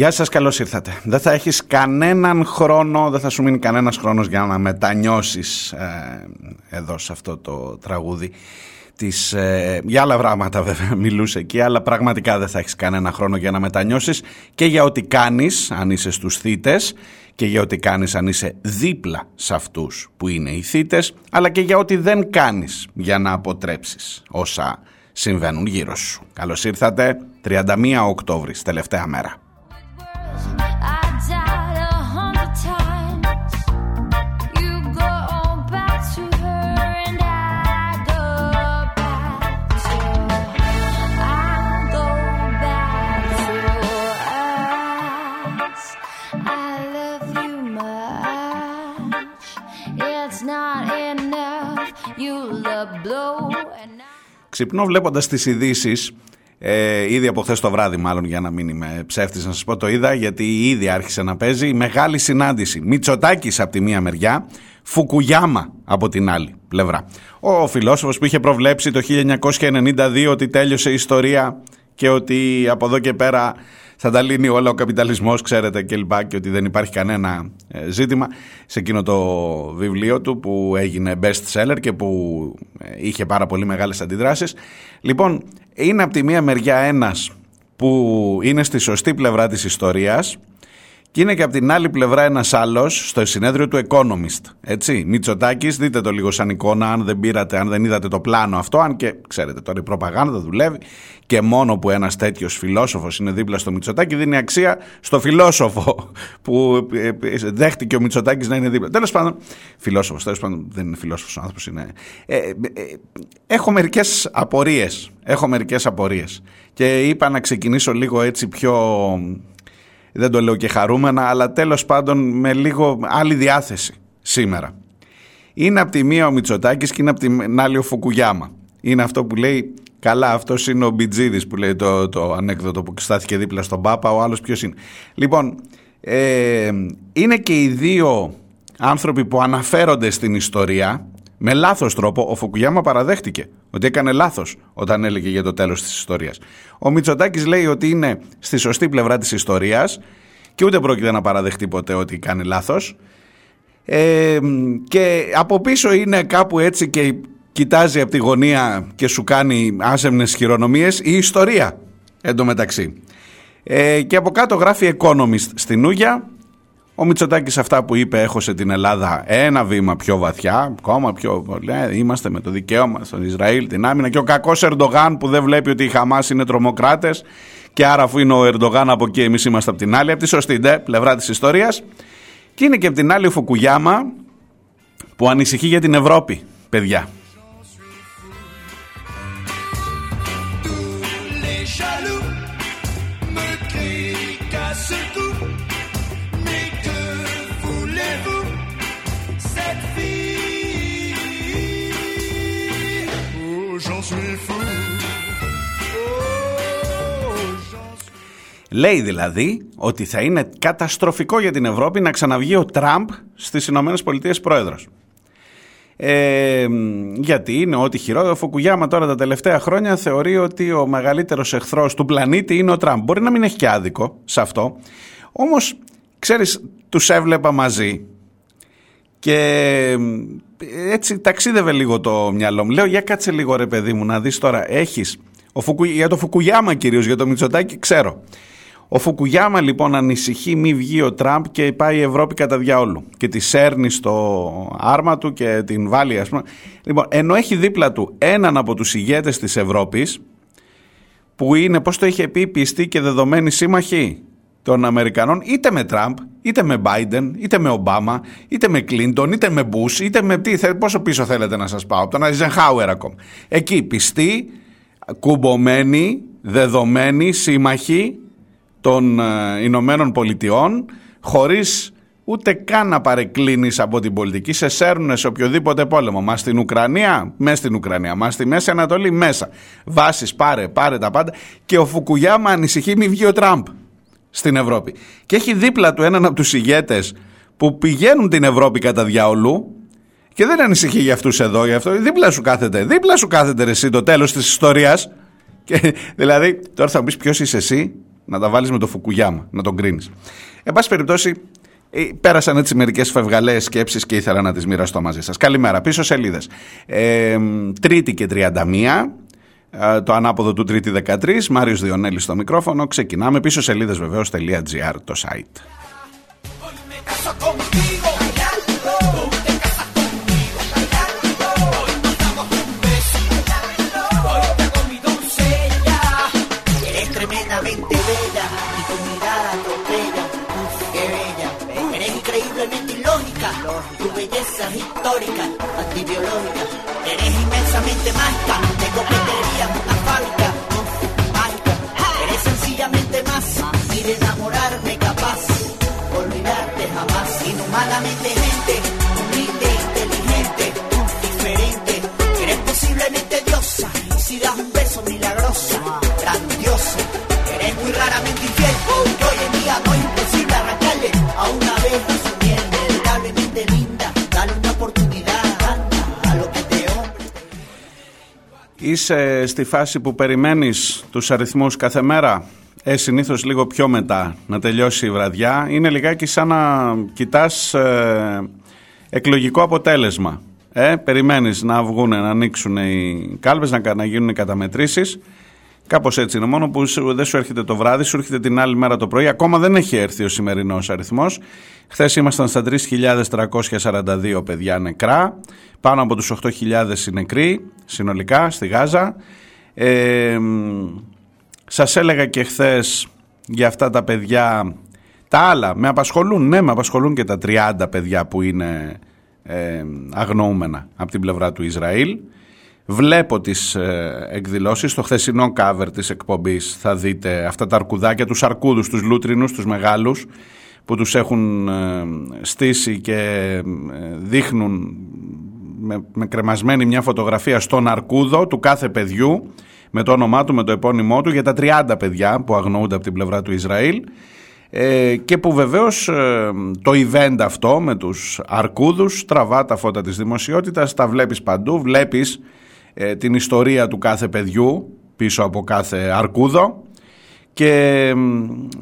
Γεια σας, καλώς ήρθατε. Δεν θα έχεις κανέναν χρόνο, δεν θα σου μείνει κανένας χρόνος για να μετανιώσεις ε, εδώ σε αυτό το τραγούδι. Της, ε, για άλλα πράγματα βέβαια μιλούσε εκεί, αλλά πραγματικά δεν θα έχεις κανένα χρόνο για να μετανιώσεις και για ό,τι κάνεις αν είσαι στους θύτες και για ό,τι κάνεις αν είσαι δίπλα σε αυτούς που είναι οι θύτες, αλλά και για ό,τι δεν κάνεις για να αποτρέψεις όσα συμβαίνουν γύρω σου. Καλώς ήρθατε, 31 Οκτώβρης, τελευταία μέρα. Ξυπνώ βλέποντας τις ειδήσεις. Ε, ήδη από χθες το βράδυ, μάλλον για να μην είμαι ψεύτης, να σας πω το είδα, γιατί ήδη άρχισε να παίζει η μεγάλη συνάντηση. Μητσοτάκης από τη μία μεριά, Φουκουγιάμα από την άλλη πλευρά. Ο φιλόσοφος που είχε προβλέψει το 1992 ότι τέλειωσε η ιστορία και ότι από εδώ και πέρα θα τα λύνει όλα ο καπιταλισμός, ξέρετε και λοιπά και ότι δεν υπάρχει κανένα ε, ζήτημα σε εκείνο το βιβλίο του που έγινε best seller και που ε, είχε πάρα πολύ μεγάλες αντιδράσεις. Λοιπόν, είναι από τη μία μεριά ένας που είναι στη σωστή πλευρά της ιστορίας και είναι και από την άλλη πλευρά ένας άλλος στο συνέδριο του Economist. Έτσι, Μητσοτάκης, δείτε το λίγο σαν εικόνα, αν δεν πήρατε, αν δεν είδατε το πλάνο αυτό. Αν και ξέρετε τώρα η προπαγάνδα δουλεύει και μόνο που ένας τέτοιος φιλόσοφος είναι δίπλα στο Μητσοτάκη δίνει αξία στο φιλόσοφο που ε, ε, δέχτηκε ο Μητσοτάκης να είναι δίπλα. Τέλος πάντων, φιλόσοφος, τέλος πάντων δεν είναι φιλόσοφος άνθρωπος, είναι. Ε, ε, έχω μερικές απορίες. Έχω μερικές απορίες. Και είπα να ξεκινήσω λίγο έτσι πιο δεν το λέω και χαρούμενα, αλλά τέλος πάντων με λίγο άλλη διάθεση σήμερα. Είναι από τη μία ο Μητσοτάκης και είναι από την άλλη ο Φουκουγιάμα. Είναι αυτό που λέει, καλά αυτός είναι ο Μπιτζίδης που λέει το, το ανέκδοτο που στάθηκε δίπλα στον Πάπα, ο άλλος ποιος είναι. Λοιπόν, ε, είναι και οι δύο άνθρωποι που αναφέρονται στην ιστορία με λάθος τρόπο, ο Φουκουγιάμα παραδέχτηκε ότι έκανε λάθος όταν έλεγε για το τέλος της ιστορίας. Ο Μητσοτάκης λέει ότι είναι στη σωστή πλευρά της ιστορίας και ούτε πρόκειται να παραδεχτεί ποτέ ότι κάνει λάθος. Ε, και από πίσω είναι κάπου έτσι και κοιτάζει από τη γωνία και σου κάνει άσεμνες χειρονομίες η ιστορία εντωμεταξύ. Ε, και από κάτω γράφει Economist στην Ούγια ο Μητσοτάκης αυτά που είπε έχωσε την Ελλάδα ένα βήμα πιο βαθιά, ακόμα πιο λέει, είμαστε με το δικαίωμα στον Ισραήλ, την άμυνα και ο κακός Ερντογάν που δεν βλέπει ότι οι Χαμάς είναι τρομοκράτες και άρα αφού είναι ο Ερντογάν από εκεί εμείς είμαστε από την άλλη, από τη σωστή ντε, πλευρά της ιστορίας και είναι και από την άλλη ο Φουκουγιάμα που ανησυχεί για την Ευρώπη, παιδιά. Λέει δηλαδή ότι θα είναι καταστροφικό για την Ευρώπη να ξαναβγεί ο Τραμπ στις Ηνωμένες Πολιτείες πρόεδρος. Ε, γιατί είναι ό,τι χειρότερο. Ο Φουκουγιάμα τώρα τα τελευταία χρόνια θεωρεί ότι ο μεγαλύτερος εχθρός του πλανήτη είναι ο Τραμπ. Μπορεί να μην έχει και άδικο σε αυτό. Όμως, ξέρεις, τους έβλεπα μαζί και έτσι ταξίδευε λίγο το μυαλό μου. Λέω, για κάτσε λίγο ρε παιδί μου να δεις τώρα, έχεις... Ο Φουκου... Για το Φουκουγιάμα κυρίως, για το Μητσοτάκι ξέρω. Ο Φουκουγιάμα λοιπόν ανησυχεί μη βγει ο Τραμπ και πάει η Ευρώπη κατά διαόλου και τη σέρνει στο άρμα του και την βάλει ας πούμε. Λοιπόν, ενώ έχει δίπλα του έναν από τους ηγέτες της Ευρώπης που είναι, πώς το είχε πει, πιστή και δεδομένη σύμμαχη των Αμερικανών είτε με Τραμπ, είτε με Biden, είτε με Ομπάμα, είτε με Κλίντον, είτε με Μπούς, είτε με τι, πόσο πίσω θέλετε να σας πάω, από τον Αϊζενχάουερ ακόμα. Εκεί πιστή, κουμπωμένη, δεδομένη, σύμμαχη των ε, Ηνωμένων Πολιτειών χωρίς ούτε καν να παρεκκλίνεις από την πολιτική. Σε σέρνουν σε οποιοδήποτε πόλεμο. Μα στην Ουκρανία, μέσα στην Ουκρανία. Μα στη Μέση Ανατολή, μέσα. Βάσεις πάρε, πάρε τα πάντα. Και ο Φουκουγιάμα ανησυχεί μη βγει ο Τραμπ στην Ευρώπη. Και έχει δίπλα του έναν από τους ηγέτες που πηγαίνουν την Ευρώπη κατά διαολού και δεν ανησυχεί για αυτούς εδώ, για αυτό. Δίπλα σου κάθεται, δίπλα σου κάθεται εσύ το τέλος της ιστορίας. Και, δηλαδή, τώρα θα μου πεις ποιος είσαι εσύ, να τα βάλεις με το Φουκουγιάμα, να τον κρίνεις. Εν πάση περιπτώσει, ε, πέρασαν έτσι μερικές φευγαλαίε σκέψεις και ήθελα να τις μοιραστώ μαζί σας. Καλημέρα. Πίσω σελίδες. Ε, τρίτη και 31. Ε, το ανάποδο του Τρίτη 13. Μάριος Διονέλης στο μικρόφωνο. Ξεκινάμε. Πίσω σελίδες βεβαίω.gr το site. Antibiológica. Eres inmensamente mágica, te cometería una fábrica, mágica. Eres sencillamente más y de enamorarme capaz, olvidarte jamás. Inhumanamente gente, humilde, inteligente, diferente. Eres posiblemente diosa y si das Είσαι στη φάση που περιμένεις τους αριθμούς κάθε μέρα; Ε, συνήθως λίγο πιο μετά να τελειώσει η βραδιά. Είναι λιγάκι σαν να κοιτάς ε, εκλογικό αποτέλεσμα. Ε, περιμένεις να βγουν, να ανοίξουν οι κάλπες, να, να γίνουν οι καταμετρήσεις Κάπως έτσι είναι. Μόνο που δεν σου έρχεται το βράδυ, σου έρχεται την άλλη μέρα το πρωί. Ακόμα δεν έχει έρθει ο σημερινός αριθμός. Χθες ήμασταν στα 3.342 παιδιά νεκρά. Πάνω από τους 8.000 νεκροί συνολικά στη Γάζα. Ε, σας έλεγα και χθες για αυτά τα παιδιά τα άλλα με απασχολούν, ναι με απασχολούν και τα 30 παιδιά που είναι ε, αγνοούμενα από την πλευρά του Ισραήλ Βλέπω τις ε, εκδηλώσεις, στο χθεσινό cover της εκπομπής θα δείτε αυτά τα αρκουδάκια, τους αρκούδους, τους λούτρινους, τους μεγάλους που τους έχουν ε, στήσει και ε, δείχνουν με, με κρεμασμένη μια φωτογραφία στον αρκούδο του κάθε παιδιού με το όνομά του, με το επώνυμό του για τα 30 παιδιά που αγνοούνται από την πλευρά του Ισραήλ. Ε, και που βεβαίως ε, το event αυτό με τους αρκούδους τραβά τα φώτα της δημοσιότητας, τα βλέπεις παντού, βλέπεις ε, την ιστορία του κάθε παιδιού πίσω από κάθε αρκούδο και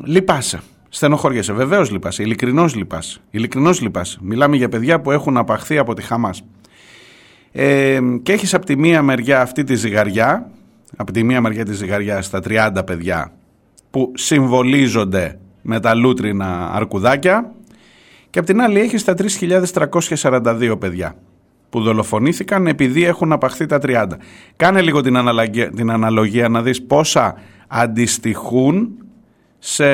λυπάσαι. Στενοχωριέσαι. Βεβαίως λυπάσαι. Ειλικρινώς λυπάσαι. Ειλικρινώς λυπάσαι. Μιλάμε για παιδιά που έχουν απαχθεί από τη Χαμάς. Ε, και έχεις από τη μία μεριά αυτή τη ζυγαριά, από τη μία μεριά τη ζυγαριά στα 30 παιδιά που συμβολίζονται με τα λούτρινα αρκουδάκια και από την άλλη έχεις τα 3.342 παιδιά που δολοφονήθηκαν επειδή έχουν απαχθεί τα 30. Κάνε λίγο την αναλογία, την αναλογία να δεις πόσα αντιστοιχούν σε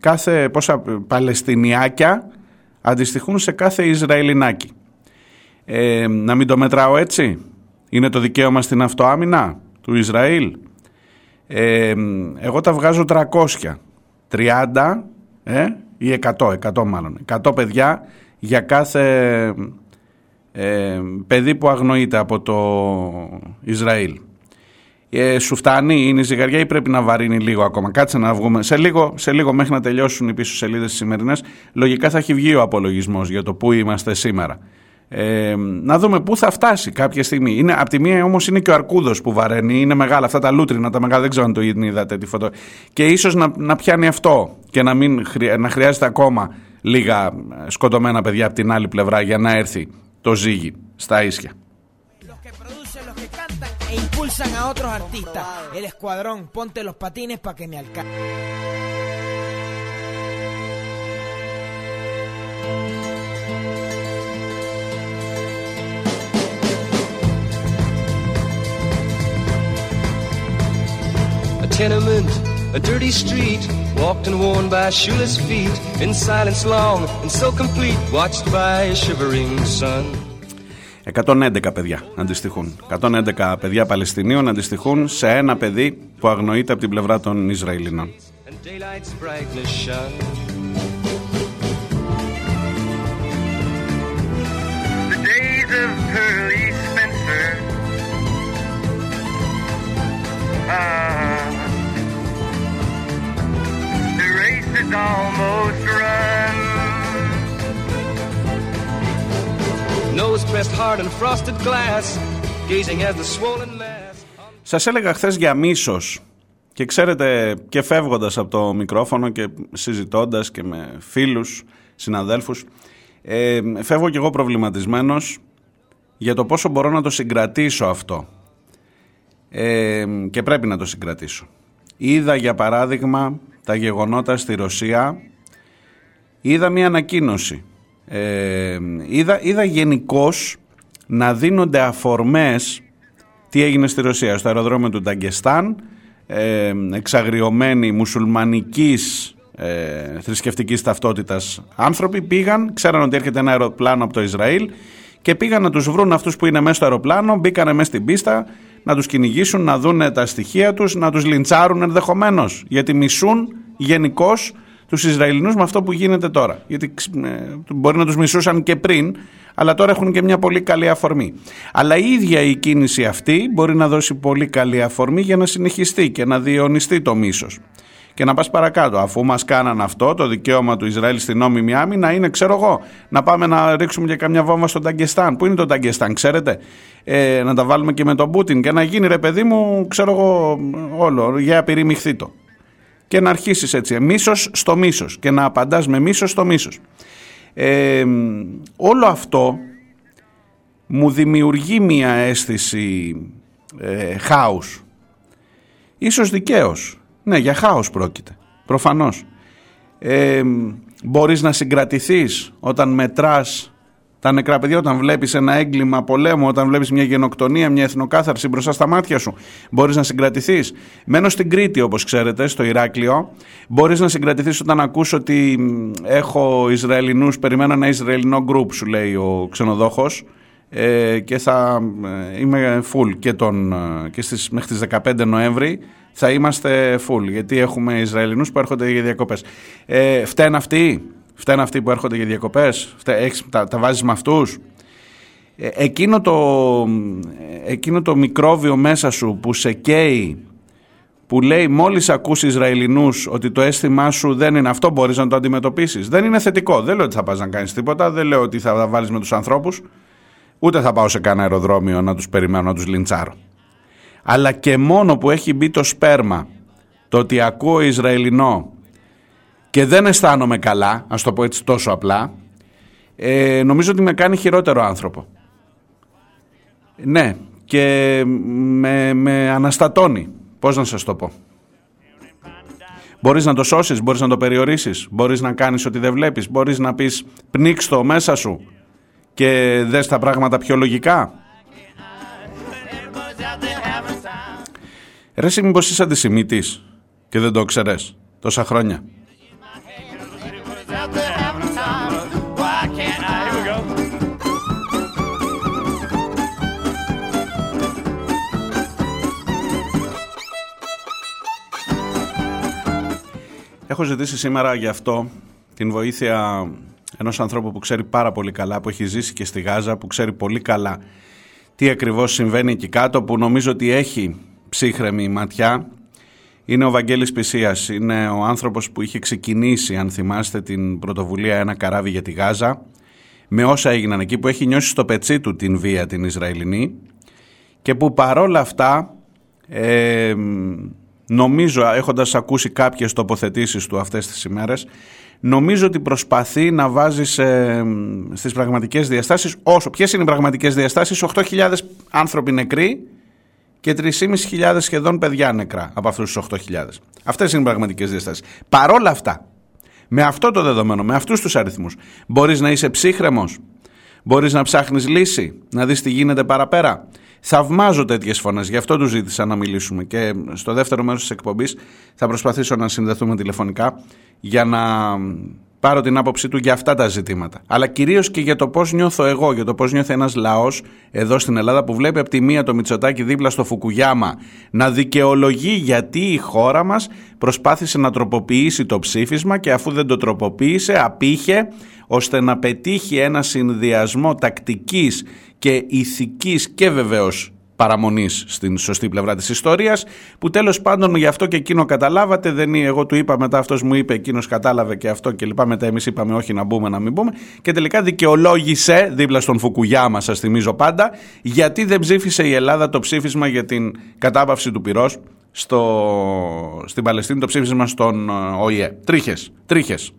κάθε, πόσα Παλαιστινιάκια αντιστοιχούν σε κάθε Ισραηλινάκι. Ε, να μην το μετράω έτσι. Είναι το δικαίωμα στην αυτοάμυνα του Ισραήλ. Ε, εγώ τα βγάζω 300. 30 ε, ή 100, 100 μάλλον. 100 παιδιά για κάθε ε, παιδί που αγνοείται από το Ισραήλ. Ε, σου φτάνει, είναι η ζυγαριά ή πρέπει να βαρύνει λίγο ακόμα; Κάτσε να βγούμε. Σε λίγο, σε λίγο μέχρι να τελειώσουν οι πίσω σελίδες τις σημερινές, λογικά θα έχει βγει ο απολογισμός για το πού είμαστε σήμερα. Ε, να δούμε πού θα φτάσει κάποια στιγμή. Είναι, απ' τη μία όμως είναι και ο Αρκούδος που βαραίνει, είναι μεγάλα αυτά τα λούτρινα, τα μεγάλα, δεν ξέρω αν το είδατε τη φωτο. Και ίσως να, να πιάνει αυτό και να, μην, να χρειάζεται ακόμα λίγα σκοτωμένα παιδιά από την άλλη πλευρά για να έρθει το ζύγι στα ίσια. Το a dirty street, walked and worn by shoeless feet, in silence long and so complete, watched by a shivering sun. 111 παιδιά αντιστοιχούν. 111 παιδιά Παλαιστινίων αντιστοιχούν σε ένα παιδί που αγνοείται από την πλευρά των Ισραηλινών. And is almost run. Nose pressed hard on frosted glass, gazing as the swollen mass. Σας έλεγα χθες για μίσος και ξέρετε και φεύγοντας από το μικρόφωνο και συζητώντας και με φίλους, συναδέλφους ε, φεύγω κι εγώ προβληματισμένος για το πόσο μπορώ να το συγκρατήσω αυτό ε, και πρέπει να το συγκρατήσω. Είδα για παράδειγμα τα γεγονότα στη Ρωσία, είδα μια ανακοίνωση, ε, είδα, είδα γενικώς να δίνονται αφορμές τι έγινε στη Ρωσία, στο αεροδρόμιο του Νταγκεστάν, ε, εξαγριωμένοι μουσουλμανικής ε, θρησκευτικής ταυτότητας άνθρωποι πήγαν, ξέραν ότι έρχεται ένα αεροπλάνο από το Ισραήλ και πήγαν να τους βρουν αυτούς που είναι μέσα στο αεροπλάνο, μπήκανε μέσα στην πίστα να τους κυνηγήσουν, να δουν τα στοιχεία τους, να τους λιντσάρουν ενδεχομένως. γιατί μισούν γενικώς τους Ισραηλινούς με αυτό που γίνεται τώρα. Γιατί ε, μπορεί να τους μισούσαν και πριν, αλλά τώρα έχουν και μια πολύ καλή αφορμή. Αλλά η ίδια η κίνηση αυτή μπορεί να δώσει πολύ καλή αφορμή για να συνεχιστεί και να διαιωνιστεί το μίσος. Και να πας παρακάτω, αφού μας κάναν αυτό, το δικαίωμα του Ισραήλ στην νόμιμη άμυνα είναι, ξέρω εγώ, να πάμε να ρίξουμε και καμιά βόμβα στο Ταγκεστάν. Πού είναι το Ταγκεστάν, ξέρετε, ε, να τα βάλουμε και με τον Πούτιν και να γίνει ρε παιδί μου, ξέρω εγώ, όλο, για απειρημιχθεί το. Και να αρχίσεις έτσι, μίσος στο μίσος και να απαντάς με μίσος στο μίσος. Ε, όλο αυτό μου δημιουργεί μια αίσθηση ε, χάους. Ίσως δικαίως. Ναι, για χάος πρόκειται. Προφανώς. Ε, μπορείς να συγκρατηθείς όταν μετράς τα νεκρά παιδιά, όταν βλέπεις ένα έγκλημα πολέμου, όταν βλέπεις μια γενοκτονία, μια εθνοκάθαρση μπροστά στα μάτια σου, μπορείς να συγκρατηθείς. Μένω στην Κρήτη, όπως ξέρετε, στο Ηράκλειο. Μπορείς να συγκρατηθείς όταν ακούς ότι έχω Ισραηλινούς, περιμένω ένα Ισραηλινό γκρουπ, σου λέει ο ξενοδόχος, ε, και θα ε, είμαι full και, τον, ε, και στις, μέχρι τις 15 Νοέμβρη θα είμαστε full γιατί έχουμε Ισραηλινούς που έρχονται για διακοπές. Ε, φταίνουν αυτοί, φταίνουν αυτοί που έρχονται για διακοπές, Φταί, έχεις, τα, τα βάζεις με αυτούς; Ε, εκείνο, το, εκείνο το μικρόβιο μέσα σου που σε καίει που λέει μόλις ακούς Ισραηλινούς ότι το αίσθημά σου δεν είναι αυτό μπορείς να το αντιμετωπίσεις. Δεν είναι θετικό. Δεν λέω ότι θα πας να κάνεις τίποτα. Δεν λέω ότι θα βάλεις με τους ανθρώπους. Ούτε θα πάω σε κανένα αεροδρόμιο να τους περιμένω να τους λιντσάρω. Αλλά και μόνο που έχει μπει το σπέρμα το ότι ακούω Ισραηλινό και δεν αισθάνομαι καλά, ας το πω έτσι τόσο απλά, ε, νομίζω ότι με κάνει χειρότερο άνθρωπο. Ναι, και με, με αναστατώνει. Πώς να σας το πω; Μπορείς να το σώσεις, μπορείς να το περιορίσεις, μπορείς να κάνεις ότι δεν βλέπεις, μπορείς να πεις πνίξ το μέσα σου και δες τα πράγματα πιο λογικά. Ρε εσύ μήπως είσαι αντισημίτης και δεν το ξέρες τόσα χρόνια; Έχω ζητήσει σήμερα γι' αυτό την βοήθεια ενός ανθρώπου που ξέρει πάρα πολύ καλά, που έχει ζήσει και στη Γάζα, που ξέρει πολύ καλά τι ακριβώς συμβαίνει εκεί κάτω, που νομίζω ότι έχει ψύχρεμη ματιά. Είναι ο Βαγγέλης Πισίας, είναι ο άνθρωπος που είχε ξεκινήσει, αν θυμάστε, την πρωτοβουλία «Ένα καράβι για τη Γάζα», με όσα έγιναν εκεί, που έχει νιώσει στο πετσί του την βία την Ισραηλινή. Και που παρόλα αυτά ε, νομίζω έχοντας ακούσει κάποιες τοποθετήσεις του αυτές τις ημέρες νομίζω ότι προσπαθεί να βάζει σε, στις πραγματικές διαστάσεις όσο, ποιες είναι οι πραγματικές διαστάσεις 8.000 άνθρωποι νεκροί και 3.500 σχεδόν παιδιά νεκρά από αυτούς τους 8.000. Αυτές είναι οι πραγματικές διαστάσεις. Παρόλα αυτά, με αυτό το δεδομένο, με αυτούς τους αριθμούς, μπορείς να είσαι ψύχρεμος, μπορείς να ψάχνεις λύση, να δεις τι γίνεται παραπέρα. Θαυμάζω τέτοιες φωνές, γι' αυτό τους ζήτησα να μιλήσουμε. Και στο δεύτερο μέρος της εκπομπής θα προσπαθήσω να συνδεθούμε τηλεφωνικά για να πάρω την άποψή του για αυτά τα ζητήματα. Αλλά κυρίως και για το πώς νιώθω εγώ, για το πώς νιώθει ένας λαός εδώ στην Ελλάδα που βλέπει από τη μία το Μητσοτάκι δίπλα στο Φουκουγιάμα να δικαιολογεί γιατί η χώρα μας προσπάθησε να τροποποιήσει το ψήφισμα και αφού δεν το τροποποίησε απήχε ώστε να πετύχει ένα συνδυασμό τακτικής και ηθικής και βεβαίως παραμονής στην σωστή πλευρά της ιστορίας. Που τέλος πάντων γι' αυτό και εκείνο καταλάβατε. Δεν είναι εγώ του είπα, μετά αυτός μου είπε, εκείνος κατάλαβε και αυτό και λοιπά. Μετά εμείς είπαμε όχι να μπούμε, να μην μπούμε. Και τελικά δικαιολόγησε δίπλα στον Φουκουγιάμα, σας θυμίζω πάντα, γιατί δεν ψήφισε η Ελλάδα το ψήφισμα για την κατάπαυση του πυρός στο, στην Παλαιστίνη, το ψήφισμα στον ε, ΟΗΕ. Τρίχες. Τρίχες.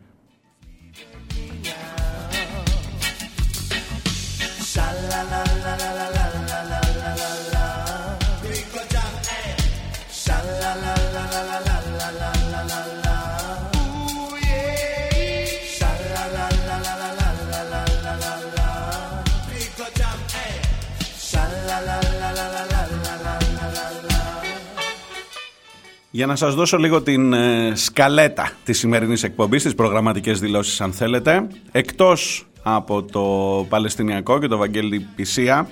Για να σας δώσω λίγο την ε, σκαλέτα της σημερινής εκπομπής, τις προγραμματικές δηλώσεις αν θέλετε, εκτός από το Παλαιστινιακό και το Βαγγέλη Πισσία,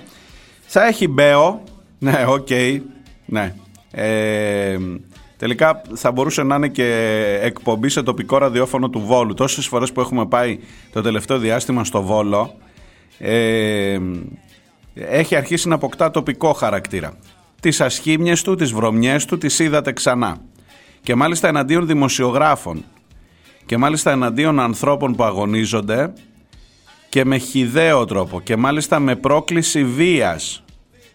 θα έχει Μπέο, ναι, οκ, ναι, ε, τελικά θα μπορούσε να είναι και εκπομπή σε τοπικό ραδιόφωνο του Βόλου. Τόσες φορές που έχουμε πάει το τελευταίο διάστημα στο Βόλο, ε, έχει αρχίσει να αποκτά τοπικό χαρακτήρα τις ασχήμιες του, τις βρωμιές του, τις είδατε ξανά. Και μάλιστα εναντίον δημοσιογράφων. Και μάλιστα εναντίον ανθρώπων που αγωνίζονται και με χιδαίο τρόπο. Και μάλιστα με πρόκληση βίας,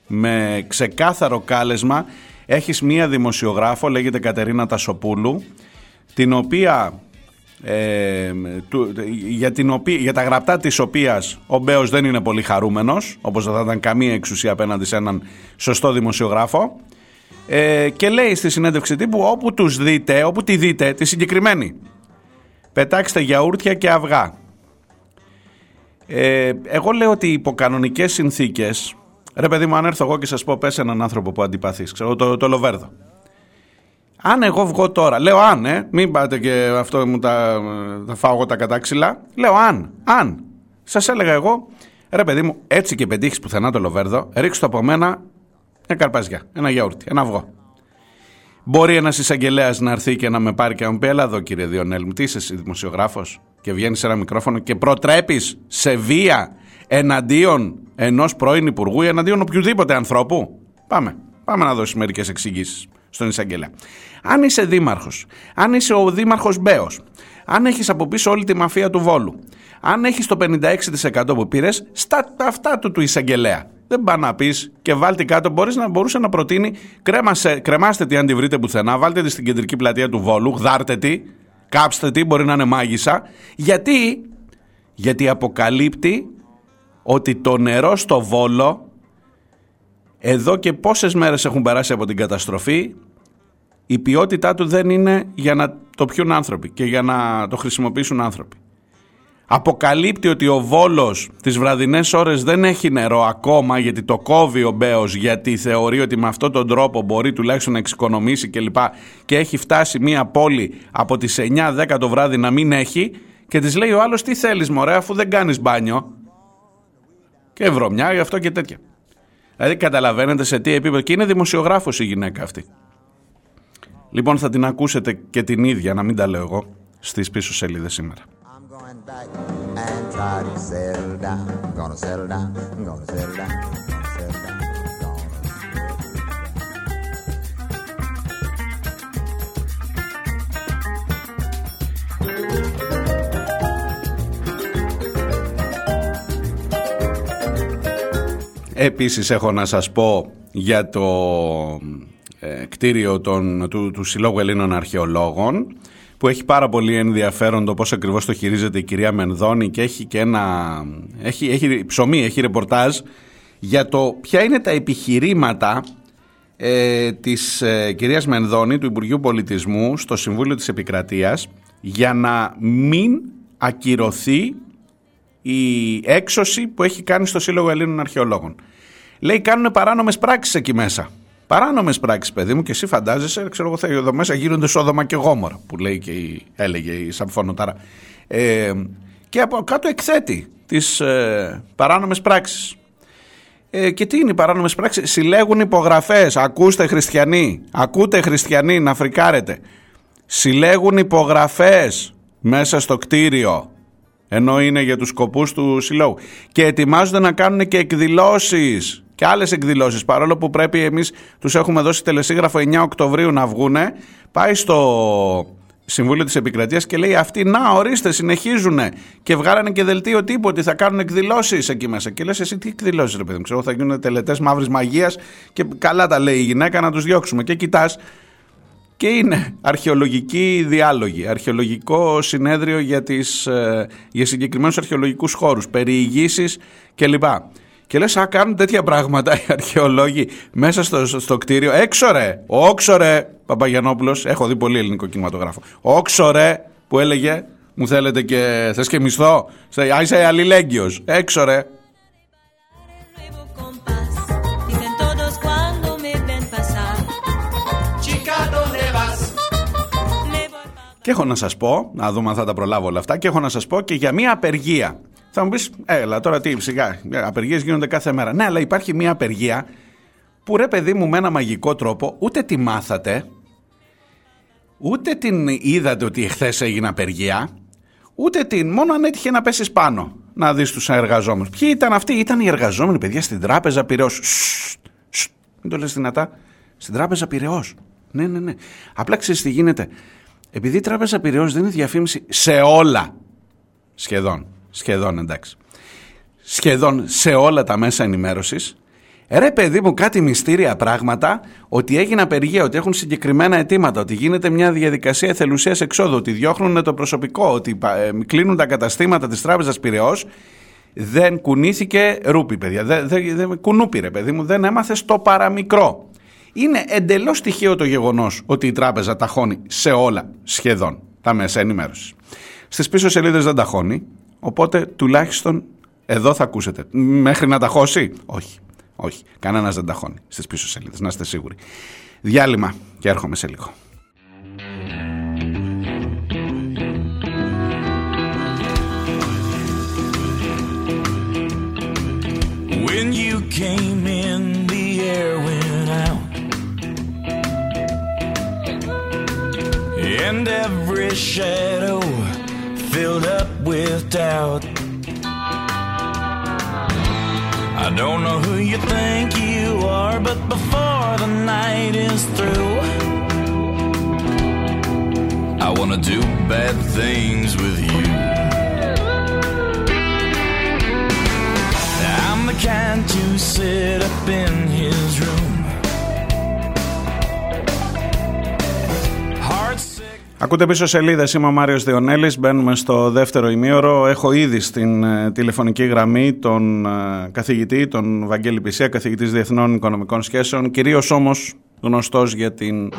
με ξεκάθαρο κάλεσμα έχεις μία δημοσιογράφο, λέγεται Κατερίνα Τασοπούλου, την οποία ε, για, την οποία, για τα γραπτά της οποίας ο Μπέος δεν είναι πολύ χαρούμενος όπως δεν θα ήταν καμία εξουσία απέναντι σε έναν σωστό δημοσιογράφο. Ε, και λέει στη συνέντευξη τύπου όπου τους δείτε, όπου τη δείτε τη συγκεκριμένη. Πετάξτε γιαούρτια και αυγά ε, εγώ λέω ότι υπό κανονικές συνθήκες ρε παιδί μου αν έρθω εγώ και σας πω πες έναν άνθρωπο που αντιπαθείς ξέρω το, το Λοβέρδο αν εγώ βγω τώρα, λέω αν, ε, μην πάτε και αυτό μου τα, θα φάω εγώ τα κατάξυλα. Λέω αν, αν. Σας έλεγα εγώ, ρε παιδί μου, έτσι και πετύχεις πουθενά το λοβέρδο, ρίξτε το από μένα μια καρπαζιά, ένα γιαούρτι, ένα αυγό. Μπορεί ένας εισαγγελέας να έρθει και να με πάρει και να μου πει: Ελά εδώ, κύριε Διονέλ, μου τι είσαι δημοσιογράφος, και βγαίνεις σε ένα μικρόφωνο και προτρέπεις σε βία εναντίον ενός πρώην υπουργού ή εναντίον οποιοδήποτε ανθρώπου. Πάμε. Πάμε να δώσεις μερικές εξηγήσεις στον εισαγγελέα. Αν είσαι δήμαρχος, αν είσαι ο δήμαρχος Μπέος, αν έχεις από πίσω όλη τη μαφία του Βόλου, αν έχεις το 56% που πήρες, στα αυτά του του εισαγγελέα. Δεν πάει να πεις και βάλτε κάτω. Μπορείς να μπορούσε να προτείνει, κρέμασε, κρεμάστε τι αν τη βρείτε πουθενά, βάλτε τη στην κεντρική πλατεία του Βόλου, γδάρτε τη, κάψτε τη, μπορεί να είναι μάγισσα. Γιατί, γιατί αποκαλύπτει ότι το νερό στο Βόλο εδώ και πόσες μέρες έχουν περάσει από την καταστροφή η ποιότητά του δεν είναι για να το πιούν άνθρωποι και για να το χρησιμοποιήσουν άνθρωποι. Αποκαλύπτει ότι ο Βόλος τις βραδινές ώρες δεν έχει νερό ακόμα γιατί το κόβει ο Μπέος γιατί θεωρεί ότι με αυτόν τον τρόπο μπορεί τουλάχιστον να εξοικονομήσει κλπ. Και, και έχει φτάσει μια πόλη από τις 9-10 το βράδυ να μην έχει και της λέει ο άλλος τι θέλεις μωρέ αφού δεν κάνεις μπάνιο και βρωμιά γι' αυτό και τέτοια. Δηλαδή καταλαβαίνετε σε τι επίπεδο. Και είναι δημοσιογράφος η γυναίκα αυτή. Λοιπόν θα την ακούσετε και την ίδια, να μην τα λέω εγώ, στις πίσω σελίδες σήμερα. Επίσης έχω να σας πω για το ε, κτίριο των, του, του Συλλόγου Ελλήνων Αρχαιολόγων που έχει πάρα πολύ ενδιαφέρον το πώς ακριβώς το χειρίζεται η κυρία Μενδώνη και έχει και ένα έχει, έχει ψωμί, έχει ρεπορτάζ για το ποια είναι τα επιχειρήματα ε, της ε, κυρίας Μενδώνη του Υπουργείου Πολιτισμού στο Συμβούλιο της Επικρατείας για να μην ακυρωθεί η έξωση που έχει κάνει στο Σύλλογο Ελλήνων Αρχαιολόγων. Λέει κάνουν παράνομες πράξεις εκεί μέσα. Παράνομες πράξεις, παιδί μου, και εσύ φαντάζεσαι, ξέρω εγώ, θα, εδώ μέσα γίνονται σόδομα και γόμορα, που λέει και η, έλεγε η Σαμφωνοτάρα. Ε, και από κάτω εκθέτει τις ε, παράνομες πράξεις. Ε, και τι είναι οι παράνομες πράξεις, συλλέγουν υπογραφές. Ακούστε, χριστιανοί, ακούτε, χριστιανοί, να φρικάρετε. Συλλέγουν υπογραφές μέσα στο κτίριο ενώ είναι για τους σκοπούς του συλλόγου και ετοιμάζονται να κάνουν και εκδηλώσεις και άλλες εκδηλώσεις. Παρόλο που πρέπει εμείς τους έχουμε δώσει τελεσίγραφο 9 Οκτωβρίου να βγούνε πάει στο Συμβούλιο της Επικρατείας και λέει αυτοί να ορίστε συνεχίζουν και βγάλανε και δελτίο τύπου ότι θα κάνουν εκδηλώσεις εκεί μέσα. Και λες εσύ τι εκδηλώσεις ρε παιδί μου ξέρω θα γίνουν τελετές μαύρης μαγείας και καλά τα λέει η γυναίκα να τους διώξουμε και κοιτάς και είναι αρχαιολογική διάλογη, αρχαιολογικό συνέδριο για, τις, ε, για συγκεκριμένους αρχαιολογικούς χώρους, περιηγήσεις κλπ. Και λες, α, κάνουν τέτοια πράγματα οι αρχαιολόγοι μέσα στο, στο, κτίριο. Έξω ρε, όξο ρε, Παπαγιανόπουλος, έχω δει πολύ ελληνικό κινηματογράφο. Όξο ρε, που έλεγε, μου θέλετε και, θες και μισθό, είσαι αλληλέγγυος, έξω ρε. nuevo compás. Dicen todos cuando me ven pasar. Chica, ¿dónde vas? Me voy pa- Και έχω να σας πω, να δούμε αν θα τα προλάβω όλα αυτά, και έχω να σας πω και για μια απεργία. Θα μου πεις, έλα τώρα τι, σιγά, απεργίες γίνονται κάθε μέρα. Ναι, αλλά υπάρχει μια απεργία που ρε παιδί μου με ένα μαγικό τρόπο ούτε τη μάθατε, ούτε την είδατε ότι εχθές έγινε απεργία, ούτε την, μόνο αν έτυχε να πέσεις πάνω να δεις τους εργαζόμενους. Ποιοι ήταν αυτοί, ήταν οι εργαζόμενοι παιδιά στην τράπεζα Πυραιός. Σστ, σστ, Μην το λες δυνατά. Στην τράπεζα Πυραιός. Ναι, ναι, ναι. Απλά ξέρεις τι γίνεται. Επειδή η τράπεζα Πυραιός δίνει διαφήμιση σε όλα, σχεδόν, σχεδόν εντάξει, σχεδόν σε όλα τα μέσα ενημέρωσης, Ρε παιδί μου κάτι μυστήρια πράγματα ότι έγινε απεργία, ότι έχουν συγκεκριμένα αιτήματα, ότι γίνεται μια διαδικασία εθελουσίας εξόδου, ότι διώχνουν το προσωπικό, ότι ε, κλείνουν τα καταστήματα της τράπεζας Πυραιός. Δεν κουνήθηκε ρούπι παιδιά, δεν, δεν, δεν, κουνούπι ρε παιδί μου, δεν έμαθε το παραμικρό. Είναι εντελώς τυχαίο το γεγονός ότι η τράπεζα ταχώνει σε όλα σχεδόν τα μέσα ενημέρωσης. Στις πίσω σελίδες δεν ταχώνει, οπότε τουλάχιστον εδώ θα ακούσετε. Μέχρι να ταχώσει, όχι. Όχι, κανένας δεν ταχώνει στις πίσω σελίδες, να είστε σίγουροι. Διάλειμμα και έρχομαι σε λίγο. When you came in, the air went out. And every shadow filled up with doubt. I don't know who you think you are, but before the night is through, I wanna do bad things with you. I'm the kind to sit up in his room. Ακούτε πίσω σελίδες. Είμαι ο Μάριος Διονέλης. Μπαίνουμε στο δεύτερο ημίωρο. Έχω ήδη στην ε, τηλεφωνική γραμμή τον ε, καθηγητή, τον Βαγγέλη Πισία, καθηγητής Διεθνών Οικονομικών Σχέσεων. Κυρίως όμως γνωστός για την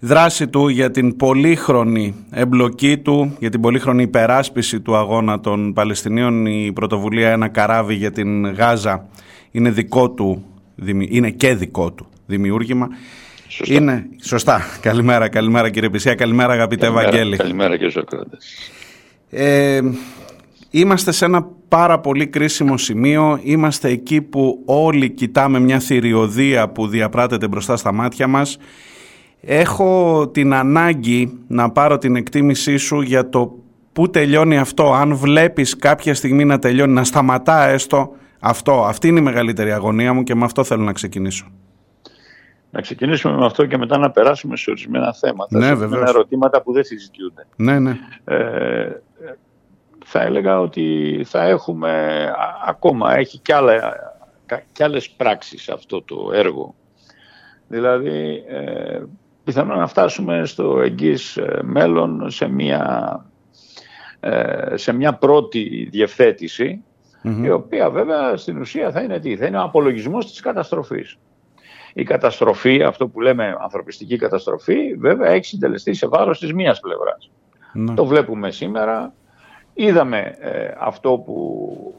δράση του, για την πολύχρονη εμπλοκή του, για την πολύχρονη υπεράσπιση του αγώνα των Παλαιστινίων. Η πρωτοβουλία Ένα καράβι για την Γάζα είναι δικό του, δημι- είναι και δικό του δημιούργημα. Σωστά. Είναι, σωστά. Καλημέρα, καλημέρα κύριε Πισία, καλημέρα αγαπητέ Καλημέρα, Βαγγέλη. Καλημέρα και Σοκράτες. Ε, είμαστε σε ένα πάρα πολύ κρίσιμο σημείο. Είμαστε εκεί που όλοι κοιτάμε μια θηριωδία που διαπράτεται μπροστά στα μάτια μας. Έχω την ανάγκη να πάρω την εκτίμησή σου για το πού τελειώνει αυτό. Αν βλέπεις κάποια στιγμή να τελειώνει, να σταματά έστω αυτό. Αυτή είναι η μεγαλύτερη αγωνία μου και με αυτό θέλω να ξεκινήσω. Να ξεκινήσουμε με αυτό και μετά να περάσουμε σε ορισμένα θέματα. Ναι, σε βεβαίως. ορισμένα ερωτήματα που δεν συζητιούνται. Ναι, ναι. Ε, θα έλεγα ότι θα έχουμε α- ακόμα, έχει κι, άλλα, κα- κι άλλες πράξεις αυτό το έργο. Δηλαδή, ε, πιθανόν να φτάσουμε στο εγγύς ε, μέλλον σε μια, ε, σε μια πρώτη διευθέτηση, η οποία βέβαια στην ουσία θα είναι τι, θα είναι ο απολογισμός της καταστροφής. Η καταστροφή, αυτό που λέμε ανθρωπιστική καταστροφή, βέβαια έχει συντελεστεί σε βάρος της μίας πλευράς. Ναι. Το βλέπουμε σήμερα. Είδαμε ε, αυτό που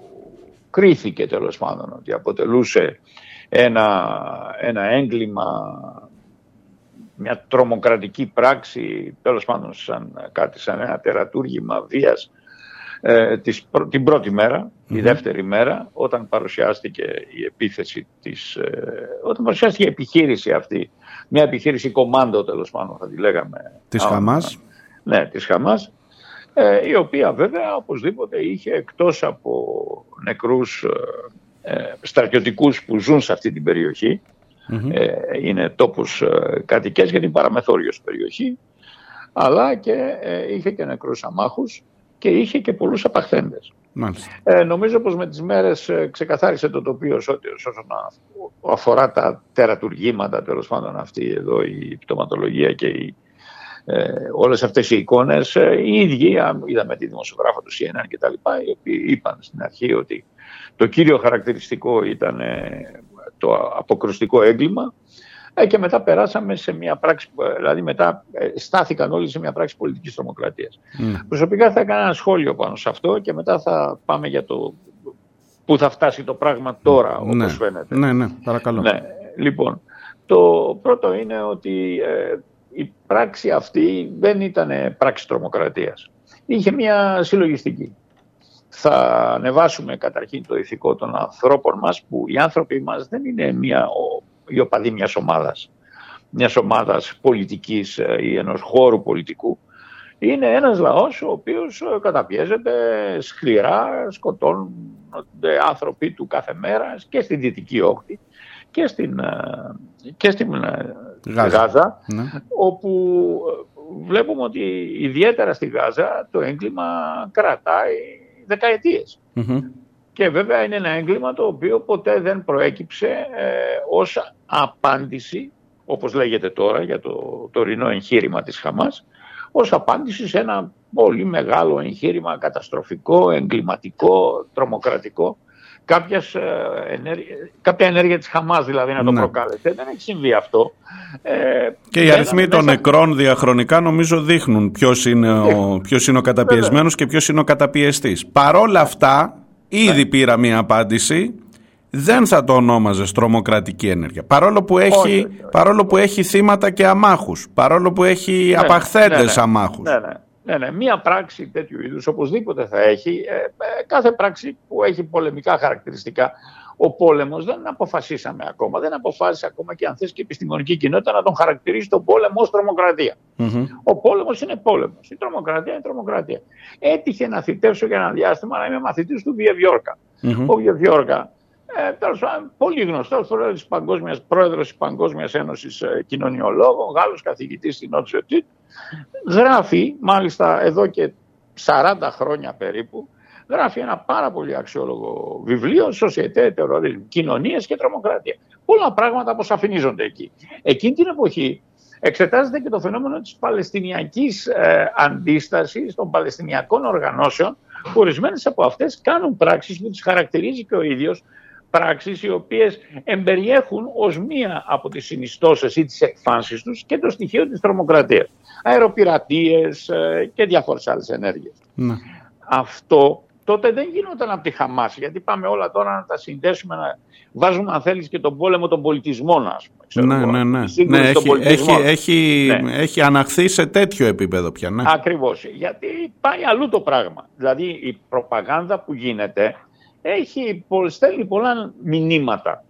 κρίθηκε τέλος πάντων ότι αποτελούσε ένα, ένα έγκλημα, μια τρομοκρατική πράξη, τέλος πάντων σαν, κάτι σαν ένα τερατούργημα βίας ε, της, πρω- την πρώτη μέρα, η δεύτερη μέρα, όταν παρουσιάστηκε η επίθεση της, ε, όταν παρουσιάστηκε η επιχείρηση αυτή, μια επιχείρηση κομμάντο τέλος πάντων θα τη λέγαμε. Της Α, Χαμάς. ναι, της Χαμάς, ε, η οποία βέβαια οπωσδήποτε είχε εκτός από νεκρούς ε, ε, στρατιωτικούς που ζουν σε αυτή την περιοχη ε, είναι τόπους ε, κατοικές γιατί είναι παραμεθόριος περιοχή, αλλά και ε, είχε και νεκρούς αμάχους και είχε και πολλούς απαχθέντες. Μάλιστα. Ε, νομίζω πως με τις μέρες ε, ξεκαθάρισε το τοπίο σε ό,τι- όσον α- αφορά τα τερατουργήματα, τέλος πάντων αυτή εδώ η πτωματολογία και η, ε, όλες αυτές οι εικόνες. Ε, οι ίδιοι, α, είδαμε τη δημοσιογράφα του CNN και τα λοιπά, οι οποίοι είπαν στην αρχή ότι το κύριο χαρακτηριστικό ήταν ε, το αποκρουστικό έγκλημα ε, και μετά περάσαμε σε μια πράξη, ε, δηλαδή μετά ε, στάθηκαν όλοι σε μια πράξη πολιτικής τρομοκρατίας. Ναι. Προσωπικά θα έκανα ένα σχόλιο πάνω σε αυτό και μετά θα πάμε για το πού θα φτάσει το πράγμα τώρα, όπως ναι. φαίνεται. ναι, ναι, παρακαλώ. Ναι, λοιπόν, το πρώτο είναι ότι ε, η πράξη αυτή δεν ήταν πράξη τρομοκρατίας. Είχε μια συλλογιστική. Θα ανεβάσουμε καταρχήν το ηθικό των ανθρώπων μας που οι άνθρωποι μας δεν είναι μια, ο, οι οπαδοί μιας ομάδας, μιας ομάδας πολιτικής ε, ή ενός χώρου πολιτικού. Είναι ένας λαός ο οποίος ε, καταπιέζεται σκληρά, σκοτώνονται άνθρωποι του κάθε μέρα και στη Δυτική Όχθη και στην, ε, και στην ε, Γάζα. Γάζα, Ναι. όπου ε, βλέπουμε ότι ιδιαίτερα στη Γάζα το έγκλημα κρατάει δεκαετίες. Μμμ. Και βέβαια είναι ένα έγκλημα το οποίο ποτέ δεν προέκυψε ε, ως απάντηση, όπως λέγεται τώρα για το τωρινό εγχείρημα της Χαμάς, ως απάντηση σε ένα πολύ μεγάλο εγχείρημα καταστροφικό, εγκληματικό, τρομοκρατικό. Κάποιας, ε, ενέργεια, κάποια ενέργεια της Χαμάς δηλαδή να το Ναι. προκάλεσε. Δεν έχει συμβεί αυτό. Ε, Και οι μπαίναμε αριθμοί των μέσα- νεκρών διαχρονικά νομίζω δείχνουν ποιος είναι ο, ποιος είναι ο καταπιεσμένος και ποιος είναι ο καταπιεστής. Παρόλα αυτά, ήδη πήρα μία απάντηση, δεν θα το ονόμαζε τρομοκρατική ενέργεια. Παρόλο που έχει, Όχι, όχι, όχι. παρόλο που έχει θύματα και αμάχους. Παρόλο που έχει Ναι, απαχθέντες ναι, ναι. αμάχους. Ναι, ναι. Ναι, ναι. Μία πράξη τέτοιου είδους οπωσδήποτε θα έχει. Ε, ε, κάθε πράξη που έχει πολεμικά χαρακτηριστικά. Ο πόλεμος δεν αποφασίσαμε ακόμα. Δεν αποφάσισε ακόμα και αν θες και η επιστημονική κοινότητα να τον χαρακτηρίσει τον πόλεμο ως τρομοκρατία. Μμμ. Ο πόλεμος είναι πόλεμος. Η τρομοκρατία είναι τρομοκρατία. Έτυχε να θητεύσω για ένα διάστημα να είμαι μαθητής του Βιεβιόρκα. Μμμ. Ο Βιεβιόρκα, ε, τέλος πάντων, πολύ γνωστός πρόεδρος της Παγκόσμιας, πρόεδρος της Παγκόσμιας Ένωσης ε, Κοινωνιολόγων, Γάλλος καθηγητής στην Νότιο Τίτ, γράφει, μάλιστα εδώ και 40 χρόνια περίπου, γράφει ένα πάρα πολύ αξιόλογο βιβλίο, Société Terrorisme, Κοινωνίες και Τρομοκρατία. Πολλά πράγματα αποσαφηνίζονται εκεί. Εκείνη την εποχή εξετάζεται και το φαινόμενο της παλαιστινιακής ε, αντίστασης των παλαιστινιακών οργανώσεων που ορισμένες από αυτές κάνουν πράξεις που τις χαρακτηρίζει και ο ίδιος πράξεις οι οποίες εμπεριέχουν ως μία από τις συνιστώσεις ή τις εκφάνσεις τους και το στοιχείο της τρομοκρατίας. Αεροπειρατείες ε, και διάφορες άλλες ενέργειες. Ναι. Αυτό τότε δεν γινόταν από τη Χαμάς, γιατί πάμε όλα τώρα να τα συνδέσουμε, να βάζουμε αν θέλεις και τον πόλεμο των πολιτισμών, ας πούμε. ξέρω Ναι, εγώ, ναι, ναι. τη σύγκρουση ναι των έχει, έχει, πολιτισμών. έχει, Ναι. έχει αναχθεί σε τέτοιο επίπεδο πια. Ναι. Ακριβώς. Γιατί πάει αλλού το πράγμα. Δηλαδή η προπαγάνδα που γίνεται έχει, πο- στέλνει πολλά μηνύματα.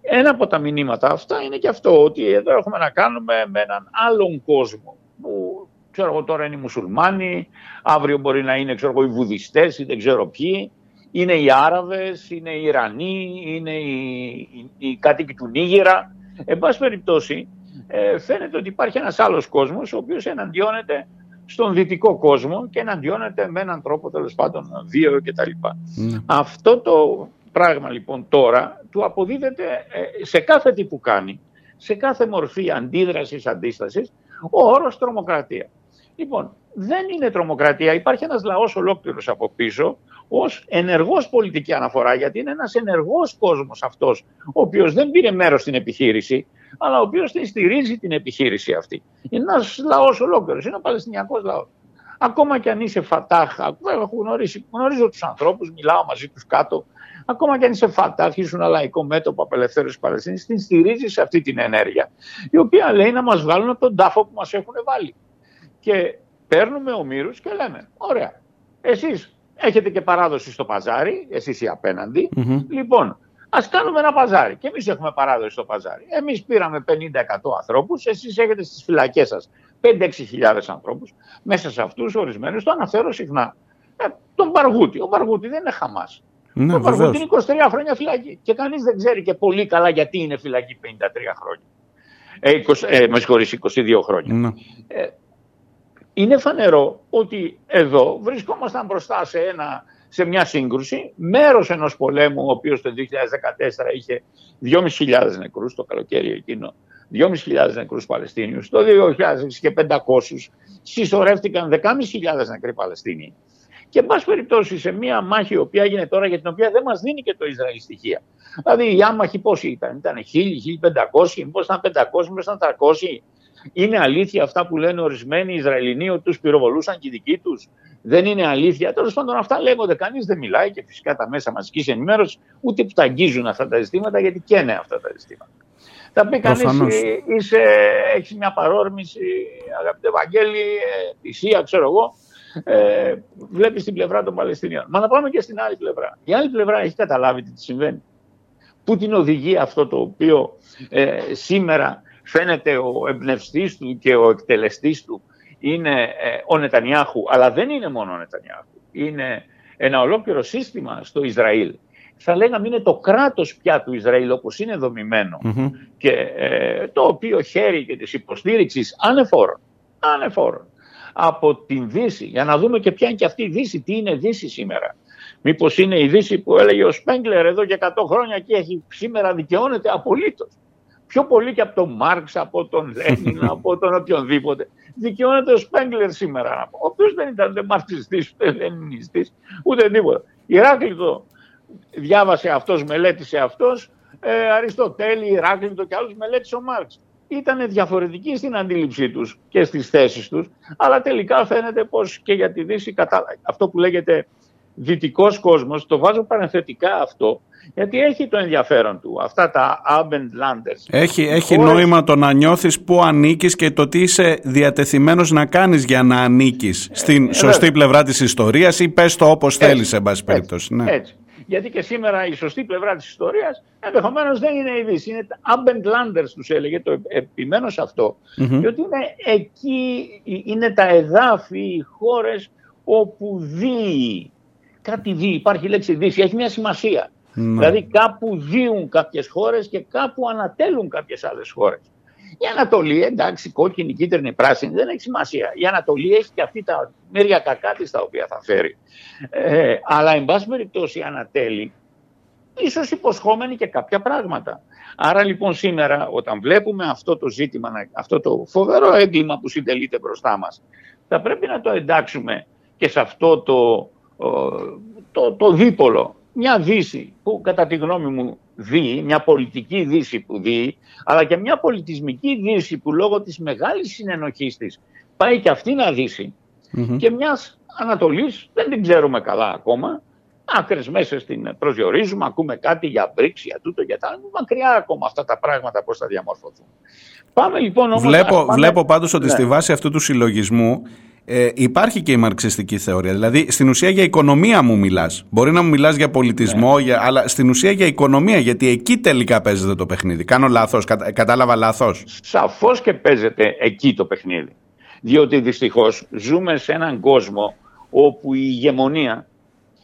Ένα από τα μηνύματα αυτά είναι και αυτό, ότι εδώ έχουμε να κάνουμε με έναν άλλον κόσμο που ξέρω εγώ τώρα είναι οι μουσουλμάνοι, αύριο μπορεί να είναι ξέρω εγώ, οι βουδιστές ή δεν ξέρω ποιοι, είναι οι Άραβες, είναι οι Ιρανοί, είναι οι, οι, οι κάτοικοι του Νίγηρα. Εν πάση περιπτώσει, ε, φαίνεται ότι υπάρχει ένας άλλος κόσμος ο οποίος εναντιώνεται στον δυτικό κόσμο και εναντιώνεται με έναν τρόπο τέλος πάντων βίαιο κτλ. Ναι. Αυτό το πράγμα λοιπόν τώρα του αποδίδεται ε, σε κάθε τι που κάνει, σε κάθε μορφή αντίδρασης, αντίστασης, ο όρος τρομοκρατία. Λοιπόν, δεν είναι τρομοκρατία, υπάρχει ένας λαός ολόκληρος από πίσω ως ενεργός πολιτική αναφορά, γιατί είναι ένας ενεργός κόσμος αυτός, ο οποίος δεν πήρε μέρος στην επιχείρηση, αλλά ο οποίος την στηρίζει την επιχείρηση αυτή. Είναι ένας λαός ολόκληρος, είναι ο Παλαιστινιακός λαός. Ακόμα και αν είσαι Φατάχ, έχω γνωρίσει, γνωρίζω τους ανθρώπους, μιλάω μαζί τους κάτω, ακόμα και αν είσαι Φατάχ, ήσουν ένα λαϊκό μέτωπο απελευθέρωσης Παλαιστίνης, την στηρίζεις σε αυτή την ενέργεια, η οποία λέει να μας βγάλουν από τον τάφο που μας έχουν βάλει. Και παίρνουμε ομήρους και λέμε, ωραία, εσείς έχετε και παράδοση στο παζάρι, εσείς οι απέναντι, λοιπόν, Α κάνουμε ένα παζάρι. Και εμείς έχουμε παράδοση στο παζάρι. Εμείς πήραμε 50-100 ανθρώπους, εσείς έχετε στις φυλακές σας 5-6 χιλιάδες ανθρώπους. Μέσα σε αυτούς, ορισμένους, το αναφέρω συχνά. Ε, τον Μπαργούτη. Ο Μπαργούτη δεν είναι Χαμάς. Ναι, ο βεβαίως. Μπαργούτη είναι 23 χρόνια φυλακή. Και κανείς δεν ξέρει και πολύ καλά γιατί είναι φυλακή 53 χρόνια. Ε, 20, ε, με συγχωρείς, 22 χρόνια. Ναι. Είναι φανερό ότι εδώ βρισκόμασταν μπροστά σε, ένα, σε μια σύγκρουση, μέρος ενός πολέμου, ο οποίος το 2014 είχε 2.500 νεκρούς το καλοκαίρι εκείνο, 2.500 νεκρούς Παλαιστίνιους, το 2000 και 500 συσσωρεύτηκαν 10.500 νεκροί Παλαιστίνοι. Και εν πάση περιπτώσει σε μια μάχη η οποία έγινε τώρα για την οποία δεν μας δίνει και το Ισραήλ στοιχεία. Δηλαδή οι άμαχοι πόσοι ήταν, ήταν 1.000, 1.500, μήπως ήταν 500, μήπως ήταν 300. Είναι αλήθεια αυτά που λένε ορισμένοι Ισραηλινοί ότι τους πυροβολούσαν και οι δικοί τους; Δεν είναι αλήθεια. Τέλος πάντων, αυτά λέγονται. Κανείς δεν μιλάει και φυσικά τα μέσα μαζικής ενημέρωσης ούτε που τα αγγίζουν αυτά τα ζητήματα γιατί καίνε αυτά τα ζητήματα. Θα πει κανείς, Προφανώς. έχεις μια παρόρμηση, αγαπητέ Βαγγέλη, ε, θυσία, ξέρω εγώ. Ε, Βλέπεις την πλευρά των Παλαιστινίων. Μα να πάμε και στην άλλη πλευρά. Η άλλη πλευρά έχει καταλάβει τι της συμβαίνει. Πού την οδηγεί αυτό το οποίο ε, σήμερα φαίνεται ο εμπνευστής του και ο εκτελεστής του είναι ε, ο Νετανιάχου, αλλά δεν είναι μόνο ο Νετανιάχου. Είναι ένα ολόκληρο σύστημα στο Ισραήλ. Θα λέγαμε είναι το κράτος πια του Ισραήλ όπως είναι δομημένο και ε, το οποίο χέρι και της υποστήριξης ανεφόρων, ανεφόρων από την Δύση για να δούμε και ποια είναι και αυτή η Δύση, τι είναι Δύση σήμερα. Μήπως είναι η Δύση που έλεγε ο Σπέγκλερ εδώ και 100 χρόνια και έχει, σήμερα δικαιώνεται απολύτως. Πιο πολύ και από τον Μάρξ, από τον Λένιν, από τον οποιονδήποτε. Δικαιώνεται ο Σπέγκλερ σήμερα. Ο οποίος δεν ήταν ούτε μαρξιστής, ούτε λενινιστής, ούτε τίποτα. Ηράκλειτο διάβασε αυτός, μελέτησε αυτός, ε, Αριστοτέλη, Ηράκλειτο και άλλους μελέτησε ο Μάρξ. Ήταν διαφορετικοί στην αντίληψή τους και στις θέσεις τους, αλλά τελικά φαίνεται πως και για τη Δύση, κατά... αυτό που λέγεται δυτικός κόσμος, το βάζω παρενθετικά αυτό, γιατί έχει το ενδιαφέρον του, αυτά τα Abendlanders. Έχει, έχει Χώρες- νόημα το να νιώθεις που ανήκεις και το τι είσαι διατεθειμένος να κάνεις για να ανήκεις στην σωστή βέβαια. πλευρά της ιστορίας ή πες το όπως Έτσι, θέλεις, σε πάση έτσι, περιπτώσει. Ναι. Έτσι. Γιατί και σήμερα η σωστή πλευρά της ιστορίας ενδεχομένως δεν είναι η Δύση. Είναι τα Abendlanders τους έλεγε, το επιμένω σε αυτό. Διότι είναι εκεί, είναι τα εδάφη, οι χώρες όπου δει. Κάτι δει, υπάρχει η λέξη Δύση, έχει μια σημασία. Δηλαδή κάπου δίουν κάποιες χώρες και κάπου ανατέλουν κάποιες άλλες χώρες. Η Ανατολή, εντάξει, κόκκινη, κίτρινη, πράσινη, δεν έχει σημασία. Η Ανατολή έχει και αυτή τα μέρια κακά της τα οποία θα φέρει. Ε, αλλά, εν πάση περιπτώσει, η Ανατέλη, ίσως υποσχόμενη και κάποια πράγματα. Άρα λοιπόν σήμερα όταν βλέπουμε αυτό το ζήτημα, να- αυτό το φοβερό έγκλημα που συντελείται μπροστά μας, θα πρέπει να το εντάξουμε και σε αυτό το, ο, το, το δίπολο. Μια δύση που κατά τη γνώμη μου δει, μια πολιτική δύση που δει, αλλά και μια πολιτισμική δύση που λόγω της μεγάλης συνενοχής της πάει και αυτή να δύσει και μιας Ανατολής, δεν την ξέρουμε καλά ακόμα, άκρες μέσα στην προσδιορίζουμε, ακούμε κάτι για BRICS, για τούτο, για τα άλλα. Μακριά ακόμα αυτά τα πράγματα πώς θα διαμορφωθούν. Πάμε λοιπόν όμως... Βλέπω, ας πάμε- βλέπω πάντως ότι Ναι. στη βάση αυτού του συλλογισμού ε, υπάρχει και η μαρξιστική θεωρία. Δηλαδή, στην ουσία για οικονομία μου μιλάς. Μπορεί να μου μιλάς για πολιτισμό, Ναι. για, αλλά στην ουσία για οικονομία, γιατί εκεί τελικά παίζεται το παιχνίδι. Κάνω λάθος, κατα- κατάλαβα λάθος. Σαφώς και παίζεται εκεί το παιχνίδι. Διότι δυστυχώς ζούμε σε έναν κόσμο όπου η ηγεμονία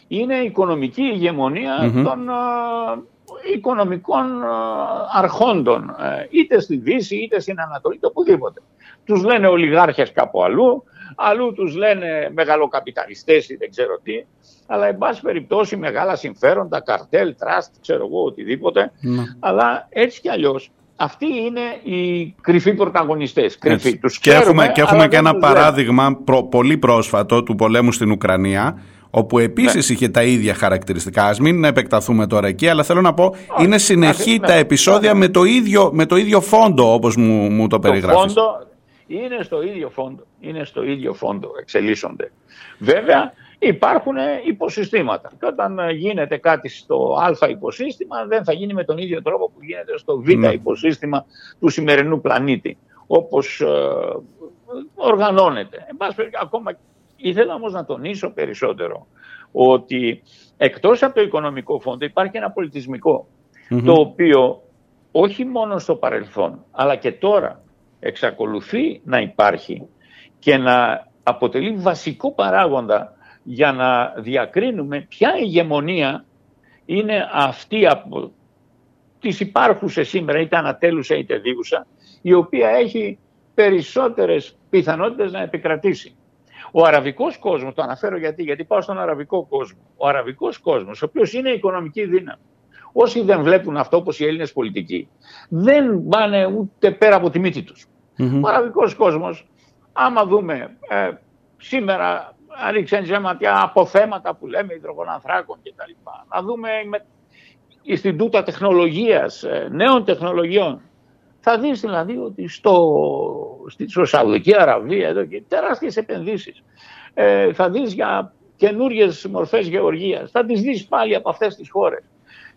είναι η οικονομική ηγεμονία των α, οικονομικών α, αρχόντων, ε, είτε στη Δύση είτε στην Ανατολή, είτε οπουδήποτε. Τους λένε ολιγάρχες κάπου αλλού, αλλού τους λένε μεγαλοκαπιταλιστές ή δεν ξέρω τι, αλλά εν πάση περιπτώσει μεγάλα συμφέροντα, καρτέλ, τραστ, ξέρω εγώ, οτιδήποτε, αλλά έτσι κι αλλιώς αυτοί είναι οι κρυφοί πρωταγωνιστές. Κρυφοί. Έτσι. Τους και ξέρουμε, έχουμε, και, έχουμε αλλά και δεν ένα τους λέμε. παράδειγμα προ- πολύ πρόσφατο του πολέμου στην Ουκρανία, όπου επίσης είχε τα ίδια χαρακτηριστικά. Ας μην επεκταθούμε τώρα εκεί, αλλά θέλω να πω, είναι συνεχή ναι, τα ναι, επεισόδια ναι. με το ίδιο, με το ίδιο φόντο, όπως μου, μου το Το περιγράφεις. φόντο είναι στο ίδιο φόντο. Είναι στο ίδιο φόντο, εξελίσσονται. Βέβαια, υπάρχουν υποσυστήματα. Και όταν ε, γίνεται κάτι στο α υποσύστημα, δεν θα γίνει με τον ίδιο τρόπο που γίνεται στο β Ναι. υποσύστημα του σημερινού πλανήτη. Όπως ε, οργανώνεται. Εν πάση περιπτώσει, ακόμα ήθελα όμως να τονίσω περισσότερο ότι εκτός από το οικονομικό φόντο υπάρχει ένα πολιτισμικό το οποίο όχι μόνο στο παρελθόν αλλά και τώρα εξακολουθεί να υπάρχει και να αποτελεί βασικό παράγοντα για να διακρίνουμε ποια ηγεμονία είναι αυτή από τις υπάρχουσες σήμερα είτε ανατέλουσα είτε δίουσα η οποία έχει περισσότερες πιθανότητες να επικρατήσει. Ο αραβικός κόσμος, το αναφέρω γιατί, γιατί πάω στον αραβικό κόσμο. Ο αραβικός κόσμος, ο οποίος είναι οικονομική δύναμη, όσοι δεν βλέπουν αυτό όπως οι Έλληνες πολιτικοί, δεν πάνε ούτε πέρα από τη μύτη τους. Ο αραβικός κόσμος, άμα δούμε ε, σήμερα, ρίξει ένα ματιά από θέματα που λέμε υδρογονανθράκων κτλ. Να δούμε με, Ινστιτούτα τεχνολογίας, ε, νέων τεχνολογιών. Θα δεις δηλαδή ότι στο, στη στο Σαουδική Αραβία εδώ και τεράστιες επενδύσεις. Ε, θα δεις για καινούριε μορφές γεωργίας. Θα τις δεις πάλι από αυτές τις χώρες.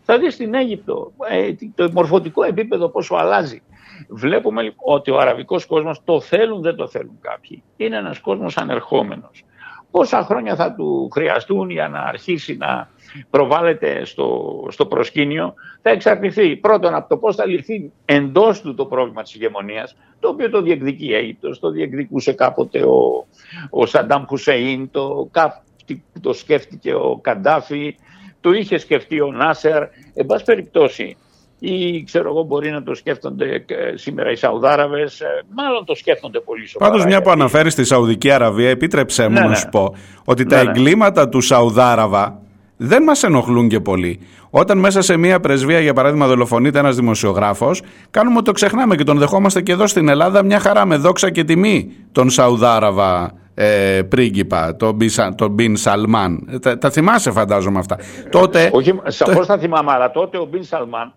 Θα δεις στην Αίγυπτο ε, το μορφωτικό επίπεδο πόσο αλλάζει. Βλέπουμε λοιπόν ότι ο αραβικός κόσμος το θέλουν δεν το θέλουν κάποιοι. Είναι ένας κόσμος ανερχόμενος. Πόσα χρόνια θα του χρειαστούν για να αρχίσει να προβάλλεται στο, στο προσκήνιο θα εξαρτηθεί πρώτον από το πώς θα λυθεί εντός του το πρόβλημα της ηγεμονίας το οποίο το διεκδικεί η Αίγυπτος, το διεκδικούσε κάποτε ο, ο Σαντάμ Χουσέιν, το, κάτι που το σκέφτηκε ο Καντάφη, το είχε σκεφτεί ο Νάσερ, εν πάση περιπτώσει ή ξέρω εγώ μπορεί να το σκέφτονται ε, σήμερα οι Σαουδάραβες, ε, μάλλον το σκέφτονται πολύ σοβαρά. Πάντως μια που γιατί- αναφέρεις στη Σαουδική Αραβία, επίτρεψέ μου Ναι, να ναι. σου πω ότι τα Ναι, ναι. εγκλήματα του Σαουδάραβα δεν μας ενοχλούν και πολύ. Όταν μέσα σε μια πρεσβεία, για παράδειγμα, δολοφονείται ένας δημοσιογράφος, κάνουμε ότι το ξεχνάμε και τον δεχόμαστε και εδώ στην Ελλάδα μια χαρά με δόξα και τιμή τον Σαουδάραβα ε, πρίγκιπα, τον Μπιν, Σα- τον Μπιν Σαλμάν. Ε, Τα, τα θυμάσαι φαντάζομαι αυτά. Τότε, Όχι, σαφώς θα θυμάμαι, αλλά τότε ο Μπιν Σαλμάν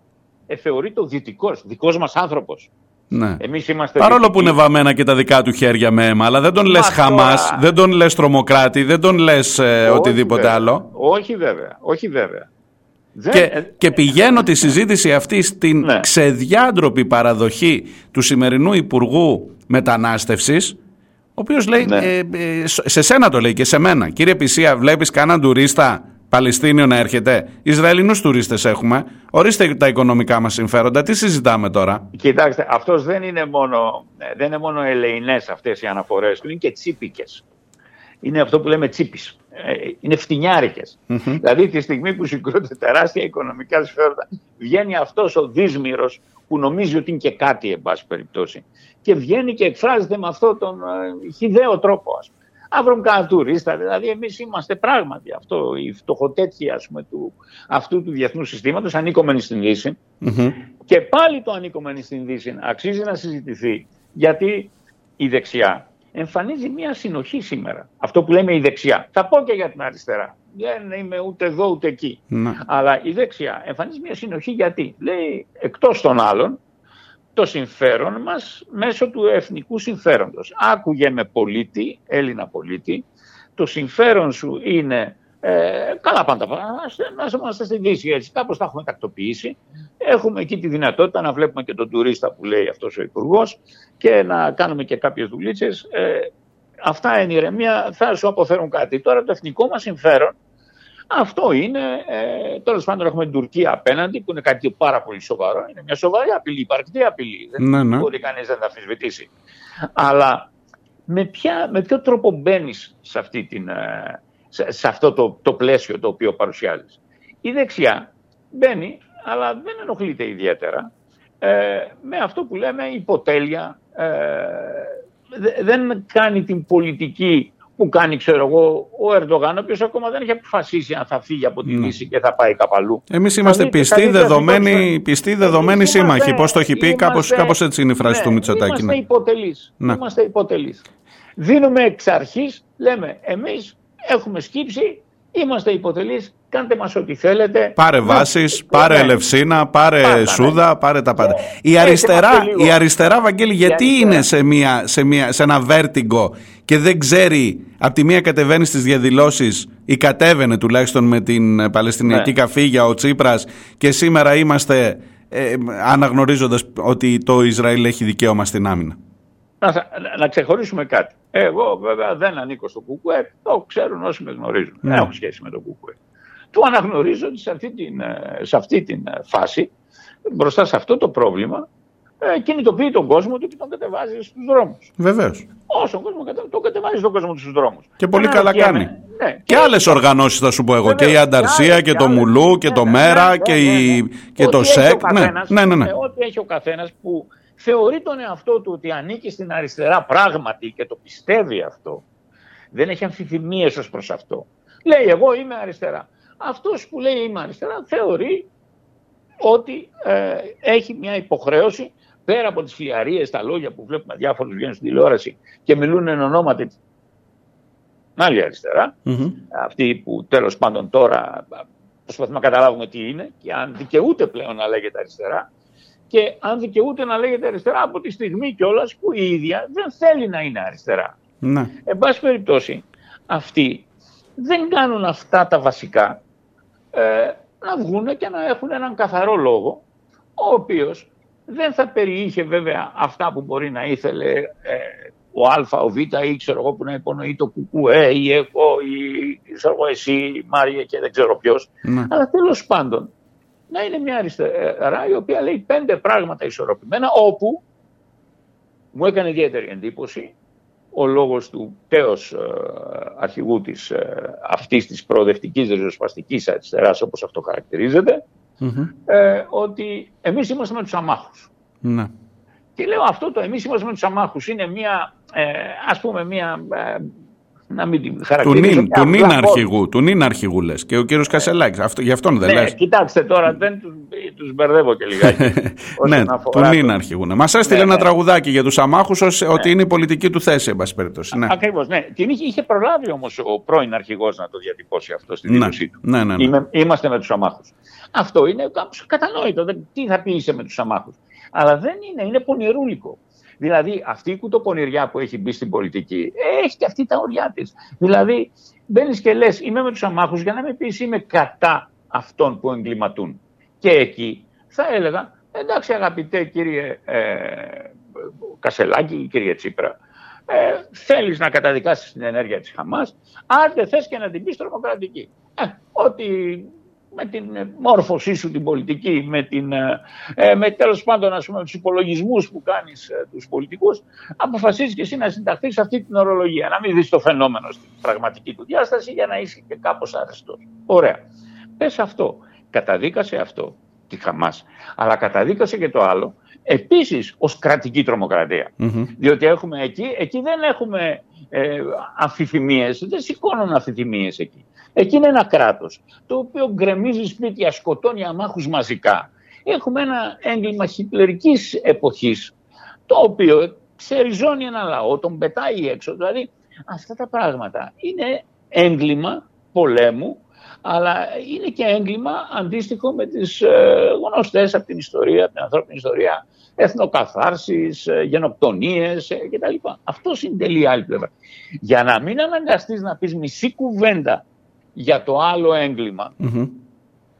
ε, θεωρείται ο δυτικός, δικός μας άνθρωπος. ναι. Εμείς είμαστε. Παρόλο δυτικοί. που είναι βαμμένα και τα δικά του χέρια με αίμα, αλλά δεν τον λες τώρα- Χαμάς, δεν τον λες τρομοκράτη, δεν τον λες ε, Όχι, οτιδήποτε βέβαια. άλλο. Όχι βέβαια. Όχι βέβαια. Δεν- Και, ε, και πηγαίνω τη συζήτηση αυτή στην Ναι. ξεδιάντροπη παραδοχή του σημερινού Υπουργού Μετανάστευσης, ο οποίος λέει, Ναι. ε, ε, σε σένα το λέει και σε μένα. Κύριε Πισία, βλέπεις κανέναν τουρίστα Παλαιστίνιο να έρχεται. Ισραηλινούς τουρίστες έχουμε. Ορίστε τα οικονομικά μας συμφέροντα. Τι συζητάμε τώρα; Κοιτάξτε, αυτός δεν είναι μόνο, ε, δεν είναι μόνο ελεηνές αυτές οι αναφορές του, είναι και τσίπικες. Είναι αυτό που λέμε τσίπης. Είναι φτηνιάρικες. Δηλαδή τη στιγμή που συγκρούνται τεράστια οικονομικά συμφέροντα, βγαίνει αυτός ο δύσμηρο που νομίζει ότι είναι και κάτι, εν πάση περιπτώσει. Και βγαίνει και εκφράζεται με αυτόν τον ε, χιδαίο τρόπο, ας πούμε. Αν βρούμε κανένα τουρίστα, δηλαδή εμείς είμαστε πράγματι αυτό, οι φτωχοτέτοιοι ας πούμε, του, αυτού του διεθνούς συστήματος, ανήκομενοι στην Δύση. Και πάλι το ανήκομενοι στην Δύση αξίζει να συζητηθεί, γιατί η δεξιά εμφανίζει μια συνοχή σήμερα. Αυτό που λέμε η δεξιά. Θα πω και για την αριστερά. Δεν είμαι ούτε εδώ ούτε εκεί. Ναι. Αλλά η δεξιά εμφανίζει μια συνοχή γιατί λέει εκτός των άλλων το συμφέρον μας μέσω του εθνικού συμφέροντος. Άκουγε με πολίτη, Έλληνα πολίτη, το συμφέρον σου είναι ε, καλά πάντα, να είμαστε στη Δύση έτσι, κάπως τα έχουμε τακτοποιήσει. Έχουμε εκεί τη δυνατότητα να βλέπουμε και τον τουρίστα που λέει αυτός ο υπουργός και να κάνουμε και κάποιες δουλίτσες. Ε, αυτά εν ηρεμία θα σου αποφέρουν κάτι. Τώρα το εθνικό μας συμφέρον αυτό είναι, ε, τέλος πάντων έχουμε την Τουρκία απέναντι που είναι κάτι πάρα πολύ σοβαρό. Είναι μια σοβαρή απειλή, υπαρκτή απειλή. Δεν Ναι, ναι. μπορεί κανείς να τα αμφισβητήσει. Αλλά με, ποια, με ποιο τρόπο μπαίνεις σε, αυτή την, ε, σε, σε αυτό το, το πλαίσιο το οποίο παρουσιάζεις. Η δεξιά μπαίνει, αλλά δεν ενοχλείται ιδιαίτερα, ε, με αυτό που λέμε υποτέλεια. Ε, δε- δεν κάνει την πολιτική που κάνει, ξέρω εγώ, ο Ερντογάν, ο οποίος ακόμα δεν έχει αποφασίσει αν θα φύγει από τη Δύση και θα πάει κάπου αλλού. Εμείς Θα είμαστε δει- πιστοί, θα δει δεδομένοι, εθνικός- πιστοί, δεδομένοι Εμείς σύμμαχοι. είμαστε- Πώς το έχει πει, κάπως, είμαστε- κάπως έτσι είναι η φράση ναι, του Μητσοτάκη. Είμαστε ναι. υποτελείς. Ναι. Είμαστε υποτελείς. Δίνουμε εξ αρχής, λέμε, εμείς έχουμε σκύψει είμαστε υποτελείς, κάντε μας ό,τι θέλετε. Πάρε Ναι, βάσεις, ναι, πάρε ναι. Ελευσίνα, πάρε Πάντα, ναι. Σούδα, πάρε τα πάντα. Η Ε, αριστερά, θυμάστε λίγο. η αριστερά Βαγγέλη, γιατί αριστερά. είναι σε, μια, σε, μια, σε ένα βέρτιγκο και δεν ξέρει, από τη μία κατεβαίνει στις διαδηλώσεις ή κατέβαινε τουλάχιστον με την ε, Παλαιστινιακή Ναι. καφίγια ο Τσίπρας και σήμερα είμαστε ε, αναγνωρίζοντας ότι το Ισραήλ έχει δικαίωμα στην άμυνα. Να, θα- να ξεχωρίσουμε κάτι. Εγώ βέβαια δεν ανήκω στο ΚΚΕ, το ξέρουν όσοι με γνωρίζουν. Ναι. Δεν έχω σχέση με το ΚΚΕ. Του αναγνωρίζω ότι σε αυτή την, ε, σε αυτή την ε, φάση, μπροστά σε αυτό το πρόβλημα, ε, κινητοποιεί τον κόσμο του και τον κατεβάζει στους δρόμους. Βεβαίως. Όσο κόσμο κατε, το κατεβάζει τον κόσμο του στους δρόμους. Και πολύ Ε, καλά και- κάνει. Ναι, Και άλλες οργανώσεις θα σου πω εγώ. Βεβαίως, Και η Ανταρσία άλλες, και το άλλες. Μουλού και Ναι, το ναι, Μέρα ναι, και, ναι, η, ναι. και το Ό,τι έχει ΣΕΚ. ο Ναι, καθένας, ναι, ναι. ναι. ε, Ό,τι έχει ο καθένας που θεωρεί τον εαυτό του ότι ανήκει στην αριστερά πράγματι και το πιστεύει αυτό. Δεν έχει αμφιθυμίες ως προς αυτό. Λέει εγώ είμαι αριστερά. Αυτός που λέει είμαι αριστερά θεωρεί ότι ε, έχει μια υποχρέωση πέρα από τις φλιαρίες, τα λόγια που βλέπουμε διάφορους βγαίνουν στην τηλεόραση και μιλούν εν ονόματι την άλλη αριστερά, Μμμ. αυτή που τέλος πάντων τώρα προσπαθούμε να καταλάβουμε τι είναι και αν δικαιούται πλέον να λέγεται αριστερά και αν δικαιούται να λέγεται αριστερά από τη στιγμή κιόλας που η ίδια δεν θέλει να είναι αριστερά. Ναι. Εν πάση περιπτώσει, αυτοί δεν κάνουν αυτά τα βασικά ε, να βγουν και να έχουν έναν καθαρό λόγο, ο οποίος δεν θα περιείχε βέβαια αυτά που μπορεί να ήθελε ε, ο Α, ο Β ή ξέρω εγώ που να υπονοεί το κουκουέ ή εγώ ή ξέρω εγώ εσύ η Μάρια και δεν ξέρω ποιος. Ναι. Αλλά τέλος πάντων να είναι μια αριστερά η οποία λέει πέντε πράγματα ισορροπημένα όπου μου έκανε ιδιαίτερη εντύπωση ο λόγος του τέος ε, αρχηγού της, ε, αυτής της προοδευτικής ριζοσπαστικής αριστεράς όπως αυτό χαρακτηρίζεται Μμμ. ε, ότι εμείς είμαστε με τους αμάχους. Ναι. Και λέω αυτό το εμείς είμαστε με τους αμάχους είναι μια, ε, ας πούμε μια, ε, να μην την Του χαρακτηρίζω. νυν, μια του νυν απλά αρχηγού, του νυν αρχηγού λες. Και ο κύριος Κασελάκης, αυτό, γι' αυτόν δεν Ναι, λες. κοιτάξτε τώρα, δεν τους, τους μπερδεύω και λιγάκι. όσον ναι, του αφορά νυν το- αρχηγού. Ναι. Μας έστειλε Ναι, ένα ναι. τραγουδάκι για τους αμάχους ως ότι είναι η πολιτική του θέση, εν πάση περιπτώσει. Ναι. Ακριβώς, ναι. Την είχε, είχε προλάβει όμως ο πρώην αρχηγός να το διατυπώσει αυτό στη Ναι. δήλωσή του. Ναι, ναι, ναι. Είμαι- είμαστε με τους αμάχους. Αυτό είναι κάπως κατανόητο. Δεν, τι θα πει είσαι με τους αμάχους. Αλλά δεν είναι, είναι πονηρούλικο. Δηλαδή αυτή η κουτοπονηριά που έχει μπει στην πολιτική έχει και αυτή τα ωριά της. Δηλαδή μπαίνεις και λες: Είμαι με τους αμάχους για να μην πεις είμαι κατά αυτών που εγκληματούν. Και εκεί θα έλεγα: Εντάξει, αγαπητέ κύριε ε, Κασελάκη, κύριε Τσίπρα, ε, θέλεις να καταδικάσεις την ενέργεια της Χαμάς, άντε θες και να την πεις τρομοκρατική. Ε, ότι με την ε, μόρφωσή σου την πολιτική, με, την, ε, ε, με τέλος πάντων ας πούμε, τους υπολογισμούς που κάνεις ε, τους πολιτικούς, αποφασίζεις και εσύ να συνταχθείς σε αυτή την ορολογία, να μην δεις το φαινόμενο στην πραγματική του διάσταση για να είσαι και κάπως αρεστός. Ωραία. Πες αυτό. Καταδίκασε αυτό τη Χαμάς, αλλά καταδίκασε και το άλλο, επίσης ως κρατική τρομοκρατία. Μμμ. Διότι έχουμε εκεί, εκεί δεν έχουμε ε, αμφιθυμίες, δεν σηκώνουν αμφιθυμίες εκεί. Εκεί είναι ένα κράτος, το οποίο γκρεμίζει σπίτια, σκοτώνει αμάχους μαζικά. Έχουμε ένα έγκλημα χιτλερικής εποχής, το οποίο ξεριζώνει ένα λαό, τον πετάει έξω. Δηλαδή αυτά τα πράγματα είναι έγκλημα πολέμου, αλλά είναι και έγκλημα αντίστοιχο με τις ε, γνωστές από την ιστορία, από την ανθρώπινη ιστορία, εθνοκαθάρσεις, ε, γενοκτονίες ε, κτλ. Αυτός συντελεί άλλη πλευρά. Για να μην αναγκαστείς να πεις μισή κουβέντα για το άλλο έγκλημα, Μμμ.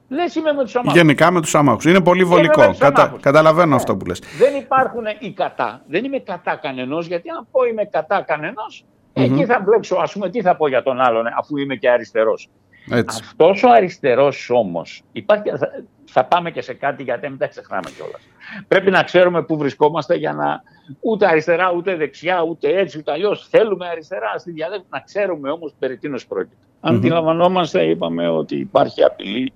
λες είμαι με τους αμάχους. Γενικά με τους αμάχους. Είναι πολύ βολικό. με τους Κατα- αμάχους. καταλαβαίνω Ναι. αυτό που λες. Δεν υπάρχουν οι κατά. Δεν είμαι κατά κανενός, γιατί αν πω είμαι κατά κανενός, εκεί θα μπλέξω, ας πούμε, τι θα πω για τον άλλον, αφού είμαι και αριστερός. Έτσι. Αυτός ο αριστερός όμως, υπάρχει, θα, θα πάμε και σε κάτι γιατί μην τα ξεχνάμε κιόλας. Πρέπει να ξέρουμε πού βρισκόμαστε για να ούτε αριστερά, ούτε δεξιά, ούτε έτσι, ούτε αλλιώς. Θέλουμε αριστερά στη διαδέκτη, να ξέρουμε όμως περί τίνος πρόκειται. Αντιλαμβανόμαστε, είπαμε, ότι υπάρχει απειλή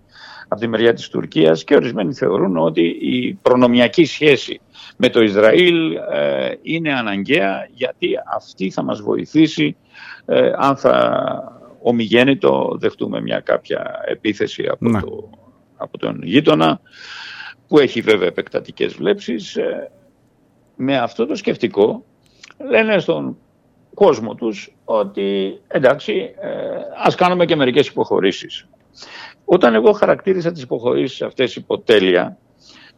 από τη μεριά της Τουρκίας και ορισμένοι θεωρούν ότι η προνομιακή σχέση με το Ισραήλ ε, είναι αναγκαία γιατί αυτή θα μας βοηθήσει ε, αν θα ομιγέννητο δεχτούμε μια κάποια επίθεση από, Ναι. το, από τον γείτονα που έχει βέβαια επεκτατικές βλέψεις. Ε, με αυτό το σκεφτικό λένε στον κόσμο τους ότι εντάξει ε, ας κάνουμε και μερικές υποχωρήσεις. Όταν εγώ χαρακτήρισα τις υποχωρήσεις αυτές υποτέλεια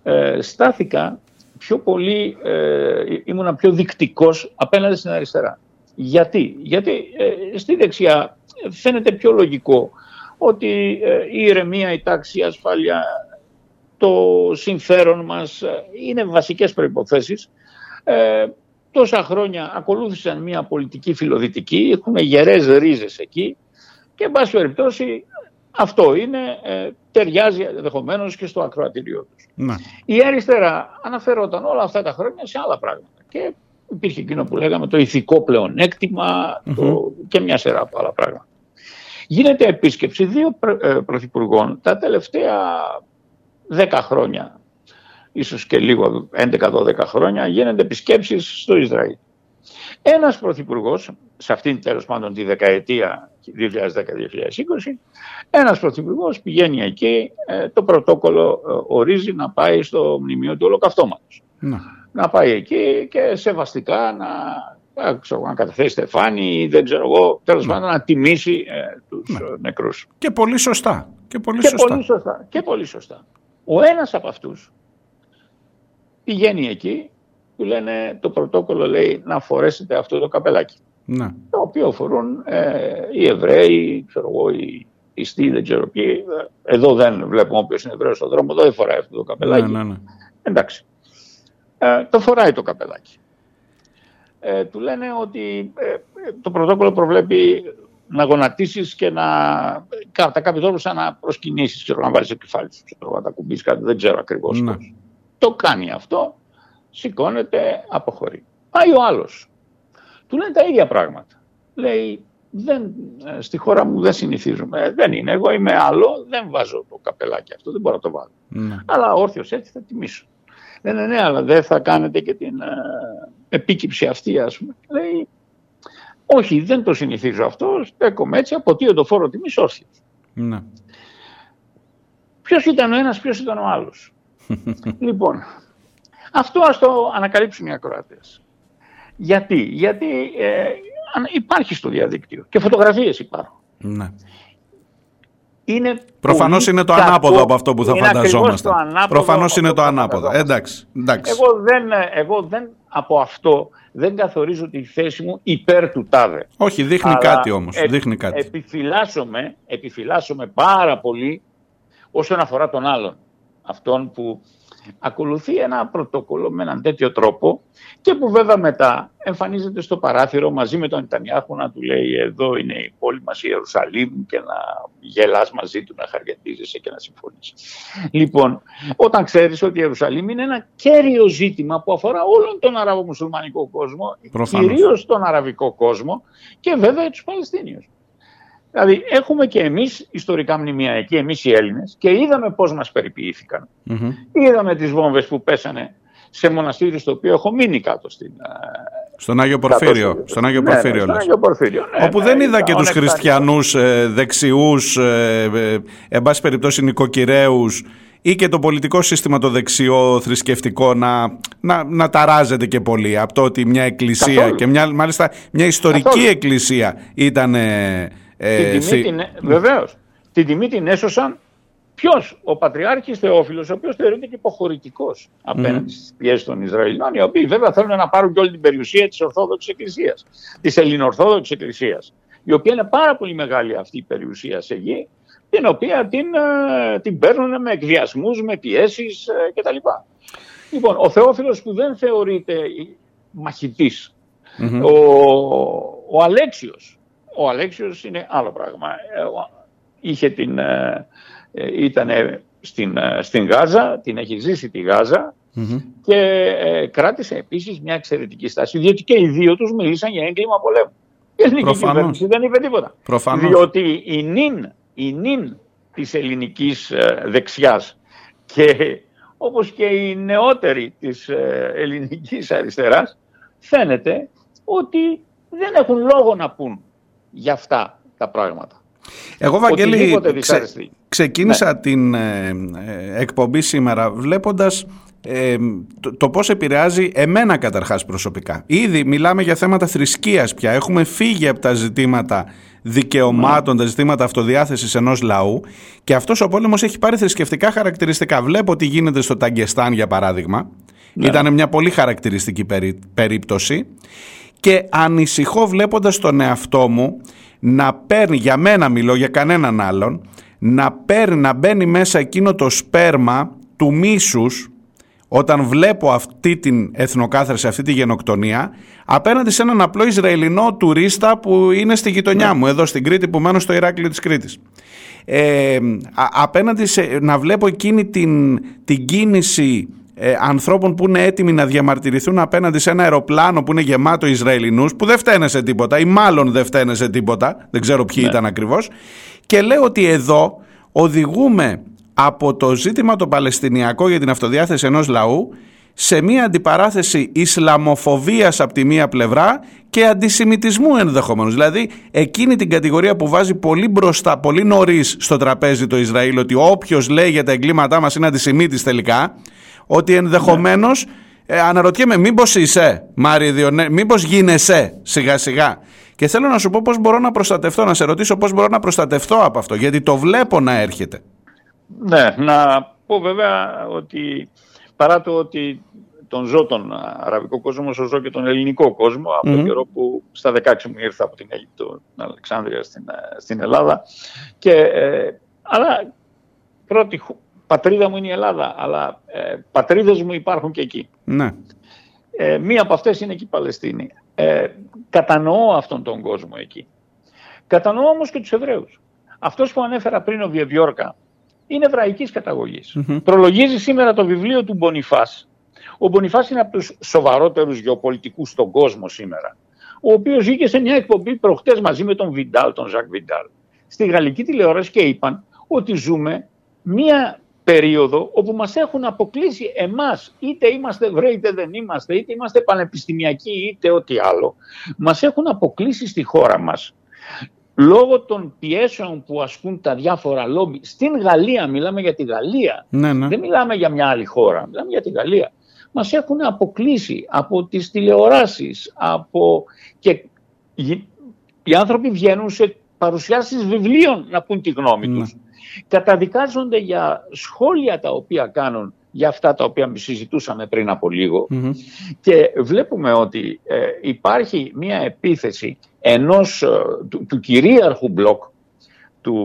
ε, στάθηκα πιο πολύ, ε, ήμουνα πιο δεικτικός απέναντι στην αριστερά. Γιατί, Γιατί ε, στη δεξιά φαίνεται πιο λογικό ότι ε, η ηρεμία, η τάξη, η ασφάλεια, το συμφέρον μας ε, είναι βασικές προϋποθέσεις. Ε, τόσα χρόνια ακολούθησαν μια πολιτική φιλοδυτική, έχουμε γερές ρίζες εκεί και εν πάση περιπτώσει αυτό είναι, ε, ταιριάζει ενδεχομένως και στο ακροατήριό τους. Ναι. Η αριστερά αναφερόταν όλα αυτά τα χρόνια σε άλλα πράγματα. Και υπήρχε εκείνο που λέγαμε το ηθικό πλεονέκτημα το, και μια σειρά από άλλα πράγματα. Γίνεται επίσκεψη δύο πρω- ε, πρωθυπουργών τα τελευταία 10 χρόνια, ίσως και λίγο 11-12 χρόνια, γίνονται επισκέψεις στο Ισραήλ. Ένας πρωθυπουργός, σε αυτήν τέλος πάντων τη δεκαετία 2010-2020, ένας πρωθυπουργός πηγαίνει εκεί, ε, το πρωτόκολλο ε, ορίζει να πάει στο μνημείο του Ολοκαυτώματος. Ναι. Να πάει εκεί και σεβαστικά να, ε, ξέρω, να καταθέσει στεφάνι ή δεν ξέρω εγώ, τέλος πάντων να τιμήσει ε, τους Ναι. ε, νεκρούς. Και πολύ σωστά. Και πολύ Και σωστά. πολύ σωστά. Και πολύ σωστά. Ο ένας από αυτούς πηγαίνει εκεί, του λένε το πρωτόκολλο λέει να φορέσετε αυτό το καπελάκι. Ναι. Το οποίο φορούν ε, οι Εβραίοι, ξέρω εγώ, οι πιστοί, δεν ξέρω ποιοι. Εδώ δεν βλέπουμε όποιος είναι Εβραίος στον δρόμο, εδώ δεν φοράει αυτό το καπελάκι. Ναι, ναι, ναι. Εντάξει. Ε, το φοράει το καπελάκι. Ε, του λένε ότι ε, ε, το πρωτόκολλο προβλέπει να γονατίσεις και να κατά κάποιο τρόπο σαν να προσκυνήσεις, ξέρω, να βάλεις το κεφάλι σου, ξέρω, να τα κουμπίσεις κάτι, δεν ξέρω ακριβώς Ναι. πώς. Το κάνει αυτό, σηκώνεται, αποχωρεί. Πάει ο άλλος. Του λένε τα ίδια πράγματα. Λέει, δεν, ε, στη χώρα μου δεν συνηθίζουμε. Ε, δεν είναι. Εγώ είμαι άλλο, δεν βάζω το καπελάκι αυτό, δεν μπορώ να το βάλω. ναι. Αλλά όρθιος έτσι θα τιμήσω. Λένε ναι, αλλά δεν θα κάνετε και την ε, επίκυψη αυτή, ας πούμε. Λέει, όχι, δεν το συνηθίζω αυτό, στέκομαι έτσι, αποτείω το φόρο τιμής όρθιος. ναι. Ποιος ήταν ο ένας, ποιος ήταν ο άλλος. Λοιπόν, αυτό ας το ανακαλύψουν οι ακροατές. Γιατί, γιατί ε, αν- υπάρχει στο διαδίκτυο και φωτογραφίες υπάρχουν. ναι. Είναι Προφανώς πολύ είναι το κακό. ανάποδο από αυτό που θα Είναι ακριβώς φανταζόμασταν. το ανάποδο Προφανώς από είναι αυτό το που ανάποδο. φανταζόμασταν. Εντάξει. εντάξει. Εγώ δεν, εγώ δεν από αυτό δεν καθορίζω τη θέση μου υπέρ του τάδε. Όχι, δείχνει Αλλά κάτι όμως. επ- Δείχνει κάτι. Επιφυλάσσομαι, επιφυλάσσομαι πάρα πολύ όσον αφορά τον άλλον. Αυτόν που ακολουθεί ένα πρωτόκολλο με έναν τέτοιο τρόπο και που βέβαια μετά εμφανίζεται στο παράθυρο μαζί με τον Νετανιάχου να του λέει εδώ είναι η πόλη μας η Ιερουσαλήμ και να γελάς μαζί του, να χαριατίζεσαι και να συμφωνείς. Λοιπόν, όταν ξέρεις ότι η Ιερουσαλήμ είναι ένα κέριο ζήτημα που αφορά όλον τον αραβο-μουσουλμανικό κόσμο, Προφανώς. κυρίως τον αραβικό κόσμο και βέβαια τους Παλαιστίνιους. Δηλαδή έχουμε και εμείς ιστορικά μνημεία εκεί, εμείς οι Έλληνες και είδαμε πώς μας περιποιήθηκαν. Μμμ. Είδαμε τις βόμβες που πέσανε σε μοναστήριο στο οποίο έχω μείνει κάτω στην... ε, Στον Άγιο κάτω Πορφύριο. στη- Στον Άγιο Ναι, ναι, Πορφύριο, στον λες. Άγιο Πορφύριο, ναι, Όπου ναι, δεν είδα ήταν και ο τους Νεκτάριος. χριστιανούς ε, δεξιούς, ε, ε, εν πάση περιπτώσει νοικοκυρέους ή και το πολιτικό σύστημα το δεξιό θρησκευτικό να, να, να ταράζεται και πολύ από το ότι μια εκκλησία Καθόλου. και μια, μάλιστα μια ιστορική Καθόλου. εκκλησία ήταν... ε, ε, Την τιμή στη- την, βεβαίως, την τιμή την έσωσαν ποιος, ο Πατριάρχης Θεόφιλος, ο οποίος θεωρείται και υποχωρητικός απέναντι στις πιέσεις των Ισραηλινών, οι οποίοι βέβαια θέλουν να πάρουν και όλη την περιουσία της Ορθόδοξης Εκκλησίας, της Ελληνοορθόδοξης Εκκλησίας, η οποία είναι πάρα πολύ μεγάλη αυτή η περιουσία σε γη, την οποία την, ε, την παίρνουν με εκβιασμούς, με πιέσεις ε, κτλ. Λοιπόν, ο Θεόφιλος που δεν θεωρείται μαχητής, Μμμ. ο, ο Αλέξιος. Ο Αλέξιος είναι άλλο πράγμα. Ε, ο- Είχε την, ε, ε, ήταν στην, ε, στην Γάζα, την έχει ζήσει τη Γάζα Μμμ. και ε, κράτησε επίσης μια εξαιρετική στάση, διότι και οι δύο τους μιλήσαν για έγκλημα πολέμου. Η ελληνική Προφανώς. κυβέρνηση δεν είπε τίποτα. Προφανώς. Διότι η νυν, η νυν της ελληνικής ε, δεξιάς και όπως και οι νεότεροι της ε, ελληνικής αριστεράς φαίνεται ότι δεν έχουν λόγο να πούν για αυτά τα πράγματα. Εγώ, Βαγγέλη, Οτιδήποτε ξε- δυσαρεστεί. ξεκίνησα την ε, ε, εκπομπή σήμερα βλέποντας ε, το, το πώς επηρεάζει εμένα καταρχάς προσωπικά. Ήδη μιλάμε για θέματα θρησκείας πια. Έχουμε φύγει από τα ζητήματα δικαιωμάτων, τα ζητήματα αυτοδιάθεσης ενός λαού και αυτός ο πόλεμος έχει πάρει θρησκευτικά χαρακτηριστικά. Βλέπω τι γίνεται στο Ταγκεστάν για παράδειγμα. Ήταν μια πολύ χαρακτηριστική περί- περίπτωση και ανησυχώ βλέποντας τον εαυτό μου να παίρνει, για μένα μιλώ, για κανέναν άλλον, να παίρνει, να μπαίνει μέσα εκείνο το σπέρμα του μίσους όταν βλέπω αυτή την εθνοκάθαρση, αυτή τη γενοκτονία, απέναντι σε έναν απλό Ισραηλινό τουρίστα που είναι στη γειτονιά μου, εδώ στην Κρήτη, που μένω στο Ηράκλειο της Κρήτης. Ε, α- απέναντι σε, να βλέπω εκείνη την, την κίνηση ε, ανθρώπων που είναι έτοιμοι να διαμαρτυρηθούν απέναντι σε ένα αεροπλάνο που είναι γεμάτο Ισραηλινούς που δεν φταίνε σε τίποτα ή μάλλον δεν φταίνε σε τίποτα, δεν ξέρω ποιοι ήταν ακριβώς και λέω ότι εδώ οδηγούμε από το ζήτημα το Παλαιστινιακό για την αυτοδιάθεση ενός λαού σε μια αντιπαράθεση Ισλαμοφοβίας από τη μία πλευρά και αντισημιτισμού ενδεχομένως. Δηλαδή εκείνη την κατηγορία που βάζει πολύ μπροστά, πολύ νωρίς στο τραπέζι το Ισραήλ ότι όποιος λέει για τα εγκλήματά μας είναι αντισημίτης τελικά, ότι ενδεχομένως ε, αναρωτιέμαι μήπως είσαι Μάρι Διονέ, μήπως γίνεσαι σιγά σιγά. Και θέλω να σου πω πώς μπορώ να προστατευτώ, να σε ρωτήσω πώς μπορώ να προστατευτώ από αυτό, γιατί το βλέπω να έρχεται. Ναι, να πω βέβαια ότι παρά το ότι τον ζω τον αραβικό κόσμο, όσο ζω και τον ελληνικό κόσμο, από τον καιρό που στα 16 μου ήρθα από την Αίγυπτο, την Αλεξάνδρεια στην, ε, στην Ελλάδα. Και, ε, αλλά πρώτη χου- πατρίδα μου είναι η Ελλάδα, αλλά ε, πατρίδες μου υπάρχουν και εκεί. Ναι. Ε, μία από αυτές είναι και η Παλαιστίνη. Ε, κατανοώ αυτόν τον κόσμο εκεί. Κατανοώ όμως και τους Εβραίους. Αυτός που ανέφερα πριν ο Βιεβιόρκα είναι εβραϊκής καταγωγής. Προλογίζει σήμερα το βιβλίο του Μπονιφάς. Ο Μπονιφάς είναι από τους σοβαρότερους γεωπολιτικούς στον κόσμο σήμερα. Ο οποίος βγήκε σε μια εκπομπή προχτές μαζί με τον Βιντάλ, τον Ζακ Βιντάλ, στη γαλλική τηλεόραση και είπαν ότι ζούμε μια περίοδο όπου μας έχουν αποκλείσει εμάς, είτε είμαστε Εβραίοι είτε δεν είμαστε, είτε είμαστε πανεπιστημιακοί είτε ό,τι άλλο, μας έχουν αποκλείσει στη χώρα μας λόγω των πιέσεων που ασκούν τα διάφορα λόμπι. Στην Γαλλία, μιλάμε για τη Γαλλία, Ναι, ναι. δεν μιλάμε για μια άλλη χώρα, μιλάμε για τη Γαλλία. Μας έχουν αποκλείσει από τις τηλεοράσεις, από... και γυ- οι άνθρωποι βγαίνουν σε παρουσιάσεις βιβλίων να πούν τη γνώμη Ναι. τους. Καταδικάζονται για σχόλια τα οποία κάνουν για αυτά τα οποία συζητούσαμε πριν από λίγο Μμμ. και βλέπουμε ότι ε, υπάρχει μια επίθεση ενός ε, του, του κυρίαρχου μπλοκ του,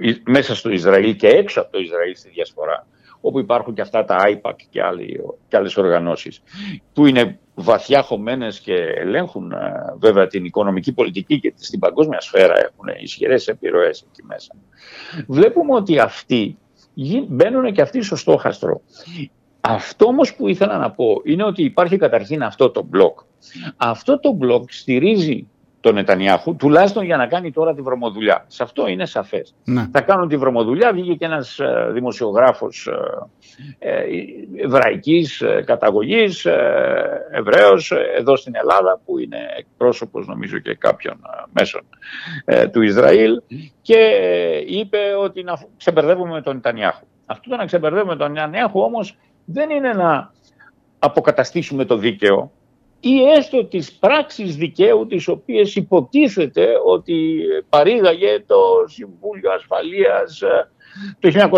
Ι- μέσα στο Ισραήλ και έξω από το Ισραήλ στη διασπορά όπου υπάρχουν και αυτά τα IPAC και, άλλοι, και άλλες οργανώσεις που είναι βαθιά χωμένες και ελέγχουν ε, βέβαια την οικονομική πολιτική και στην παγκόσμια σφαίρα έχουν ισχυρές επιρροές εκεί μέσα. Βλέπουμε ότι αυτοί γι- μπαίνουν και αυτοί στο στόχαστρο. Αυτό όμως που ήθελα να πω είναι ότι υπάρχει καταρχήν αυτό το μπλοκ. Αυτό το μπλοκ στηρίζει τον Νετανιάχου, τουλάχιστον για να κάνει τώρα τη βρωμοδουλειά. Σε αυτό είναι σαφές. Ναι. Θα κάνουν τη βρωμοδουλειά, βγήκε και ένας ε, δημοσιογράφος ε, ε, εβραϊκής ε, καταγωγής, ε, Εβραίος, ε, εδώ στην Ελλάδα, που είναι εκπρόσωπος νομίζω και κάποιων ε, μέσων ε, του Ισραήλ και ε, είπε ότι να ξεμπερδεύουμε με τον Νετανιάχου. Αυτό το να ξεμπερδεύουμε τον Νετανιάχου όμως δεν είναι να αποκαταστήσουμε το δίκαιο ή έστω τις πράξεις δικαίου τις οποίες υποτίθεται ότι παρήγαγε το Συμβούλιο Ασφαλείας ε, το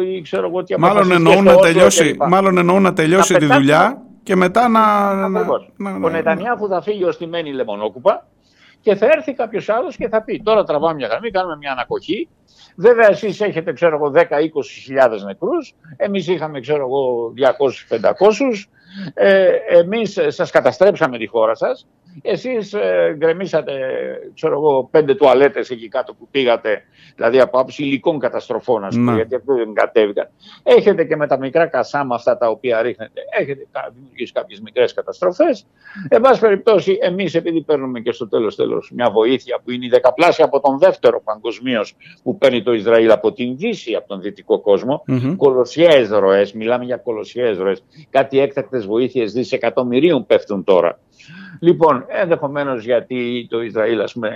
1948 ή ξέρω εγώ τι Μάλλον αποφασίστηκε εννοούν, στο να Όσλο τελειώσει, κλπ. μάλλον εννοούν να τελειώσει Να τη πετάξουμε- δουλειά και μετά να... να- Ακριβώς. να- Ο να- Νετανιάχου θα φύγει ως τη μένη λεμονόκουπα και θα έρθει κάποιος άλλος και θα πει: Τώρα τραβάμε μια γραμμή, κάνουμε μια ανακοχή. Βέβαια, εσείς έχετε, ξέρω εγώ, 10-20 χιλιάδες νεκρούς. Εμείς είχαμε, ξέρω εγώ, 200-500. Ε, Εμείς σας καταστρέψαμε τη χώρα σας. Εσείς ε, γκρεμίσατε, ξέρω εγώ, πέντε τουαλέτες εκεί κάτω που πήγατε, δηλαδή από άψη υλικών καταστροφών, ας πούμε, Ναι. γιατί αυτό δεν κατέβηκαν. Έχετε και με τα μικρά κασάμα αυτά τα οποία ρίχνετε, έχετε κα- δημιουργήσει κάποιες μικρές καταστροφές. Εν πάση περιπτώσει, εμείς επειδή παίρνουμε και στο τέλος τέλος μια βοήθεια που είναι η δεκαπλάσια από τον δεύτερο παγκοσμίως που παίρνει το Ισραήλ από την Δύση, από τον δυτικό κόσμο, Μμμ. κολοσιαίες ροές, μιλάμε για κολοσιαίες ροές, κάτι έκτακτες βοήθειες δισεκατομμυρίων πέφτουν τώρα. Λοιπόν, ενδεχομένως γιατί το Ισραήλ ας πούμε,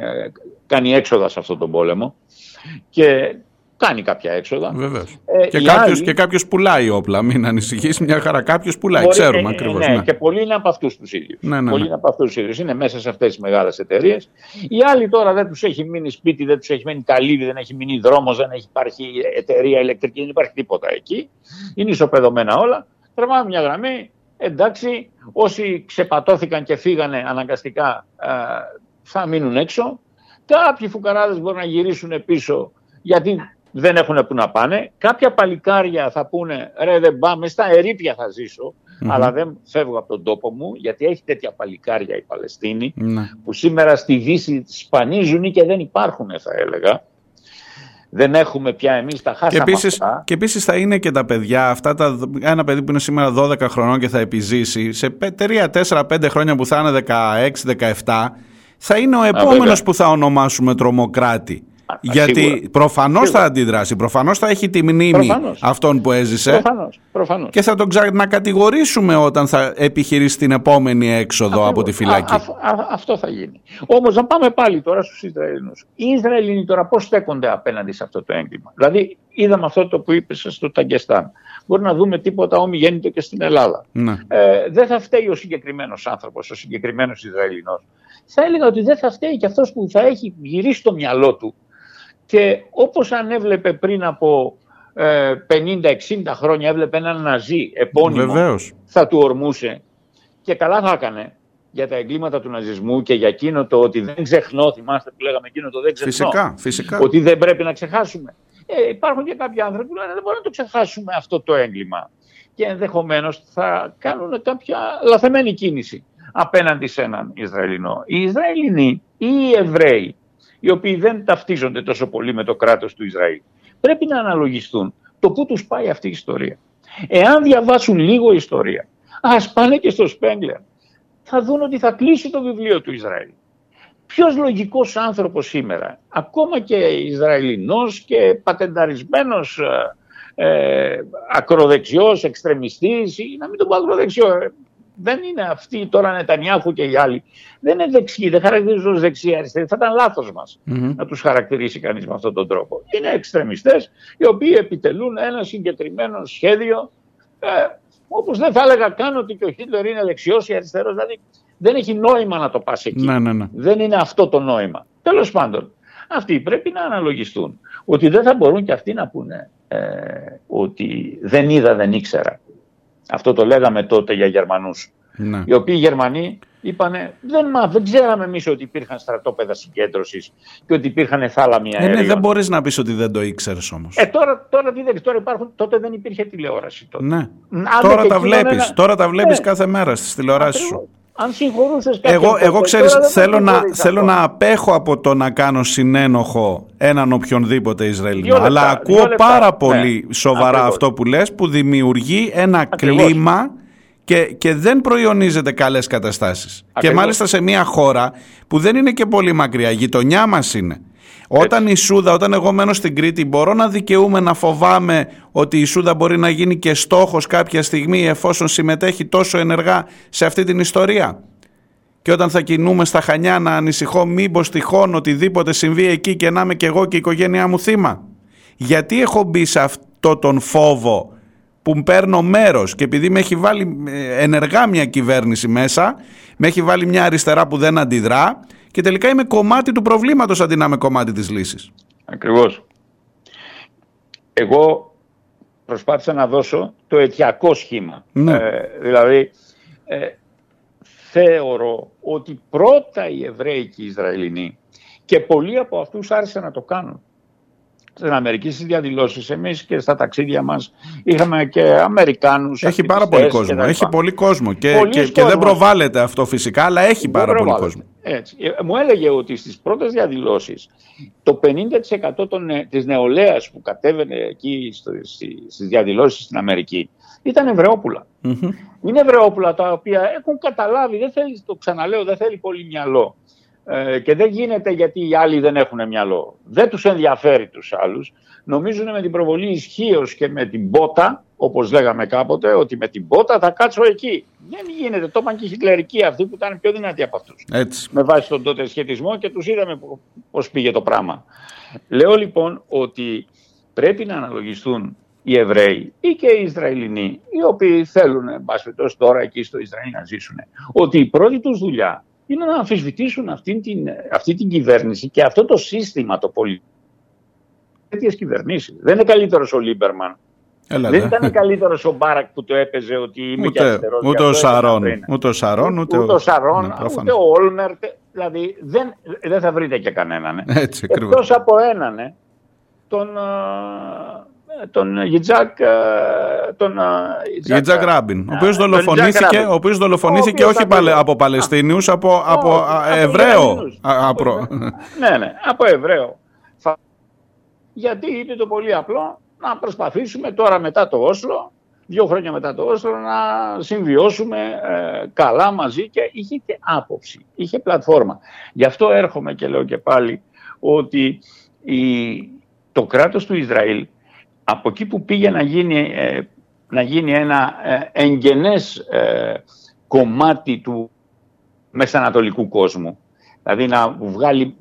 κάνει έξοδα σε αυτόν τον πόλεμο και κάνει κάποια έξοδα. Βεβαίως. Ε, και οι κάποιο άλλοι- και κάποιος πουλάει όπλα. Μην ανησυχείς, μια χαρά. Κάποιος πουλάει. Μπορεί- Ξέρουμε ε, ακριβώς. Ναι, Ναι. και πολλοί είναι από αυτούς τους ίδιους. Ναι, ναι, πολλοί ναι. είναι από αυτούς τους ίδιους. Είναι μέσα σε αυτές τις μεγάλες εταιρείες. Οι άλλοι τώρα δεν τους έχει μείνει σπίτι, δεν τους έχει μείνει καλύβι, δεν έχει μείνει δρόμος, δεν έχει υπάρχει εταιρεία ηλεκτρική, δεν υπάρχει τίποτα εκεί. Είναι ισοπεδωμένα όλα. Τρεμάμε μια γραμμή. Εντάξει, όσοι ξεπατώθηκαν και φύγανε αναγκαστικά ε, θα μείνουν έξω. Κάποιοι φουκαράδες μπορούν να γυρίσουν πίσω γιατί δεν έχουν που να πάνε. Κάποια παλικάρια θα πούνε ρε δεν πάμε, στα ερήπια θα ζησω αλλά δεν φεύγω από τον τόπο μου γιατί έχει τέτοια παλικάρια η Παλαιστίνη Ναι. που σήμερα στη Δύση σπανίζουν και δεν υπάρχουν θα έλεγα. Δεν έχουμε πια εμείς τα Και χάσαμε επίσης, αυτά. και επίσης θα είναι και τα παιδιά, αυτά τα, δ- ένα παιδί που είναι σήμερα 12 χρονών και θα επιζήσει, σε 3-4-5 χρόνια που θα είναι 16-17, θα είναι ο επόμενος βέβαια. που θα ονομάσουμε τρομοκράτη. Α, Γιατί σίγουρα. προφανώς Σίγουρα. θα αντιδράσει, προφανώς θα έχει τη μνήμη Προφανώς. αυτών που έζησε Προφανώς, προφανώς. και θα τον ξανακατηγορήσουμε όταν θα επιχειρήσει την επόμενη έξοδο από τη Ακριβώς. φυλακή. Α, α, α, αυτό θα γίνει. Όμως να πάμε πάλι τώρα στους Ισραηλινούς. Οι Ισραηλινοί τώρα πώς στέκονται απέναντι σε αυτό το έγκλημα; Δηλαδή είδαμε αυτό το που είπες στο Ταγκεστάν. Μπορεί να δούμε τίποτα ομοιογέννητο και στην Ελλάδα. Ναι. Ε, δεν θα φταίει ο συγκεκριμένος άνθρωπος, ο συγκεκριμένος Ισραηλινός. Θα έλεγα ότι δεν θα φταίει και αυτός που θα έχει γυρίσει το μυαλό του και όπως αν έβλεπε πριν από ε, 50-60 χρόνια έβλεπε έναν ναζί επώνυμο Βεβαίως. θα του ορμούσε και καλά θα έκανε για τα εγκλήματα του ναζισμού και για εκείνο το ότι δεν ξεχνώ, θυμάστε που λέγαμε εκείνο το δεν ξεχνώ, Φυσικά, φυσικά. ότι δεν πρέπει να ξεχάσουμε. Ε, υπάρχουν και κάποιοι άνθρωποι που λένε δεν μπορούμε να το ξεχάσουμε αυτό το έγκλημα και ενδεχομένως θα κάνουν κάποια λαθεμένη κίνηση απέναντι σε έναν Ισραηλινό. Οι Ισραηλινοί ή οι Εβραίοι, οι οποίοι δεν ταυτίζονται τόσο πολύ με το κράτος του Ισραήλ, πρέπει να αναλογιστούν το πού τους πάει αυτή η ιστορία. Εάν διαβάσουν λίγο ιστορία, ας πάνε και στο Σπέγγλερ, θα δουν ότι θα κλείσει το βιβλίο του Ισραήλ. Ποιος λογικός άνθρωπος σήμερα, ακόμα και Ισραηλινός και πατενταρισμένος ε, ε, ακροδεξιός, εξτρεμιστής ή να μην τον πω ακροδεξιό, ε, δεν είναι αυτοί τώρα Νετανιάχου και οι άλλοι. Δεν είναι δεξιοί, δεν χαρακτηρίζουν ως δεξιοί αριστεροί. Θα ήταν λάθος μας Μμμ. να τους χαρακτηρίσει κανείς με αυτόν τον τρόπο. Είναι εξτρεμιστές οι οποίοι επιτελούν ένα συγκεκριμένο σχέδιο ε, όπως δεν θα έλεγα καν ότι και ο Χίτλερ είναι δεξιός ή αριστερός. Δηλαδή δεν έχει νόημα να το πας εκεί. Ναι, ναι, ναι. Δεν είναι αυτό το νόημα. Τέλος πάντων, αυτοί πρέπει να αναλογιστούν ότι δεν θα μπορούν και αυτοί να πούνε ε, ότι δεν είδα, δεν ήξερα. Αυτό το λέγαμε τότε για Γερμανούς. ναι. Οι οποίοι Γερμανοί είπανε δεν, μα, δεν ξέραμε εμείς ότι υπήρχαν στρατόπεδα συγκέντρωσης και ότι υπήρχαν θάλαμοι Ε, ναι, αέριων. δεν μπορείς να πεις ότι δεν το ήξερες όμως. Ε, τώρα, τώρα τι δεν τώρα υπάρχουν, τότε δεν υπήρχε τηλεόραση. Τότε. ναι. Άντε Τώρα και τα εκείνον βλέπεις, ένα- τώρα τα βλέπεις Ε, κάθε μέρα στις τηλεοράσεις σου. Ακριβώς. Αν συγχωρούσες κάποιον Εγώ, τότε, εγώ ξέρεις, τώρα δεν θέλω, θα να, συγχωρείς θέλω αυτό. να απέχω από το να κάνω συνένοχο έναν οποιονδήποτε Ισραηλινό. Δύο λεπτά, αλλά δύο ακούω λεπτά. πάρα Ναι, πολύ σοβαρά ακριβώς. αυτό που λες που δημιουργεί ένα Ακριβώς. κλίμα και, και δεν προϊονίζεται καλές καταστάσεις. Και Ακριβώς. μάλιστα σε μια χώρα που δεν είναι και πολύ μακριά, γειτονιά μας είναι. Όταν η Σούδα, όταν εγώ μένω στην Κρήτη, μπορώ να δικαιούμαι να φοβάμαι ότι η Σούδα μπορεί να γίνει και στόχος κάποια στιγμή εφόσον συμμετέχει τόσο ενεργά σε αυτή την ιστορία; Και όταν θα κινούμε στα Χανιά να ανησυχώ μήπως τυχόν οτιδήποτε συμβεί εκεί και να είμαι και εγώ και η οικογένειά μου θύμα; Γιατί έχω μπει σε αυτό τον φόβο που παίρνω μέρος και επειδή με έχει βάλει ε, ενεργά μια κυβέρνηση μέσα, με έχει βάλει μια αριστερά που δεν αντιδρά και τελικά είμαι κομμάτι του προβλήματος αντί να είμαι κομμάτι της λύσης. Ακριβώς. Εγώ προσπάθησα να δώσω το αιτιακό σχήμα. Ναι. Ε, δηλαδή, ε, θεωρώ ότι πρώτα οι Εβραίοι και οι Ισραηλινοί και πολλοί από αυτούς άρχισαν να το κάνουν. Στην Αμερική στις διαδηλώσεις εμείς και στα ταξίδια μας είχαμε και Αμερικάνους Έχει πάρα πολύ ακτιβιστές κόσμο. και τα Έχει λοιπά. πολύ κόσμο. Και, Πολύς και, και δεν κόσμος. προβάλλεται αυτό φυσικά, αλλά έχει Δεν πάρα πολύ προβάλλεται. κόσμο. Έτσι. Ε, Μου έλεγε ότι στις πρώτες διαδηλώσεις το 50% των, νε- της νεολαίας που κατέβαινε εκεί στο, στη- στις διαδηλώσεις στην Αμερική ήταν Εβραιόπουλα. Μμμ. Είναι Εβραιόπουλα τα οποία έχουν καταλάβει, δεν θέλει, το ξαναλέω, δεν θέλει πολύ μυαλό. Ε, και δεν γίνεται γιατί οι άλλοι δεν έχουν μυαλό. Δεν τους ενδιαφέρει τους άλλους. Νομίζουν με την προβολή ισχύως και με την πότα, όπως λέγαμε κάποτε, ότι με την πότα θα κάτσω εκεί. Δεν γίνεται. Το είπαν και οι χιτλερικοί αυτοί που ήταν πιο δυνατοί από αυτούς Έτσι. με βάση τον τότε σχετισμό και τους είδαμε πο- πώς πήγε το πράγμα. Λέω λοιπόν ότι πρέπει να αναλογιστούν οι Εβραίοι ή και οι Ισραηλινοί, οι οποίοι θέλουν, εν πάση περιπτώσει, τώρα εκεί στο Ισραήλ να ζήσουν, ότι η πρώτη τους δουλειά είναι να αμφισβητήσουν αυτή την, αυτή την κυβέρνηση και αυτό το σύστημα το πολιτικό. Τέτοιες κυβερνήσεις. Δεν είναι καλύτερος ο Λίμπερμαν. Έλα, Δεν δε. ήταν καλύτερος ο Μπάρακ που το έπαιζε ότι είμαι και Ούτε, αριστερός, ούτε γι' ο αυτό έκανα Σαρών. πριν. Ούτε ο Σαρόν, ούτε, Ούτε ο Σαρόν, Ναι, προφανώς. ούτε ο Όλμερτ. Δηλαδή δεν, δεν θα βρείτε και κανέναν. ε. Έτσι, ακριβώς. Εκτός από έναν, ε, τον, ε, τον Γιτζάκ, ε, τον ε, Γιτζάκ Ράμπιν, ο οποίος ε, τον δολοφονήθηκε, Γιτζάκ ο οποίος δολοφονήθηκε Ο οποίος όχι ήταν παλαι- εδώ. από Παλαιστίνιους, από, από Όχι, α, από Εβραίο. Ισραηλινούς. Α, Από απρο- Ναι, ναι, από Εβραίο. Θα- Γιατί είπε το πολύ απλό να προσπαθήσουμε τώρα μετά το Όσλο, δύο χρόνια μετά το Όσλο, να συμβιώσουμε ε, καλά μαζί και είχε και άποψη, είχε πλατφόρμα. Γι' αυτό έρχομαι και λέω και πάλι ότι η, το κράτος του Ισραήλ από εκεί που πήγε να γίνει, ε, να γίνει ένα ε, εγγενές ε, κομμάτι του μεσανατολικού κόσμου. Δηλαδή να βγάλει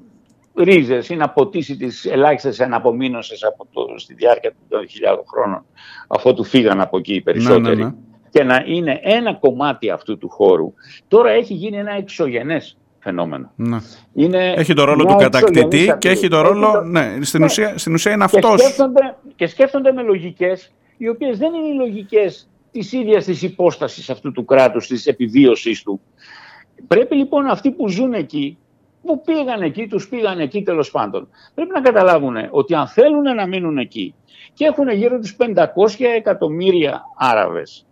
ρίζες ή να ποτίσει τις ελάχιστες αναπομείνωσες από το, στη διάρκεια των χιλιάδων χρόνων αφού του φύγαν από εκεί οι περισσότεροι ναι, ναι. και να είναι ένα κομμάτι αυτού του χώρου τώρα έχει γίνει ένα εξωγενές φαινόμενο. Ναι. Είναι Έχει το ρόλο μια του κατακτητή εξωγενής και έχει το απειλή. ρόλο. το- Ναι, στην, Ναι. ουσία, στην ουσία είναι και αυτός. σκέφτονται, και σκέφτονται με λογικές οι οποίες δεν είναι οι λογικές της ίδιας της υπόστασης αυτού του κράτους, της επιβίωσης του. Πρέπει λοιπόν αυτοί που ζουν εκεί, που πήγαν εκεί, τους πήγαν εκεί τέλος πάντων, πρέπει να καταλάβουν ότι αν θέλουν να μείνουν εκεί και έχουν γύρω τους 500 εκατομμύρια Άραβες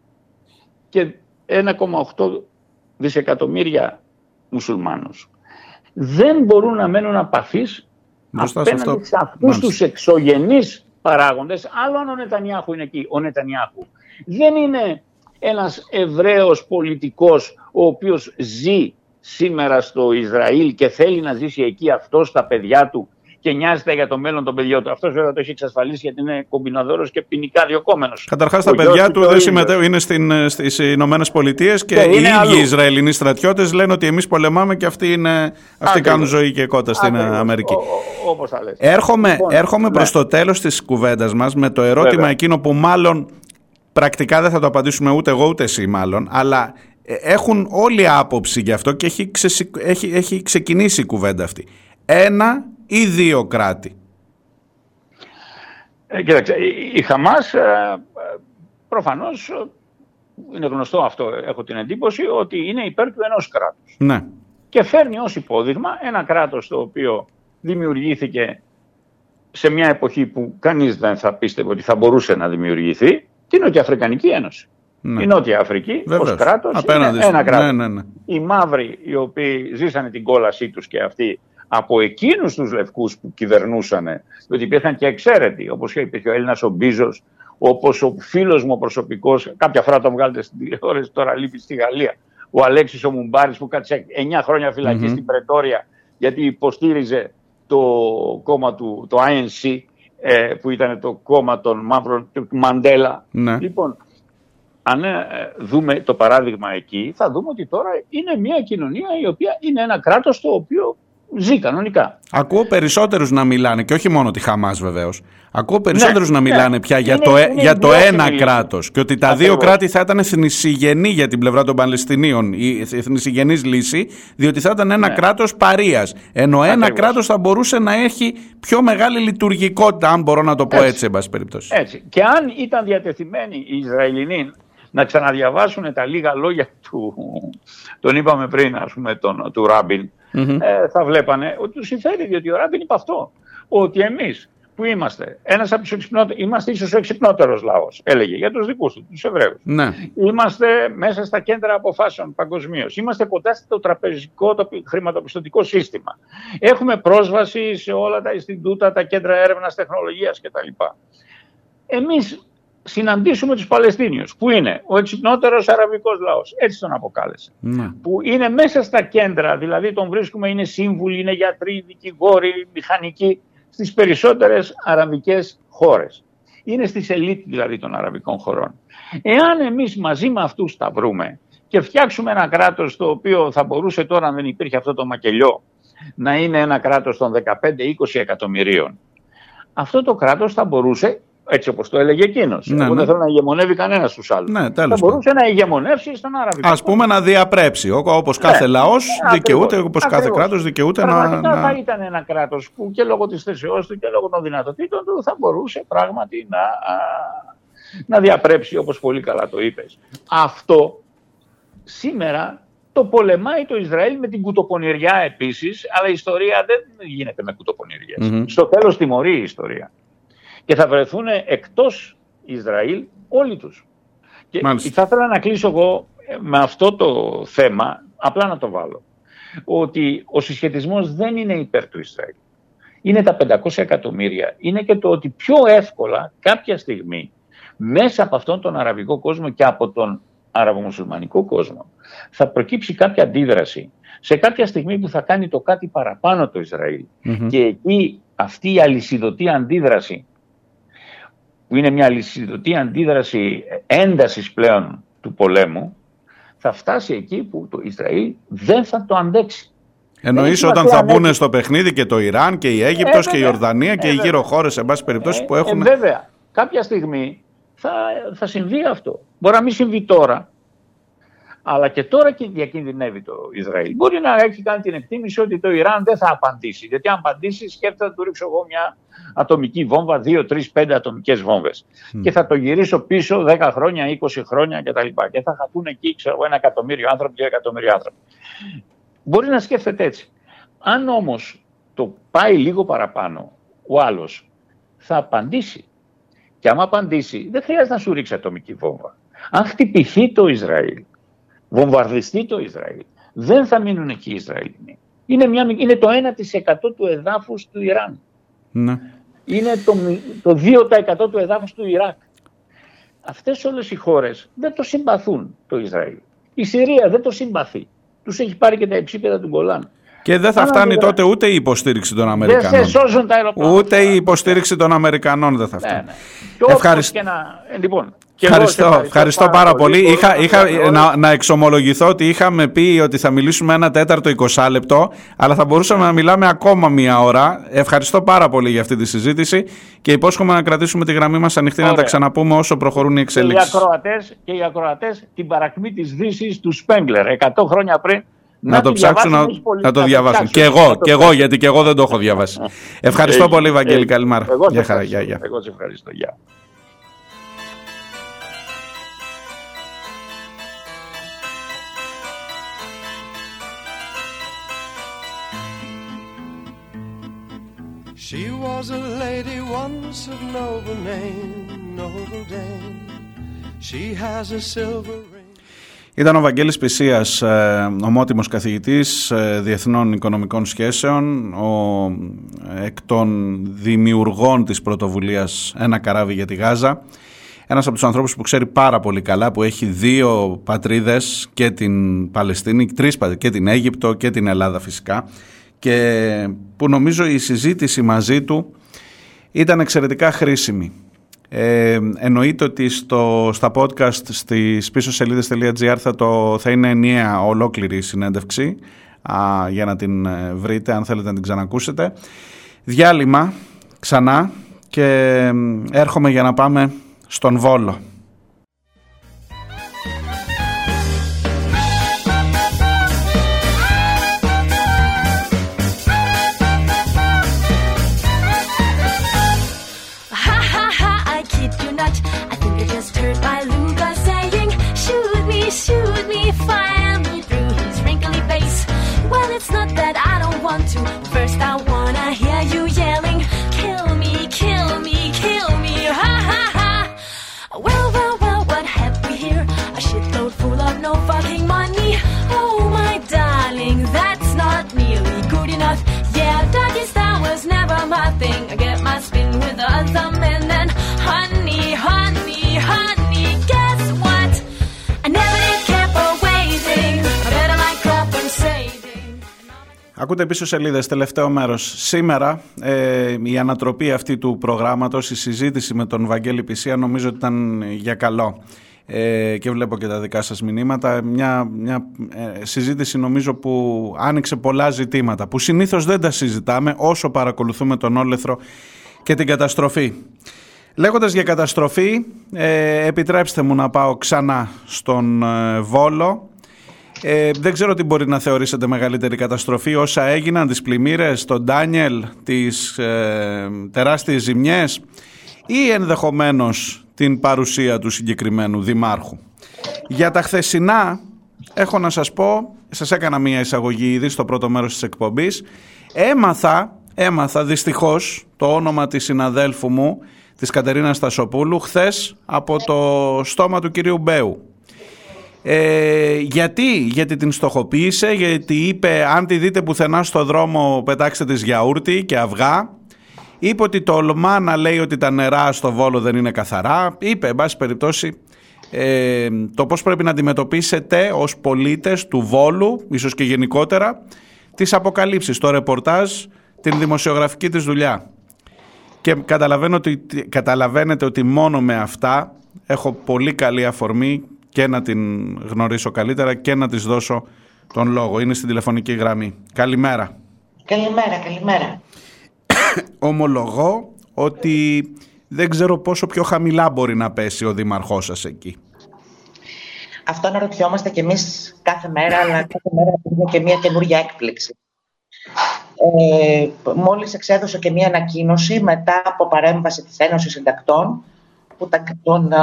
και 1,8 δισεκατομμύρια μουσουλμάνους, δεν μπορούν να μένουν απαθείς Μπροστά σε απέναντι αυτό. σε αυτούς Μάλιστα. τους εξωγενείς παράγοντες, άλλο αν ο Νετανιάχου είναι εκεί. Ο Νετανιάχου δεν είναι ένας Εβραίος πολιτικός ο οποίος ζει σήμερα στο Ισραήλ και θέλει να ζήσει εκεί αυτός τα παιδιά του και νοιάζεται για το μέλλον των παιδιών του. Αυτός βέβαια το έχει εξασφαλίσει γιατί είναι κομπιναδόρος και ποινικά διωκόμενος. Καταρχάς, Ο τα γιος παιδιά του του το δεν ίδιο. συμμετέχουν, είναι στις Ηνωμένες Πολιτείες και, Και οι είναι ίδιοι αλλού. Ισραηλινοί στρατιώτες λένε ότι εμείς πολεμάμε και αυτοί, είναι, αυτοί Ακριβώς. κάνουν ζωή και κότα στην Ακριβώς, Αμερική. ο- ο- όπως θα λες. Έρχομαι, Λοιπόν, έρχομαι ναι. προς το τέλος της κουβέντας μας με το ερώτημα Βέβαια. εκείνο που μάλλον πρακτικά δεν θα το απαντήσουμε ούτε εγώ ούτε εσύ μάλλον, αλλά ε, έχουν όλη άποψη γι' αυτό και έχει, ξεσυ- έχει, έχει ξεκινήσει η κουβέντα αυτή. Ένα ή δύο κράτη. Ε, κοίταξε, η- η Χαμάς ε, ε, προφανώς ε, είναι γνωστό αυτό, έχω την εντύπωση, ότι είναι υπέρ του ενός κράτους. Ναι. Και φέρνει ως υπόδειγμα ένα κράτος το οποίο δημιουργήθηκε σε μια εποχή που κανείς δεν θα πίστευε ότι θα μπορούσε να δημιουργηθεί, την Νοτιοαφρικανική Ένωση. Ναι. Η Νότια Αφρική Βεβαίως. ως κράτος Απέναντι είναι ένα στην- κράτος. Ναι, ναι, ναι. Οι μαύροι οι οποίοι ζήσανε την κόλασή τους και αυτοί από εκείνους τους λευκούς που κυβερνούσαν, διότι υπήρχαν και εξαίρετοι, όπως και υπήρχε ο Έλληνας ο Μπίζος, όπως ο φίλος μου ο προσωπικός, κάποια φορά το βγάλετε στην τηλεόραση, τώρα λείπει στη Γαλλία, ο Αλέξης ο Μουμπάρης που κάτσε 9 χρόνια φυλακή Μμμ. στην Πρετόρια γιατί υποστήριζε το κόμμα του, το INC, ε, που ήταν το κόμμα των μαύρων του του Μαντέλα. Ναι. Λοιπόν, αν ε, δούμε το παράδειγμα εκεί, θα δούμε ότι τώρα είναι μια κοινωνία η οποία είναι ένα κράτος το οποίο ζει κανονικά. Ακούω περισσότερους να μιλάνε και όχι μόνο τη Χαμάς βεβαίως. Ακούω περισσότερους Ναι, να ναι. μιλάνε πια για Είναι- το, ε- είναι για το βιώσιμη ένα λύση. κράτος και ότι τα δύο Ακριβώς. κράτη θα ήταν θνησιγενή για την πλευρά των Παλαιστινίων η θνησιγενής λύση διότι θα ήταν ένα Ναι. κράτος παρείας ενώ ένα Ακριβώς. κράτος θα μπορούσε να έχει πιο μεγάλη λειτουργικότητα αν μπορώ να το πω Έτσι. έτσι, εν πάση περιπτώσει. Έτσι. Και αν ήταν διατεθειμένοι οι Ισραηλινοί να ξαναδιαβάσουν τα λίγα λόγια του, τον είπαμε πριν, ας πούμε, τον, του ραμπιν Μμμ. ε, θα βλέπανε ότι του συμφέρει, διότι ο Ράμπιν είπε αυτό. Ότι εμείς που είμαστε, ένας από τους εξυπνότερους, είμαστε ίσως ο εξυπνότερος λαός, έλεγε, για τους δικούς του, τους Εβραίους. Ναι. Είμαστε μέσα στα κέντρα αποφάσεων παγκοσμίως. Είμαστε κοντά στο τραπεζικό, το χρηματοπιστωτικό σύστημα. Έχουμε πρόσβαση σε όλα τα Ινστιτούτα, τα κέντρα έρευνας τεχνολογίας κτλ. Εμείς συναντήσουμε τους Παλαιστίνιους, που είναι ο εξυπνότερος αραβικός λαός. Έτσι τον αποκάλεσε. ναι. Που είναι μέσα στα κέντρα, δηλαδή τον βρίσκουμε, είναι σύμβουλοι, είναι γιατροί, δικηγόροι, μηχανικοί, στις περισσότερες αραβικές χώρες. Είναι στη σελίτ δηλαδή των αραβικών χωρών. Εάν εμείς μαζί με αυτούς τα βρούμε και φτιάξουμε ένα κράτος το οποίο θα μπορούσε τώρα αν δεν υπήρχε αυτό το μακελιό να είναι ένα κράτος των 15-20 εκατομμυρίων αυτό το κράτος θα μπορούσε, έτσι όπως το έλεγε εκείνος, Ναι, εγώ ναι. δεν θέλω να ηγεμονεύει κανένας στους άλλους, Ναι, θα τέλος μπορούσε να ηγεμονεύσει στον αραβικό Ας πούμε να διαπρέψει, Ό- όπως κάθε Ναι, λαός ναι, δικαιούται, ακριβώς, όπως κάθε ακριβώς. κράτος δικαιούται να... Πραγματικά θα να... ήταν ένα κράτος που και λόγω της θέσεώς του και λόγω των δυνατοτήτων του θα μπορούσε πράγματι να, α, να διαπρέψει όπως πολύ καλά το είπες. Αυτό σήμερα το πολεμάει το Ισραήλ με την κουτοπονηριά επίσης, αλλά η ιστορία δεν γίνεται με κουτοπονηριές. Μμμ. Στο τέλος τιμωρεί η ιστορία. Και θα βρεθούν εκτός Ισραήλ όλοι τους. Και Μάλιστα. θα ήθελα να κλείσω εγώ ε, με αυτό το θέμα, απλά να το βάλω, ότι ο συσχετισμός δεν είναι υπέρ του Ισραήλ. Είναι τα 500 εκατομμύρια. Είναι και το ότι πιο εύκολα κάποια στιγμή μέσα από αυτόν τον αραβικό κόσμο και από τον αραβομουσουλμανικό κόσμο θα προκύψει κάποια αντίδραση σε κάποια στιγμή που θα κάνει το κάτι παραπάνω το Ισραήλ. Μμμ. Και εκεί αυτή η αλυσιδωτή αντίδραση που είναι μια αλυσιδωτή αντίδραση έντασης πλέον του πολέμου θα φτάσει εκεί που το Ισραήλ δεν θα το αντέξει. Εννοείς Δεν έχει όταν θα σημασία αν μπουν έχει- στο παιχνίδι και το Ιράν και η Αίγυπτος Ε, και η βέβαια. Ορδανία και Ε, οι βέβαια. γύρω χώρες, εν πάση περιπτώσει, που Ε, έχουν... ε, βέβαια, κάποια στιγμή θα, θα συμβεί αυτό. Μπορεί να μην συμβεί τώρα, αλλά και τώρα και διακινδυνεύει το Ισραήλ. Μπορεί να έχει κάνει την εκτίμηση ότι το Ιράν δεν θα απαντήσει. Γιατί αν απαντήσει, σκέφτεται να του ρίξω εγώ μια ατομική βόμβα, 2, 3, 5 ατομικές βόμβες. Και θα το γυρίσω πίσω 10 χρόνια, 20 χρόνια κτλ. Και θα χαθούν εκεί, ξέρω εγώ, ένα εκατομμύριο άνθρωποι, δύο εκατομμύρια άνθρωποι. Μπορεί να σκέφτεται έτσι. Αν όμως το πάει λίγο παραπάνω, ο άλλος θα απαντήσει. Και άμα απαντήσει, δεν χρειάζεται να σου ρίξει ατομική βόμβα. Αν χτυπηθεί το Ισραήλ, βομβαρδιστεί το Ισραήλ, δεν θα μείνουν εκεί οι Ισραηλινοί. Είναι, μια, μικ- είναι το 1% του εδάφους του Ιράν. Ναι. Είναι το, μι- το 2% του εδάφους του Ιράκ. Αυτές όλες οι χώρες δεν το συμπαθούν το Ισραήλ. Η Συρία δεν το συμπαθεί. Τους έχει πάρει και τα υψίπεδα του Γκολάν. Και δεν θα Αλλά φτάνει βέβαια- τότε ούτε η υποστήριξη των Δεν σε Αμερικανών. σώζουν τα αεροπλάνα. Ούτε η υποστήριξη των Αμερικανών δεν θα Ναι, φτάνει. ναι. Και όπως Ευχαριστώ. και να... ε, λοιπόν, και εγώ σε Ευχαριστώ, ευχαριστώ πάρα πολύ. Μπορώ Είχα, να είχα, κάνω όλες- να, να εξομολογηθώ ότι είχαμε πει ότι θα μιλήσουμε ένα τέταρτο 20 λεπτό, αλλά θα μπορούσαμε να μιλάμε ακόμα μία ώρα. Ευχαριστώ πάρα πολύ για αυτή τη συζήτηση και υπόσχομαι να κρατήσουμε τη γραμμή μας ανοιχτή να τα Ωραία. ξαναπούμε όσο προχωρούν οι και οι, εξελίξεις. ακροατές, και οι ακροατές την παρακμή της Δύσης του Σπέγγλερ 100 χρόνια πριν Να το τη ψάξουν, να, διαβάσουν, έχει πολύ- να το να διαβάσουν. Και ψάξουν. εγώ, Να το και εγώ, γιατί και εγώ δεν το έχω διαβάσει. Ευχαριστώ Έχει, πολύ, Βαγγέλη. έχει. Καλημέρα. Εγώ σε Γεια χαρά, ευχαριστώ. γεια, She was a lady once of noble name, noble dame. She has a silver ring. Ήταν ο Βαγγέλης Πισίας, ε, ομότιμος καθηγητής ε, διεθνών οικονομικών σχέσεων, ο ε, εκ των δημιουργών της πρωτοβουλίας «Ένα καράβι για τη Γάζα». Ένας από τους ανθρώπους που ξέρει πάρα πολύ καλά, που έχει δύο πατρίδες και την Παλαιστίνη, τρεις πατρίδες, και την Αίγυπτο και την Ελλάδα φυσικά και που νομίζω η συζήτηση μαζί του ήταν εξαιρετικά χρήσιμη. Ε, εννοείται ότι στο, στα podcast στις πίσω σελίδες.gr θα, το, θα είναι ενιαία ολόκληρη η συνέντευξη α, για να την ε, βρείτε αν θέλετε να την ξανακούσετε. Διάλειμμα ξανά και ε, έρχομαι για να πάμε στον Βόλο. With other men and honey, honey, honey, guess what? I never did care for waiting. I better like compensating. Ακούτε πίσω σελίδες, τελευταίο μέρος. Σήμερα ε, η ανατροπή αυτή του προγράμματος, η συζήτηση με τον Βαγγέλη Πισία νομίζω ότι ήταν για καλό. Ε, και βλέπω και τα δικά σας μηνύματα. Μια, μια ε, συζήτηση νομίζω που άνοιξε πολλά ζητήματα που συνήθως δεν τα συζητάμε όσο παρακολουθούμε τον όλεθρο και την καταστροφή. Λέγοντας για καταστροφή, ε, επιτρέψτε μου να πάω ξανά στον ε, Βόλο. Ε, δεν ξέρω τι μπορεί να θεωρήσετε μεγαλύτερη καταστροφή όσα έγιναν, τις πλημμύρες, τον Ντάνιελ, τις ε, τεράστιες ζημιές ή ενδεχομένως την παρουσία του συγκεκριμένου δημάρχου. Για τα χθεσινά έχω να σας πω, σας έκανα μια εισαγωγή ήδη στο πρώτο μέρος της εκπομπής, έμαθα, έμαθα δυστυχώς το όνομα της συναδέλφου μου, της Κατερίνας Στασοπούλου, χθες από το στόμα του κυρίου Μπέου. Ε, γιατί, γιατί την στοχοποίησε, γιατί είπε αν τη δείτε πουθενά στο δρόμο πετάξτε της γιαούρτι και αυγά. Είπε ότι τολμά να λέει ότι τα νερά στο Βόλο δεν είναι καθαρά. Είπε, εν πάση περιπτώσει, ε, το πώς πρέπει να αντιμετωπίσετε ως πολίτες του Βόλου, ίσως και γενικότερα, τις αποκαλύψεις, το ρεπορτάζ, την δημοσιογραφική της δουλειά. Και καταλαβαίνω ότι, καταλαβαίνετε ότι μόνο με αυτά έχω πολύ καλή αφορμή και να την γνωρίσω καλύτερα και να της δώσω τον λόγο. Είναι στην τηλεφωνική γραμμή. Καλημέρα. Καλημέρα, καλημέρα. Ομολογώ ότι δεν ξέρω πόσο πιο χαμηλά μπορεί να πέσει ο δήμαρχός σας εκεί. Αυτό αναρωτιόμαστε κι εμείς κάθε μέρα, αλλά κάθε μέρα είναι και μια καινούργια έκπληξη. Ε, μόλις εξέδωσε και μια ανακοίνωση μετά από παρέμβαση της Ένωσης Συντακτών που τα, τον ε,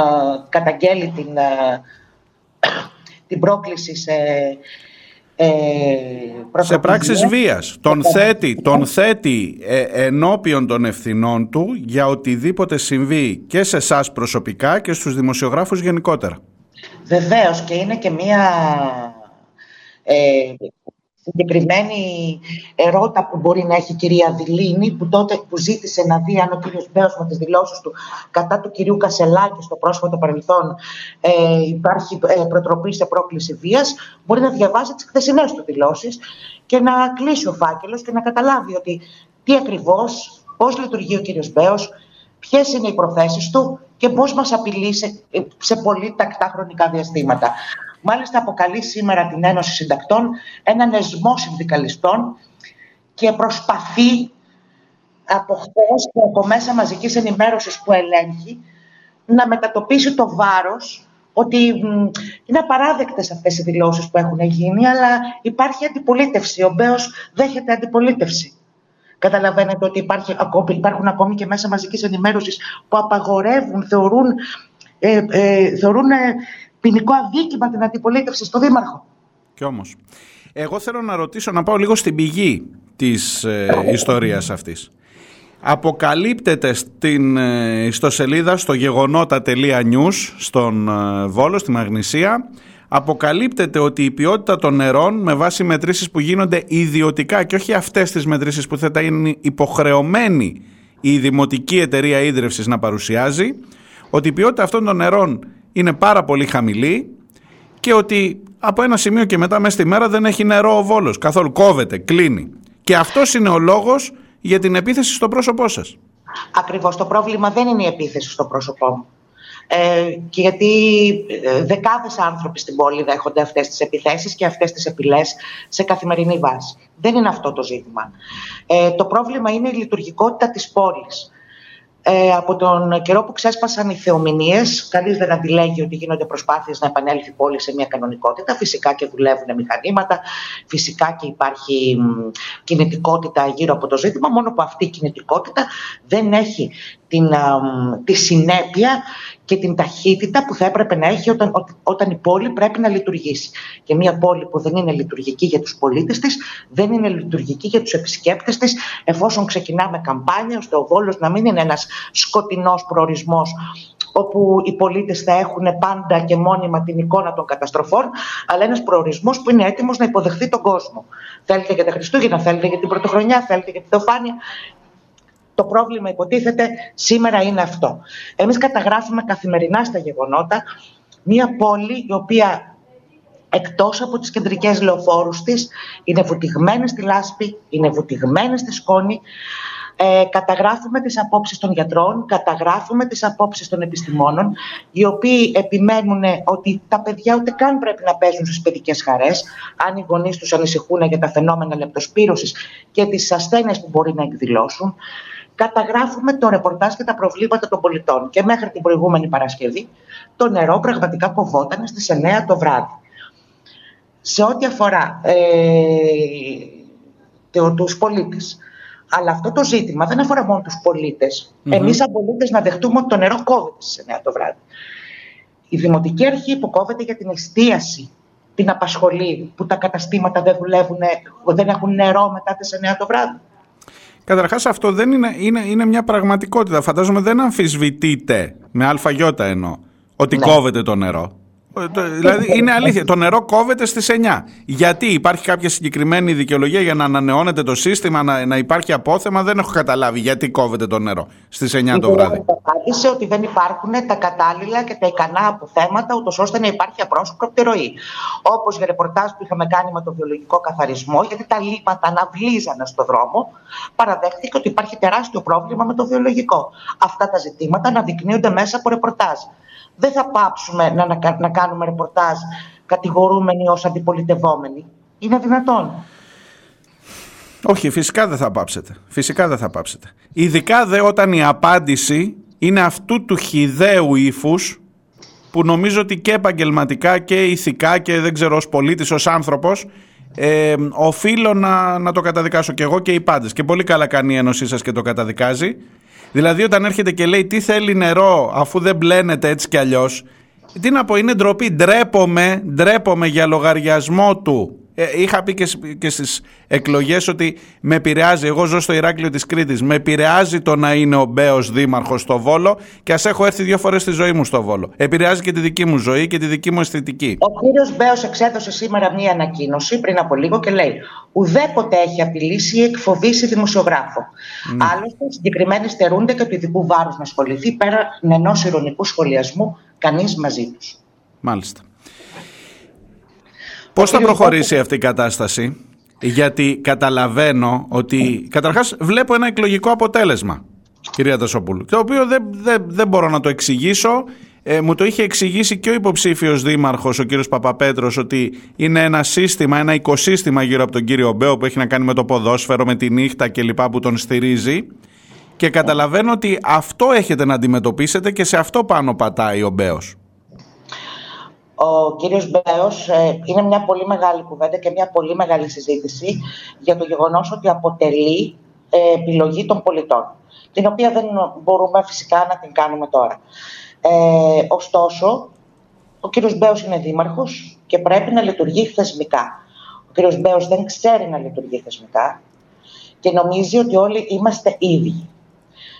καταγγέλει την, ε, την πρόκληση σε ε, σε πράξεις βίας. Τον θέτει, τον θέτει ε, ενώπιον των ευθυνών του για οτιδήποτε συμβεί και σε εσάς προσωπικά και στους δημοσιογράφους γενικότερα. Βεβαίως και είναι και μία ε, συγκεκριμένη ερώτα που μπορεί να έχει η κυρία Δηλίνη που τότε που ζήτησε να δει αν ο κύριος Μπέος με τις δηλώσεις του κατά του κυρίου Κασελάκη στο πρόσφατο παρελθόν ε, υπάρχει ε, προτροπή σε πρόκληση βίας μπορεί να διαβάσει τις χθεσινές του δηλώσεις και να κλείσει ο φάκελος και να καταλάβει ότι τι ακριβώς, πώς λειτουργεί ο κύριος Μπέος, ποιες είναι οι προθέσεις του και πώς μας απειλεί σε, σε πολύ τακτά χρονικά διαστήματα. Μάλιστα αποκαλεί σήμερα την Ένωση Συντακτών έναν εσμό συνδικαλιστών και προσπαθεί από χθες και από μέσα μαζικής ενημέρωσης που ελέγχει να μετατοπίσει το βάρος ότι είναι απαράδεκτες αυτές οι δηλώσεις που έχουν γίνει, αλλά υπάρχει αντιπολίτευση. Ο Μπέος δέχεται αντιπολίτευση. Καταλαβαίνετε ότι υπάρχει, υπάρχουν ακόμη και μέσα μαζικής ενημέρωσης που απαγορεύουν, θεωρούν, ε, ε, θεωρούν ε, ποινικό αδίκημα την αντιπολίτευση στο Δήμαρχο. Κι όμως. Εγώ θέλω να ρωτήσω, να πάω λίγο στην πηγή της ε, ιστορίας αυτής. Αποκαλύπτεται στην ε, ιστοσελίδα στο γεγονότα.news στον ε, Βόλο, στη Μαγνησία, αποκαλύπτεται ότι η ποιότητα των νερών με βάση μετρήσεις που γίνονται ιδιωτικά και όχι αυτές τις μετρήσεις που θα είναι υποχρεωμένη η Δημοτική Εταιρεία Ίδρυυσης να παρουσιάζει, ότι η ποιότητα αυτών των νερών είναι πάρα πολύ χαμηλή και ότι από ένα σημείο και μετά μέσα στη μέρα δεν έχει νερό ο Βόλος. Καθόλου κόβεται, κλείνει. Και αυτός είναι ο λόγος για την επίθεση στο πρόσωπό σας. Ακριβώς. Το πρόβλημα δεν είναι η επίθεση στο πρόσωπό μου. Ε, και γιατί ε, δεκάδες άνθρωποι στην πόλη δέχονται αυτές τις επιθέσεις και αυτές τις επιλές σε καθημερινή βάση. Δεν είναι αυτό το ζήτημα. Ε, το πρόβλημα είναι η λειτουργικότητα της πόλης ε, από τον καιρό που ξέσπασαν οι θεομηνίες, κανείς δεν αντιλέγει ότι γίνονται προσπάθειες να επανέλθει η πόλη σε μια κανονικότητα. Φυσικά και δουλεύουν μηχανήματα, φυσικά και υπάρχει κινητικότητα γύρω από το ζήτημα, μόνο που αυτή η κινητικότητα δεν έχει την, τη συνέπεια και την ταχύτητα που θα έπρεπε να έχει όταν, όταν η πόλη πρέπει να λειτουργήσει. Και μια πόλη που δεν είναι λειτουργική για τους πολίτες της, δεν είναι λειτουργική για τους επισκέπτες της, εφόσον ξεκινάμε καμπάνια, ώστε ο Βόλος να μην είναι ένας σκοτεινός προορισμός όπου οι πολίτες θα έχουν πάντα και μόνιμα την εικόνα των καταστροφών, αλλά ένας προορισμός που είναι έτοιμος να υποδεχθεί τον κόσμο. Θέλετε για τα Χριστούγεννα, θέλετε για την Πρωτοχρονιά, θέλετε για τη Θεοφάνεια. Το πρόβλημα υποτίθεται σήμερα είναι αυτό. Εμείς καταγράφουμε καθημερινά στα γεγονότα μια πόλη η οποία εκτός από τις κεντρικές λεωφόρους της είναι βουτυγμένη στη λάσπη, είναι βουτυγμένη στη σκόνη. Ε, καταγράφουμε τις απόψεις των γιατρών, καταγράφουμε τις απόψεις των επιστημόνων, οι οποίοι επιμένουν ότι τα παιδιά ούτε καν πρέπει να παίζουν στις παιδικές χαρές, αν οι γονείς τους ανησυχούν για τα φαινόμενα λεπτοσπύρωσης και τις ασθένειες που μπορεί να εκδηλώσουν καταγράφουμε το ρεπορτάζ και τα προβλήματα των πολιτών. Και μέχρι την προηγούμενη Παρασκευή το νερό πραγματικά κοβόταν στις 9 το βράδυ. Σε ό,τι αφορά ε, το- τους πολίτες. Αλλά αυτό το ζήτημα δεν αφορά μόνο τους πολίτες. Εμείς σαν πολίτες να δεχτούμε ότι το νερό κόβεται στις 9 το βράδυ. Η Δημοτική Αρχή που κόβεται για την εστίαση την απασχολεί που τα καταστήματα δεν δουλεύουν, δεν έχουν νερό μετά τις 9 το βράδυ. Καταρχάς, αυτό δεν είναι, είναι, είναι μια πραγματικότητα. Φαντάζομαι δεν αμφισβητείτε με ΑΙ εννοώ ότι Ναι. κόβεται το νερό. Ε, το- Δηλαδή είναι αλήθεια. Το νερό κόβεται στις 9. Γιατί υπάρχει κάποια συγκεκριμένη δικαιολογία για να ανανεώνεται το σύστημα, να, να υπάρχει απόθεμα. Δεν έχω καταλάβει γιατί κόβεται το νερό στις 9 το Η βράδυ. Βουλή απάντησε ότι δεν υπάρχουν τα κατάλληλα και τα ικανά αποθέματα, ούτως ώστε να υπάρχει απρόσκοπτη ροή. Όπως για ρεπορτάζ που είχαμε κάνει με το βιολογικό καθαρισμό, γιατί τα λίμματα αναβλύζανε στο δρόμο, παραδέχθηκε ότι υπάρχει τεράστιο πρόβλημα με το βιολογικό. Αυτά τα ζητήματα αναδεικνύονται μέσα από ρεπορτάζ. Δεν θα πάψουμε να, να, να κάνουμε ρεπορτάζ κατηγορούμενοι ως αντιπολιτευόμενοι. Είναι δυνατόν. Όχι, φυσικά δεν θα πάψετε. Φυσικά δεν θα πάψετε. Ειδικά δε όταν η απάντηση είναι αυτού του χιδαίου ύφους που νομίζω ότι και επαγγελματικά και ηθικά και δεν ξέρω ως πολίτης, ως άνθρωπος ε, οφείλω να, να το καταδικάσω και εγώ και οι πάντες. Και πολύ καλά κάνει η Ένωσή σας και το καταδικάζει. Δηλαδή όταν έρχεται και λέει τι θέλει νερό αφού δεν μπλένεται έτσι κι αλλιώς τι να πω, είναι ντροπή. Ντρέπομαι, ντρέπομαι για λογαριασμό του. Ε, είχα πει και, σ- και στις εκλογές ότι με επηρεάζει, εγώ ζω στο Ηράκλειο της Κρήτης, με επηρεάζει το να είναι ο Μπέος δήμαρχος στο Βόλο και ας έχω έρθει δύο φορές στη ζωή μου στο Βόλο. Επηρεάζει και τη δική μου ζωή και τη δική μου αισθητική. Ο κύριος Μπέος εξέδωσε σήμερα μία ανακοίνωση πριν από λίγο και λέει ουδέποτε έχει απειλήσει ή εκφοβήσει δημοσιογράφο. Ναι. Άλλωστε, συγκεκριμένοι στερούνται και του ειδικού βάρους να ασχοληθεί πέρα ενός ηρωνικού σχολιασμού κανείς μαζί τους. Μάλιστα. Πώς θα κύριος προχωρήσει αυτή η κατάσταση, γιατί καταλαβαίνω ότι καταρχάς βλέπω ένα εκλογικό αποτέλεσμα, κυρία Τασοπούλου, το οποίο δεν, δεν, δεν μπορώ να το εξηγήσω. Ε, μου το είχε εξηγήσει και ο υποψήφιος δήμαρχος, ο κύριος Παπαπέτρος, ότι είναι ένα σύστημα, ένα οικοσύστημα γύρω από τον κύριο Μπέο που έχει να κάνει με το ποδόσφαιρο, με τη νύχτα κλπ. που τον στηρίζει. Και καταλαβαίνω ότι αυτό έχετε να αντιμετωπίσετε και σε αυτό πάνω πατάει ο Μπέος. Ο κύριος Μπέος ε, είναι μια πολύ μεγάλη κουβέντα και μια πολύ μεγάλη συζήτηση για το γεγονός ότι αποτελεί ε, επιλογή των πολιτών, την οποία δεν μπορούμε φυσικά να την κάνουμε τώρα. Ε, ωστόσο, ο κύριος Μπέος είναι δήμαρχος και πρέπει να λειτουργεί θεσμικά. Ο κύριος Μπέος δεν ξέρει να λειτουργεί θεσμικά και νομίζει ότι όλοι είμαστε ίδιοι.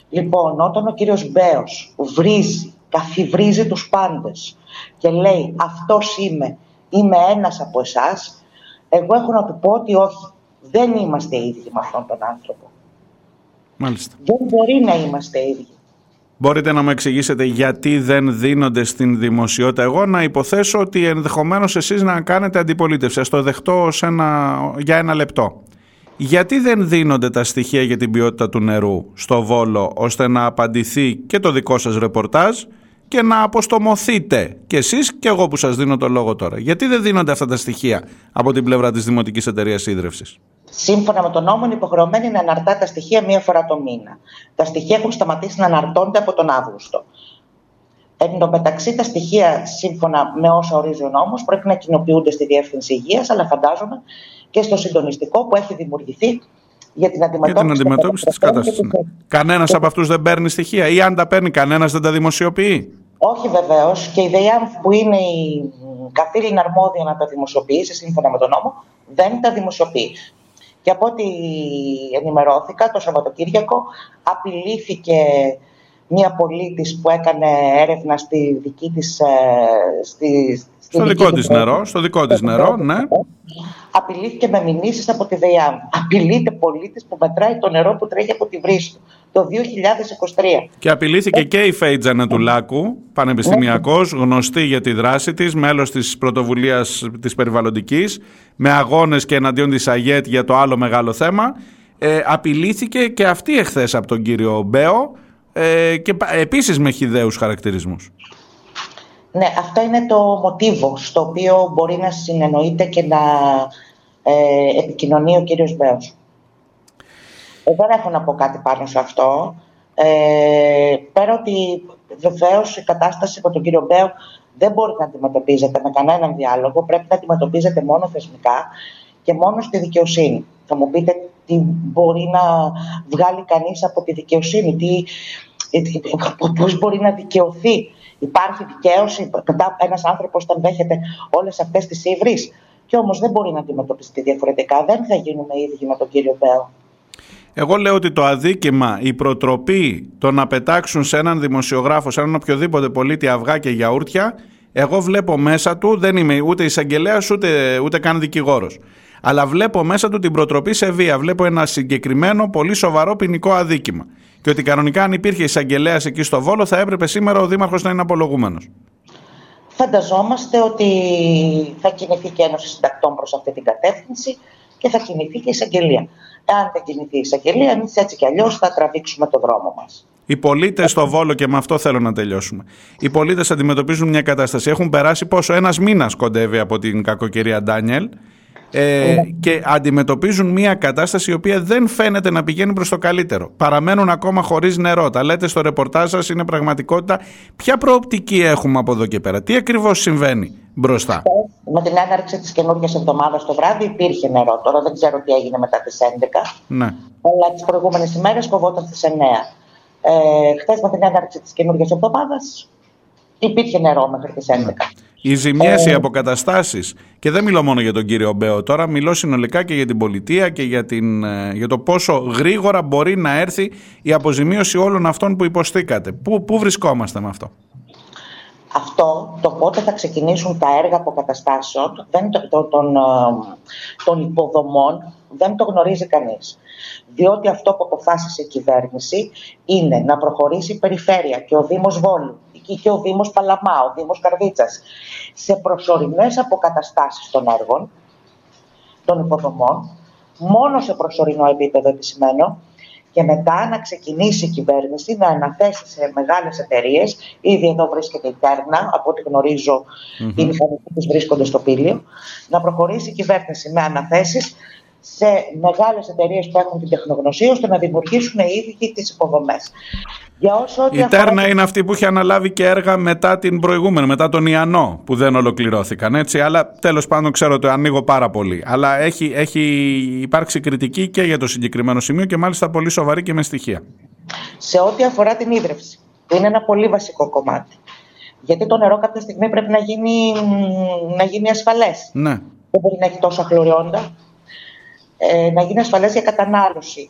Λοιπόν, όταν ο κύριος Μπέος βρίζει, καθιβρίζει τους πάντες και λέει αυτός είμαι, είμαι ένας από εσάς, εγώ έχω να του πω ότι όχι, δεν είμαστε ίδιοι με αυτόν τον άνθρωπο. Μάλιστα. Δεν μπορεί να είμαστε ίδιοι. Μπορείτε να μου εξηγήσετε γιατί δεν δίνονται στην δημοσιότητα. Εγώ να υποθέσω ότι ενδεχομένως εσείς να κάνετε αντιπολίτευση. Ας το δεχτώ ως ένα, για ένα λεπτό. Γιατί δεν δίνονται τα στοιχεία για την ποιότητα του νερού στο Βόλο ώστε να απαντηθεί και το δικό σας ρεπορτάζ και να αποστομωθείτε και εσείς και εγώ που σας δίνω το λόγο τώρα. Γιατί δεν δίνονται αυτά τα στοιχεία από την πλευρά της Δημοτικής Εταιρείας Ίδρευσης. Σύμφωνα με τον νόμο, είναι υποχρεωμένη να αναρτά τα στοιχεία μία φορά το μήνα. Τα στοιχεία έχουν σταματήσει να αναρτώνται από τον Αύγουστο. Εν τω μεταξύ, τα στοιχεία, σύμφωνα με όσα ορίζει ο νόμος, πρέπει να κοινοποιούνται στη Διεύθυνση Υγείας, αλλά φαντάζομαι και στο συντονιστικό που έχει δημιουργηθεί για την Για αντιμετώπιση, την αντιμετώπιση της κατάστασης. και Ναι. της- Κανένας από αυτούς δεν παίρνει στοιχεία ή αν τα παίρνει κανένας δεν τα δημοσιοποιεί; Όχι βεβαίως και η ΔΕΙΑΜ που είναι η μ, καθήλυνα αρμόδια να τα δημοσιοποιήσει σύμφωνα με τον νόμο, δεν τα δημοσιοποιεί. Και από ό,τι ενημερώθηκα το Σαββατοκύριακο απειλήθηκε μία πολίτης που έκανε έρευνα στη δική της... ε, Στη, στη Στο δική δικό του της πόλη. νερό, στο δικό της νερό, ναι. Απειλήθηκε με μηνύσεις από τη ΔΕΙΑΜ. Απειλείται πολίτης που μετράει το νερό που τρέχει από τη βρύση του το 2023. Και απειλήθηκε και η Φέιτζα Νατουλάκου, πανεπιστημιακός, γνωστή για τη δράση της, μέλος της πρωτοβουλίας της περιβαλλοντικής, με αγώνες και εναντίον της ΑΓΕΤ για το άλλο μεγάλο θέμα. Ε, απειλήθηκε και αυτή εχθές από τον κύριο Μπέο ε, και πα- επίσης με χιδαίους χαρακτηρισμούς. Ναι, αυτό είναι το μοτίβο στο οποίο μπορεί να συνεννοείται και να ε, επικοινωνεί ο κύριος Μπέος. Ε, δεν έχω να πω κάτι πάνω σε αυτό. Ε, πέρα ότι βεβαίως η κατάσταση με τον κύριο Μπέο δεν μπορεί να αντιμετωπίζεται με κανέναν διάλογο, πρέπει να αντιμετωπίζεται μόνο θεσμικά και μόνο στη δικαιοσύνη. Θα μου πείτε τι μπορεί να βγάλει κανείς από τη δικαιοσύνη, τι, πώς μπορεί να δικαιωθεί. Υπάρχει δικαίωση, μετά ένας άνθρωπος όταν δέχεται όλες αυτές τις ύβρις και όμως δεν μπορεί να αντιμετωπιστεί διαφορετικά. Δεν θα γίνουμε ίδιοι με τον κύριο Μπέο. Εγώ λέω ότι το αδίκημα, η προτροπή το να πετάξουν σε έναν δημοσιογράφο, σε έναν οποιοδήποτε πολίτη αυγά και γιαούρτια, εγώ βλέπω μέσα του, δεν είμαι ούτε εισαγγελέα ούτε, ούτε καν δικηγόρος. Αλλά βλέπω μέσα του την προτροπή σε βία. Βλέπω ένα συγκεκριμένο, πολύ σοβαρό ποινικό αδίκημα. Και ότι κανονικά αν υπήρχε εισαγγελέας εκεί στο Βόλο, θα έπρεπε σήμερα ο Δήμαρχος να είναι απολογούμενο. Φανταζόμαστε ότι θα κινηθεί και Ένωση Συντακτών προς αυτή την κατεύθυνση και θα κινηθεί και η εισαγγελία. Αν δεν κινηθεί η εισαγγελία, εμείς έτσι κι αλλιώς θα τραβήξουμε το δρόμο μας. Οι πολίτες στο Βόλο, και με αυτό θέλω να τελειώσουμε. Οι πολίτες αντιμετωπίζουν μια κατάσταση. Έχουν περάσει πόσο, ένας μήνας κοντεύει από την κακοκαιρία Ντάνιελ ε, και αντιμετωπίζουν μια κατάσταση η οποία δεν φαίνεται να πηγαίνει προς το καλύτερο. Παραμένουν ακόμα χωρίς νερό. Τα λέτε στο ρεπορτάζ σας, είναι πραγματικότητα. Ποια προοπτική έχουμε από εδώ και πέρα, τι ακριβώς συμβαίνει; Μπροστά. Με την έναρξη της καινούργιας εβδομάδας το βράδυ υπήρχε νερό. Τώρα δεν ξέρω τι έγινε μετά τις 11. Ναι. Αλλά τις προηγούμενες ημέρες φοβόταν στις 9. Ε, χθες με την έναρξη της καινούργιας εβδομάδας υπήρχε νερό μέχρι τις 11. Οι ζημιές, οι αποκαταστάσεις. Και δεν μιλώ μόνο για τον κύριο Μπέο τώρα, μιλώ συνολικά και για την πολιτεία και για, την, ε, για το πόσο γρήγορα μπορεί να έρθει η αποζημίωση όλων αυτών που υποστήκατε. Πού, πού βρισκόμαστε με αυτό; Αυτό το πότε θα ξεκινήσουν τα έργα αποκαταστάσεων δεν, το, των, ε, των υποδομών δεν το γνωρίζει κανείς. Διότι αυτό που αποφάσισε η κυβέρνηση είναι να προχωρήσει η περιφέρεια και ο Δήμος Βόλου και ο Δήμος Παλαμά, ο Δήμος Καρδίτσας, σε προσωρινές αποκαταστάσεις των έργων, των υποδομών, μόνο σε προσωρινό επίπεδο επισημένο, και μετά να ξεκινήσει η κυβέρνηση να αναθέσει σε μεγάλες εταιρείες, ήδη εδώ βρίσκεται η Τέρνα, από ό,τι γνωρίζω mm-hmm. οι μηχανικοί της βρίσκονται στο πύλιο, να προχωρήσει η κυβέρνηση με αναθέσεις σε μεγάλες εταιρείες που έχουν την τεχνογνωσία ώστε να δημιουργήσουν οι ίδιοι τις υποδομές. Η Τέρνα είναι αυτή που είχε αναλάβει και έργα μετά την προηγούμενη, μετά τον Ιαννό, που δεν ολοκληρώθηκαν. Έτσι, αλλά τέλος πάντων ξέρω ότι ανοίγω πάρα πολύ. Αλλά έχει, έχει υπάρξει κριτική και για το συγκεκριμένο σημείο και μάλιστα πολύ σοβαρή και με στοιχεία. Σε ό,τι αφορά την ίδρυυση, που είναι ένα πολύ βασικό κομμάτι. Γιατί το νερό κάποια στιγμή πρέπει να γίνει, να γίνει ασφαλές. Ναι. Δεν μπορεί να έχει τόσα χλωριόντα. Ε, να γίνει ασφαλές για κατανάλωση.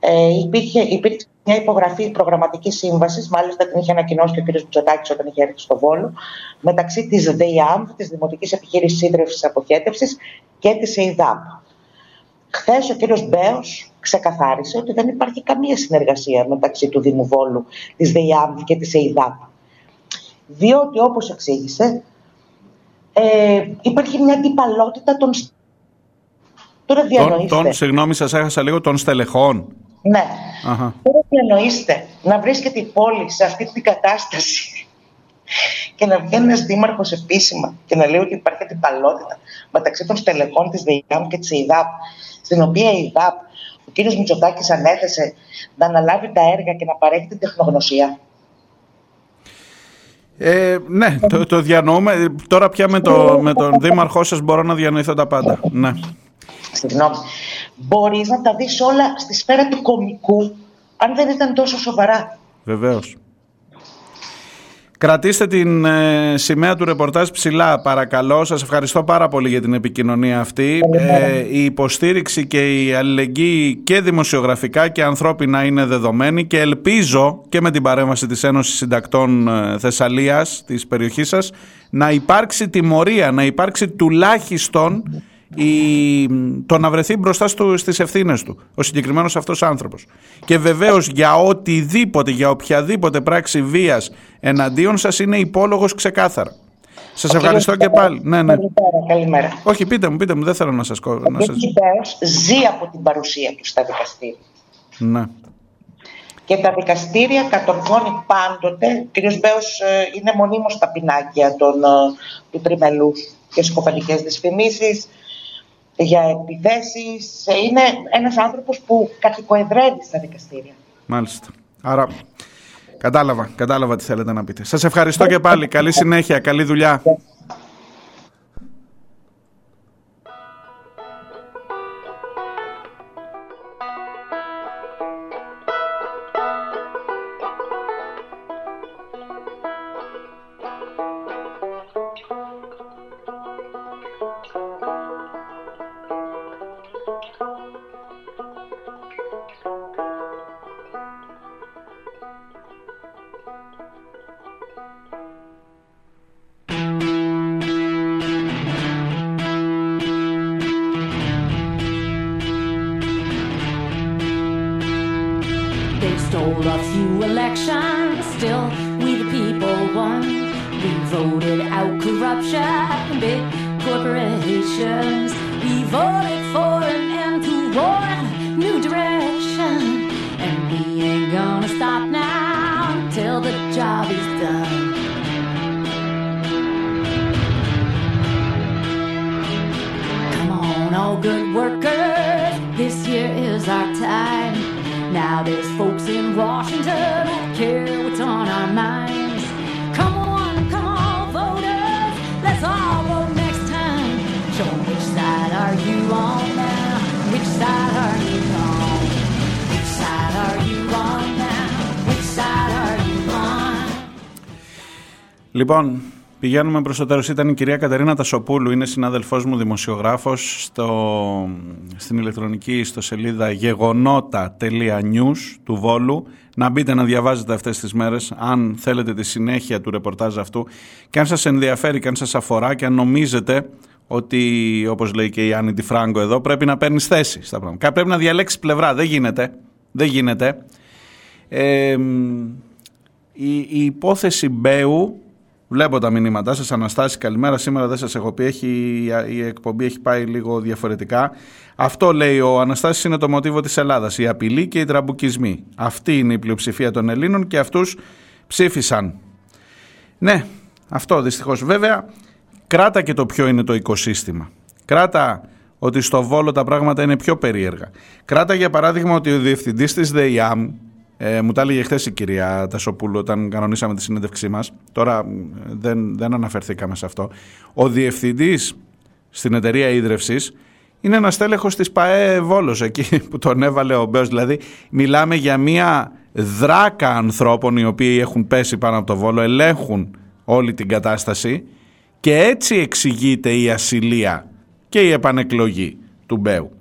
Ε, υπήρχε, υπήρξε μια υπογραφή προγραμματικής σύμβασης, μάλιστα την είχε ανακοινώσει και ο κ. Μητσοτάκη όταν είχε έρθει στο Βόλο, μεταξύ της ΔΕΙΑΜ, της Δημοτικής Επιχείρησης Ίδρυυσης Αποχέτευσης και της ΕΙΔΑΠ. Χθες ο κ. Μπέος ξεκαθάρισε ότι δεν υπάρχει καμία συνεργασία μεταξύ του Δήμου Βόλου, της ΔΕΙΑΜ και της ΕΙΔΑΠ. Διότι, όπως εξήγησε, ε, υπάρχει μια αντιπαλότητα των. Τώρα διανοείστε. Τον, συγγνώμη, σας έχασα λίγο των στελεχών. Ναι. Τώρα τι εννοείστε, να βρίσκεται η πόλη σε αυτή την κατάσταση και να βγαίνει ένας δήμαρχος επίσημα και να λέει ότι υπάρχει αντιπαλότητα μεταξύ των στελεχών της ΔΕΙΑΜ και της ΕΙΔΑΠ, στην οποία η ΕΙΔΑΠ, ο κ. Μητσοτάκης ανέθεσε να αναλάβει τα έργα και να παρέχει την τεχνογνωσία. Ε, ναι, το, το διανοούμε. Τώρα πια με, το, με τον δήμαρχό σας μπορώ να διανοηθώ τα πάντα. Ναι. Συγγνώμη μπορείς να τα δεις όλα στη σφαίρα του κομικού, αν δεν ήταν τόσο σοβαρά. Βεβαίως. Κρατήστε την ε, σημαία του ρεπορτάζ ψηλά παρακαλώ. Σας ευχαριστώ πάρα πολύ για την επικοινωνία αυτή. Ε, η υποστήριξη και η αλληλεγγύη και δημοσιογραφικά και ανθρώπινα είναι δεδομένη και ελπίζω και με την παρέμβαση της Ένωσης Συντακτών ε, Θεσσαλίας της περιοχής σας να υπάρξει τιμωρία, να υπάρξει τουλάχιστον η, το να βρεθεί μπροστά στου, στις ευθύνες του ο συγκεκριμένος αυτός άνθρωπος και βεβαίως για οτιδήποτε για οποιαδήποτε πράξη βίας εναντίον σας είναι υπόλογος ξεκάθαρα σας ευχαριστώ και πάλι. Ναι, ναι. Καλημέρα, καλημέρα. Όχι, πείτε μου, πείτε μου, δεν θέλω να σας... Ο να σας... ζει από την παρουσία του στα δικαστήρια. Ναι. Και τα δικαστήρια κατορθώνει πάντοτε, ο κ. Μπέος ε, είναι μονίμως στα πινάκια των, ε, του τριμελούς και σκοπανικές δυσφημίσεις, για επιθέσεις. Ε, Είναι ένας άνθρωπος που κατοικοεδρεύει στα δικαστήρια. Μάλιστα. Άρα κατάλαβα, κατάλαβα τι θέλετε να πείτε. Σας ευχαριστώ και πάλι. Καλή συνέχεια, καλή δουλειά. Λοιπόν, πηγαίνουμε προς το τέλος. Ήταν η κυρία Κατερίνα Τασοπούλου, είναι συνάδελφός μου δημοσιογράφος στο, στην ηλεκτρονική ιστοσελίδα γεγονότα.news του Βόλου. Να μπείτε να διαβάζετε αυτές τις μέρες, αν θέλετε τη συνέχεια του ρεπορτάζ αυτού και αν σας ενδιαφέρει και αν σας αφορά και αν νομίζετε ότι, όπως λέει και η Άννη Τιφράγκο εδώ, πρέπει να παίρνεις θέση στα πράγματα. Πρέπει να διαλέξεις πλευρά. Δεν γίνεται. Δεν γίνεται. Ε, η, η υπόθεση Μπέου Βλέπω τα μηνύματά σας, Αναστάση, καλημέρα. Σήμερα δεν σας έχω πει, έχει, η εκπομπή έχει πάει λίγο διαφορετικά. Αυτό λέει ο Αναστάσης είναι το μοτίβο της Ελλάδας, η απειλή και οι τραμπουκισμοί. Αυτή είναι η πλειοψηφία των Ελλήνων και αυτούς ψήφισαν. Ναι, αυτό δυστυχώς. Βέβαια, κράτα και το ποιο είναι το οικοσύστημα. Κράτα ότι στο Βόλο τα πράγματα είναι πιο περίεργα. Κράτα για παράδειγμα ότι ο διευθυντής της ΔΕΙΑΜ, ε, μου τα έλεγε χθες η κυρία Τασοπούλου όταν κανονίσαμε τη συνέντευξή μας. Τώρα μ, δεν, δεν αναφερθήκαμε σε αυτό. Ο διευθυντής στην εταιρεία ίδρυυσης είναι ένας τέλεχος της ΠαΕ Βόλος εκεί που τον έβαλε ο Μπέος. Δηλαδή μιλάμε για μια δράκα ανθρώπων οι οποίοι έχουν πέσει πάνω από το Βόλο, ελέγχουν όλη την κατάσταση και έτσι εξηγείται η ασυλία και η επανεκλογή του Μπέου.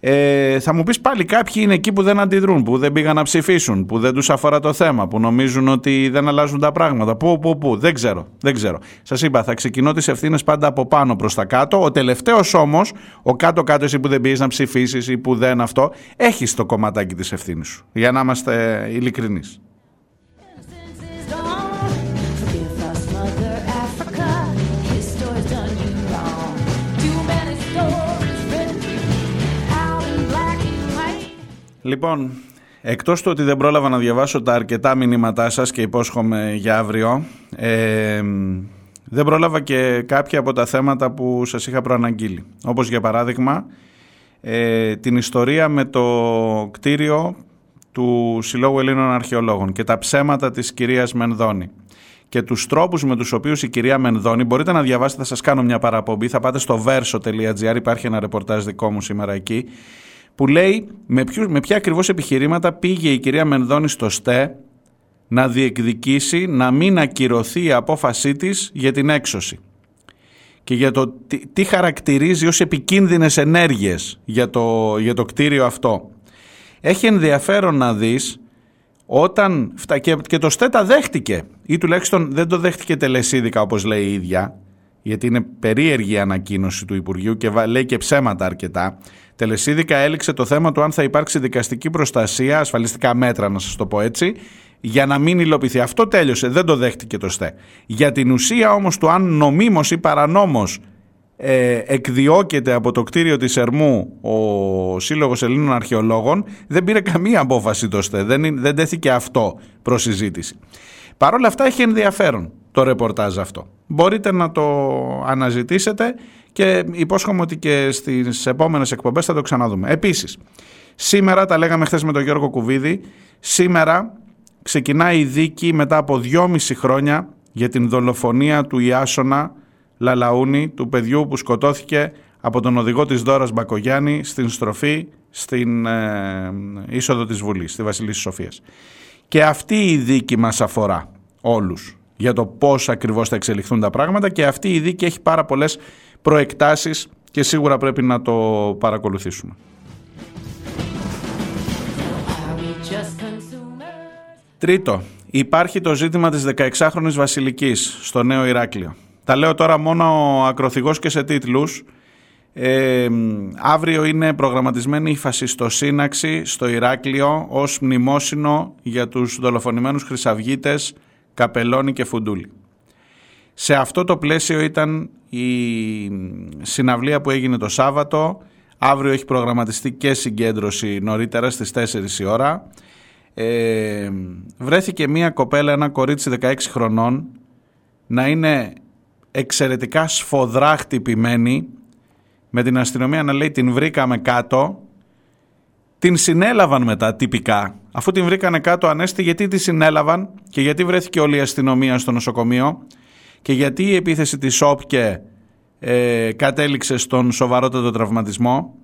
Ε, θα μου πεις πάλι κάποιοι είναι εκεί που δεν αντιδρούν, που δεν πήγαν να ψηφίσουν, που δεν τους αφορά το θέμα, που νομίζουν ότι δεν αλλάζουν τα πράγματα. Πού, πού, πού, δεν ξέρω, δεν ξέρω. Σας είπα, θα ξεκινώ τις ευθύνες πάντα από πάνω προς τα κάτω. Ο τελευταίος όμως, ο κάτω-κάτω εσύ που δεν πήγες να ψηφίσεις ή που δεν αυτό, έχεις το κομματάκι της ευθύνης σου. Για να είμαστε ειλικρινείς. Λοιπόν, εκτός του ότι δεν πρόλαβα να διαβάσω τα αρκετά μηνύματά σας και υπόσχομαι για αύριο, ε, δεν πρόλαβα και κάποια από τα θέματα που σας είχα προαναγγείλει. Όπως για παράδειγμα, ε, την ιστορία με το κτίριο του Συλλόγου Ελλήνων Αρχαιολόγων και τα ψέματα της κυρίας Μενδώνη και τους τρόπους με τους οποίους η κυρία Μενδώνη, μπορείτε να διαβάσετε, θα σας κάνω μια παραπομπή, θα πάτε στο verso.gr, υπάρχει ένα ρεπορτάζ δικό μου σήμερα εκεί, που λέει με, ποιους, με ποια ακριβώς επιχειρήματα πήγε η κυρία Μενδώνη στο ΣΤΕ να διεκδικήσει να μην ακυρωθεί η απόφασή της για την έξωση και για το τι, τι χαρακτηρίζει ως επικίνδυνες ενέργειες για το, για το κτίριο αυτό. Έχει ενδιαφέρον να δεις όταν φτα... και, και το ΣΤΕΤΑ δέχτηκε ή τουλάχιστον δεν το δέχτηκε τελεσίδικα όπως λέει η ίδια γιατί είναι περίεργη η ανακοίνωση του Υπουργείου και βα- λέει και ψέματα αρκετά. Τελεσίδικα έληξε το θέμα του αν θα υπάρξει δικαστική προστασία, ασφαλιστικά μέτρα να σας το πω έτσι, για να μην υλοποιηθεί. Αυτό τέλειωσε, δεν το δέχτηκε το ΣΤΕ. Για την ουσία όμως του αν νομίμως ή παρανόμως ε, εκδιώκεται από το κτίριο της Ερμού ο Σύλλογος Ελλήνων Αρχαιολόγων δεν πήρε καμία απόφαση το ΣΤΕ, δεν, είναι- δεν τέθηκε αυτό προς συζήτηση. Παρ' όλα αυτά έχει ενδιαφέρον. Το ρεπορτάζ αυτό. Μπορείτε να το αναζητήσετε και υπόσχομαι ότι και στις επόμενες εκπομπές θα το ξαναδούμε. Επίσης, σήμερα, τα λέγαμε χθες με τον Γιώργο Κουβίδη, σήμερα ξεκινάει η δίκη μετά από δυόμιση χρόνια για την δολοφονία του Ιάσονα Λαλαούνη, του παιδιού που σκοτώθηκε από τον οδηγό της Δόρας Μπακογιάννη στην στροφή στην ε, είσοδο της Βουλής, στη Βασιλής Σοφίας. Και αυτή η δίκη μας αφορά όλους για το πώς ακριβώς θα εξελιχθούν τα πράγματα και αυτή η δίκη έχει πάρα πολλές προεκτάσεις και σίγουρα πρέπει να το παρακολουθήσουμε. Τρίτο, υπάρχει το ζήτημα της 16χρονης Βασιλικής στο Νέο Ηράκλειο. Τα λέω τώρα μόνο ακροθυγός και σε τίτλους. Ε, αύριο είναι προγραμματισμένη η φασιστοσύναξη στο Ηράκλειο ως μνημόσυνο για τους δολοφονημένους χρυσαυγίτες Καπελώνη και Φουντούλη. Σε αυτό το πλαίσιο ήταν η συναυλία που έγινε το Σάββατο. Αύριο έχει προγραμματιστεί και συγκέντρωση νωρίτερα στις 4 η ώρα. Ε, βρέθηκε μία κοπέλα, ένα κορίτσι 16 χρονών να είναι εξαιρετικά σφοδρά χτυπημένη με την αστυνομία να λέει την βρήκαμε κάτω την συνέλαβαν μετά τυπικά αφού την βρήκανε κάτω ανέστη γιατί τη συνέλαβαν και γιατί βρέθηκε όλη η αστυνομία στο νοσοκομείο και γιατί η επίθεση της ΟΠΚΕ ε, κατέληξε στον σοβαρότατο τραυματισμό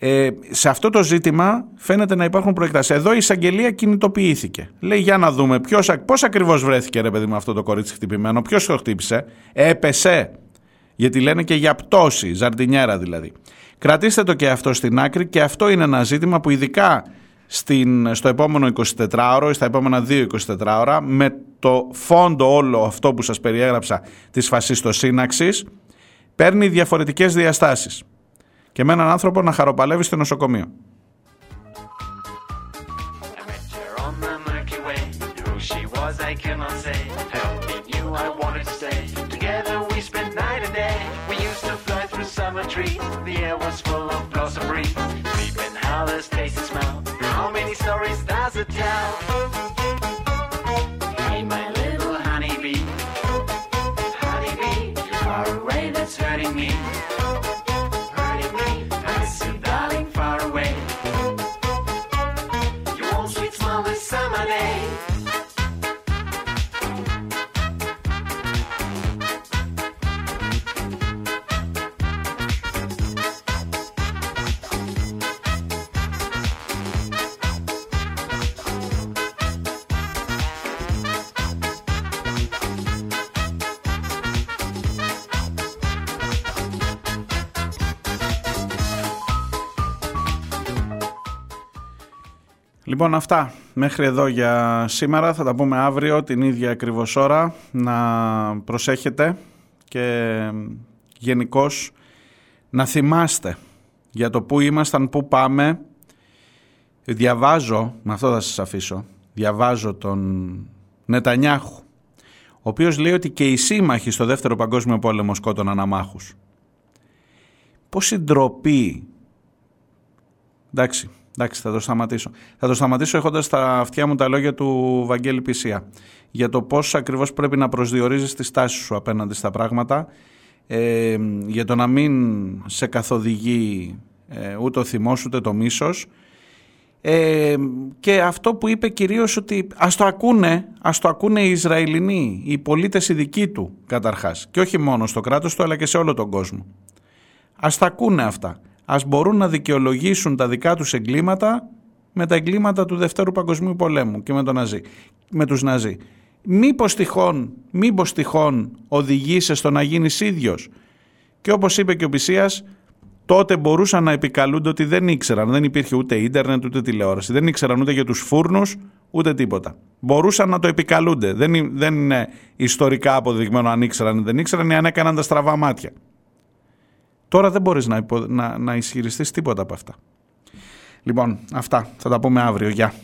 ε, σε αυτό το ζήτημα φαίνεται να υπάρχουν προεκτάσεις. Εδώ η εισαγγελία κινητοποιήθηκε. Λέει για να δούμε ποιος, πώς ακριβώς βρέθηκε ρε παιδί με αυτό το κορίτσι χτυπημένο, ποιος το χτύπησε, έπεσε. Γιατί λένε και για πτώση, ζαρτινιέρα δηλαδή. Κρατήστε το και αυτό στην άκρη και αυτό είναι ένα ζήτημα που ειδικά στην, στο επόμενο 24ωρο ή στα επόμενα 2 24 ώρα με το φόντο όλο αυτό που σας περιέγραψα της φασιστοσύναξης παίρνει διαφορετικές διαστάσεις. Και με έναν άνθρωπο να χαροπαλεύει στο νοσοκομείο. summer trees. The air was full of blossom breeze. Peeping how this tastes and smell. How many stories does it tell? Hey, my little honeybee. Honeybee, you're far away, that's hurting me. Hurting me, that's your darling, far away. Your warm, sweet smell this summer day. Λοιπόν αυτά μέχρι εδώ για σήμερα. Θα τα πούμε αύριο την ίδια ακριβώς ώρα. Να προσέχετε και γενικώς να θυμάστε για το που ήμασταν, που πάμε. Διαβάζω, με αυτό θα σας αφήσω, διαβάζω τον Νετανιάχου, ο οποίος λέει ότι και οι σύμμαχοι στο δεύτερο παγκόσμιο πόλεμο σκότωναν αμάχους. Πόση ντροπή. Εντάξει, Εντάξει, θα το σταματήσω. Θα το σταματήσω έχοντας στα αυτιά μου τα λόγια του Βαγγέλη Πισία για το πώς ακριβώς πρέπει να προσδιορίζεις τη στάση σου απέναντι στα πράγματα, ε, για το να μην σε καθοδηγεί ε, ούτε ο θυμός ούτε το μίσος. Ε, και αυτό που είπε κυρίως ότι ας το ακούνε, ας το ακούνε οι Ισραηλινοί, οι πολίτες οι δικοί του καταρχάς και όχι μόνο στο κράτος του αλλά και σε όλο τον κόσμο. Ας τα ακούνε αυτά ας μπορούν να δικαιολογήσουν τα δικά τους εγκλήματα με τα εγκλήματα του Δευτέρου Παγκοσμίου Πολέμου και με, τον Ναζί, με τους Ναζί. Μήπως τυχόν, μήπως τυχόν οδηγείσαι στο να γίνεις ίδιος; Και όπως είπε και ο Πισίας, τότε μπορούσαν να επικαλούνται ότι δεν ήξεραν, δεν υπήρχε ούτε ίντερνετ ούτε τηλεόραση, δεν ήξεραν ούτε για τους φούρνους ούτε τίποτα. Μπορούσαν να το επικαλούνται, δεν, δεν είναι ιστορικά αποδειγμένο αν ήξεραν ή δεν ήξεραν ή αν έκαναν τα στραβά μάτια. Τώρα δεν μπορείς να, υπο... να, να ισχυριστείς τίποτα από αυτά. Λοιπόν, αυτά. Θα τα πούμε αύριο. Γεια.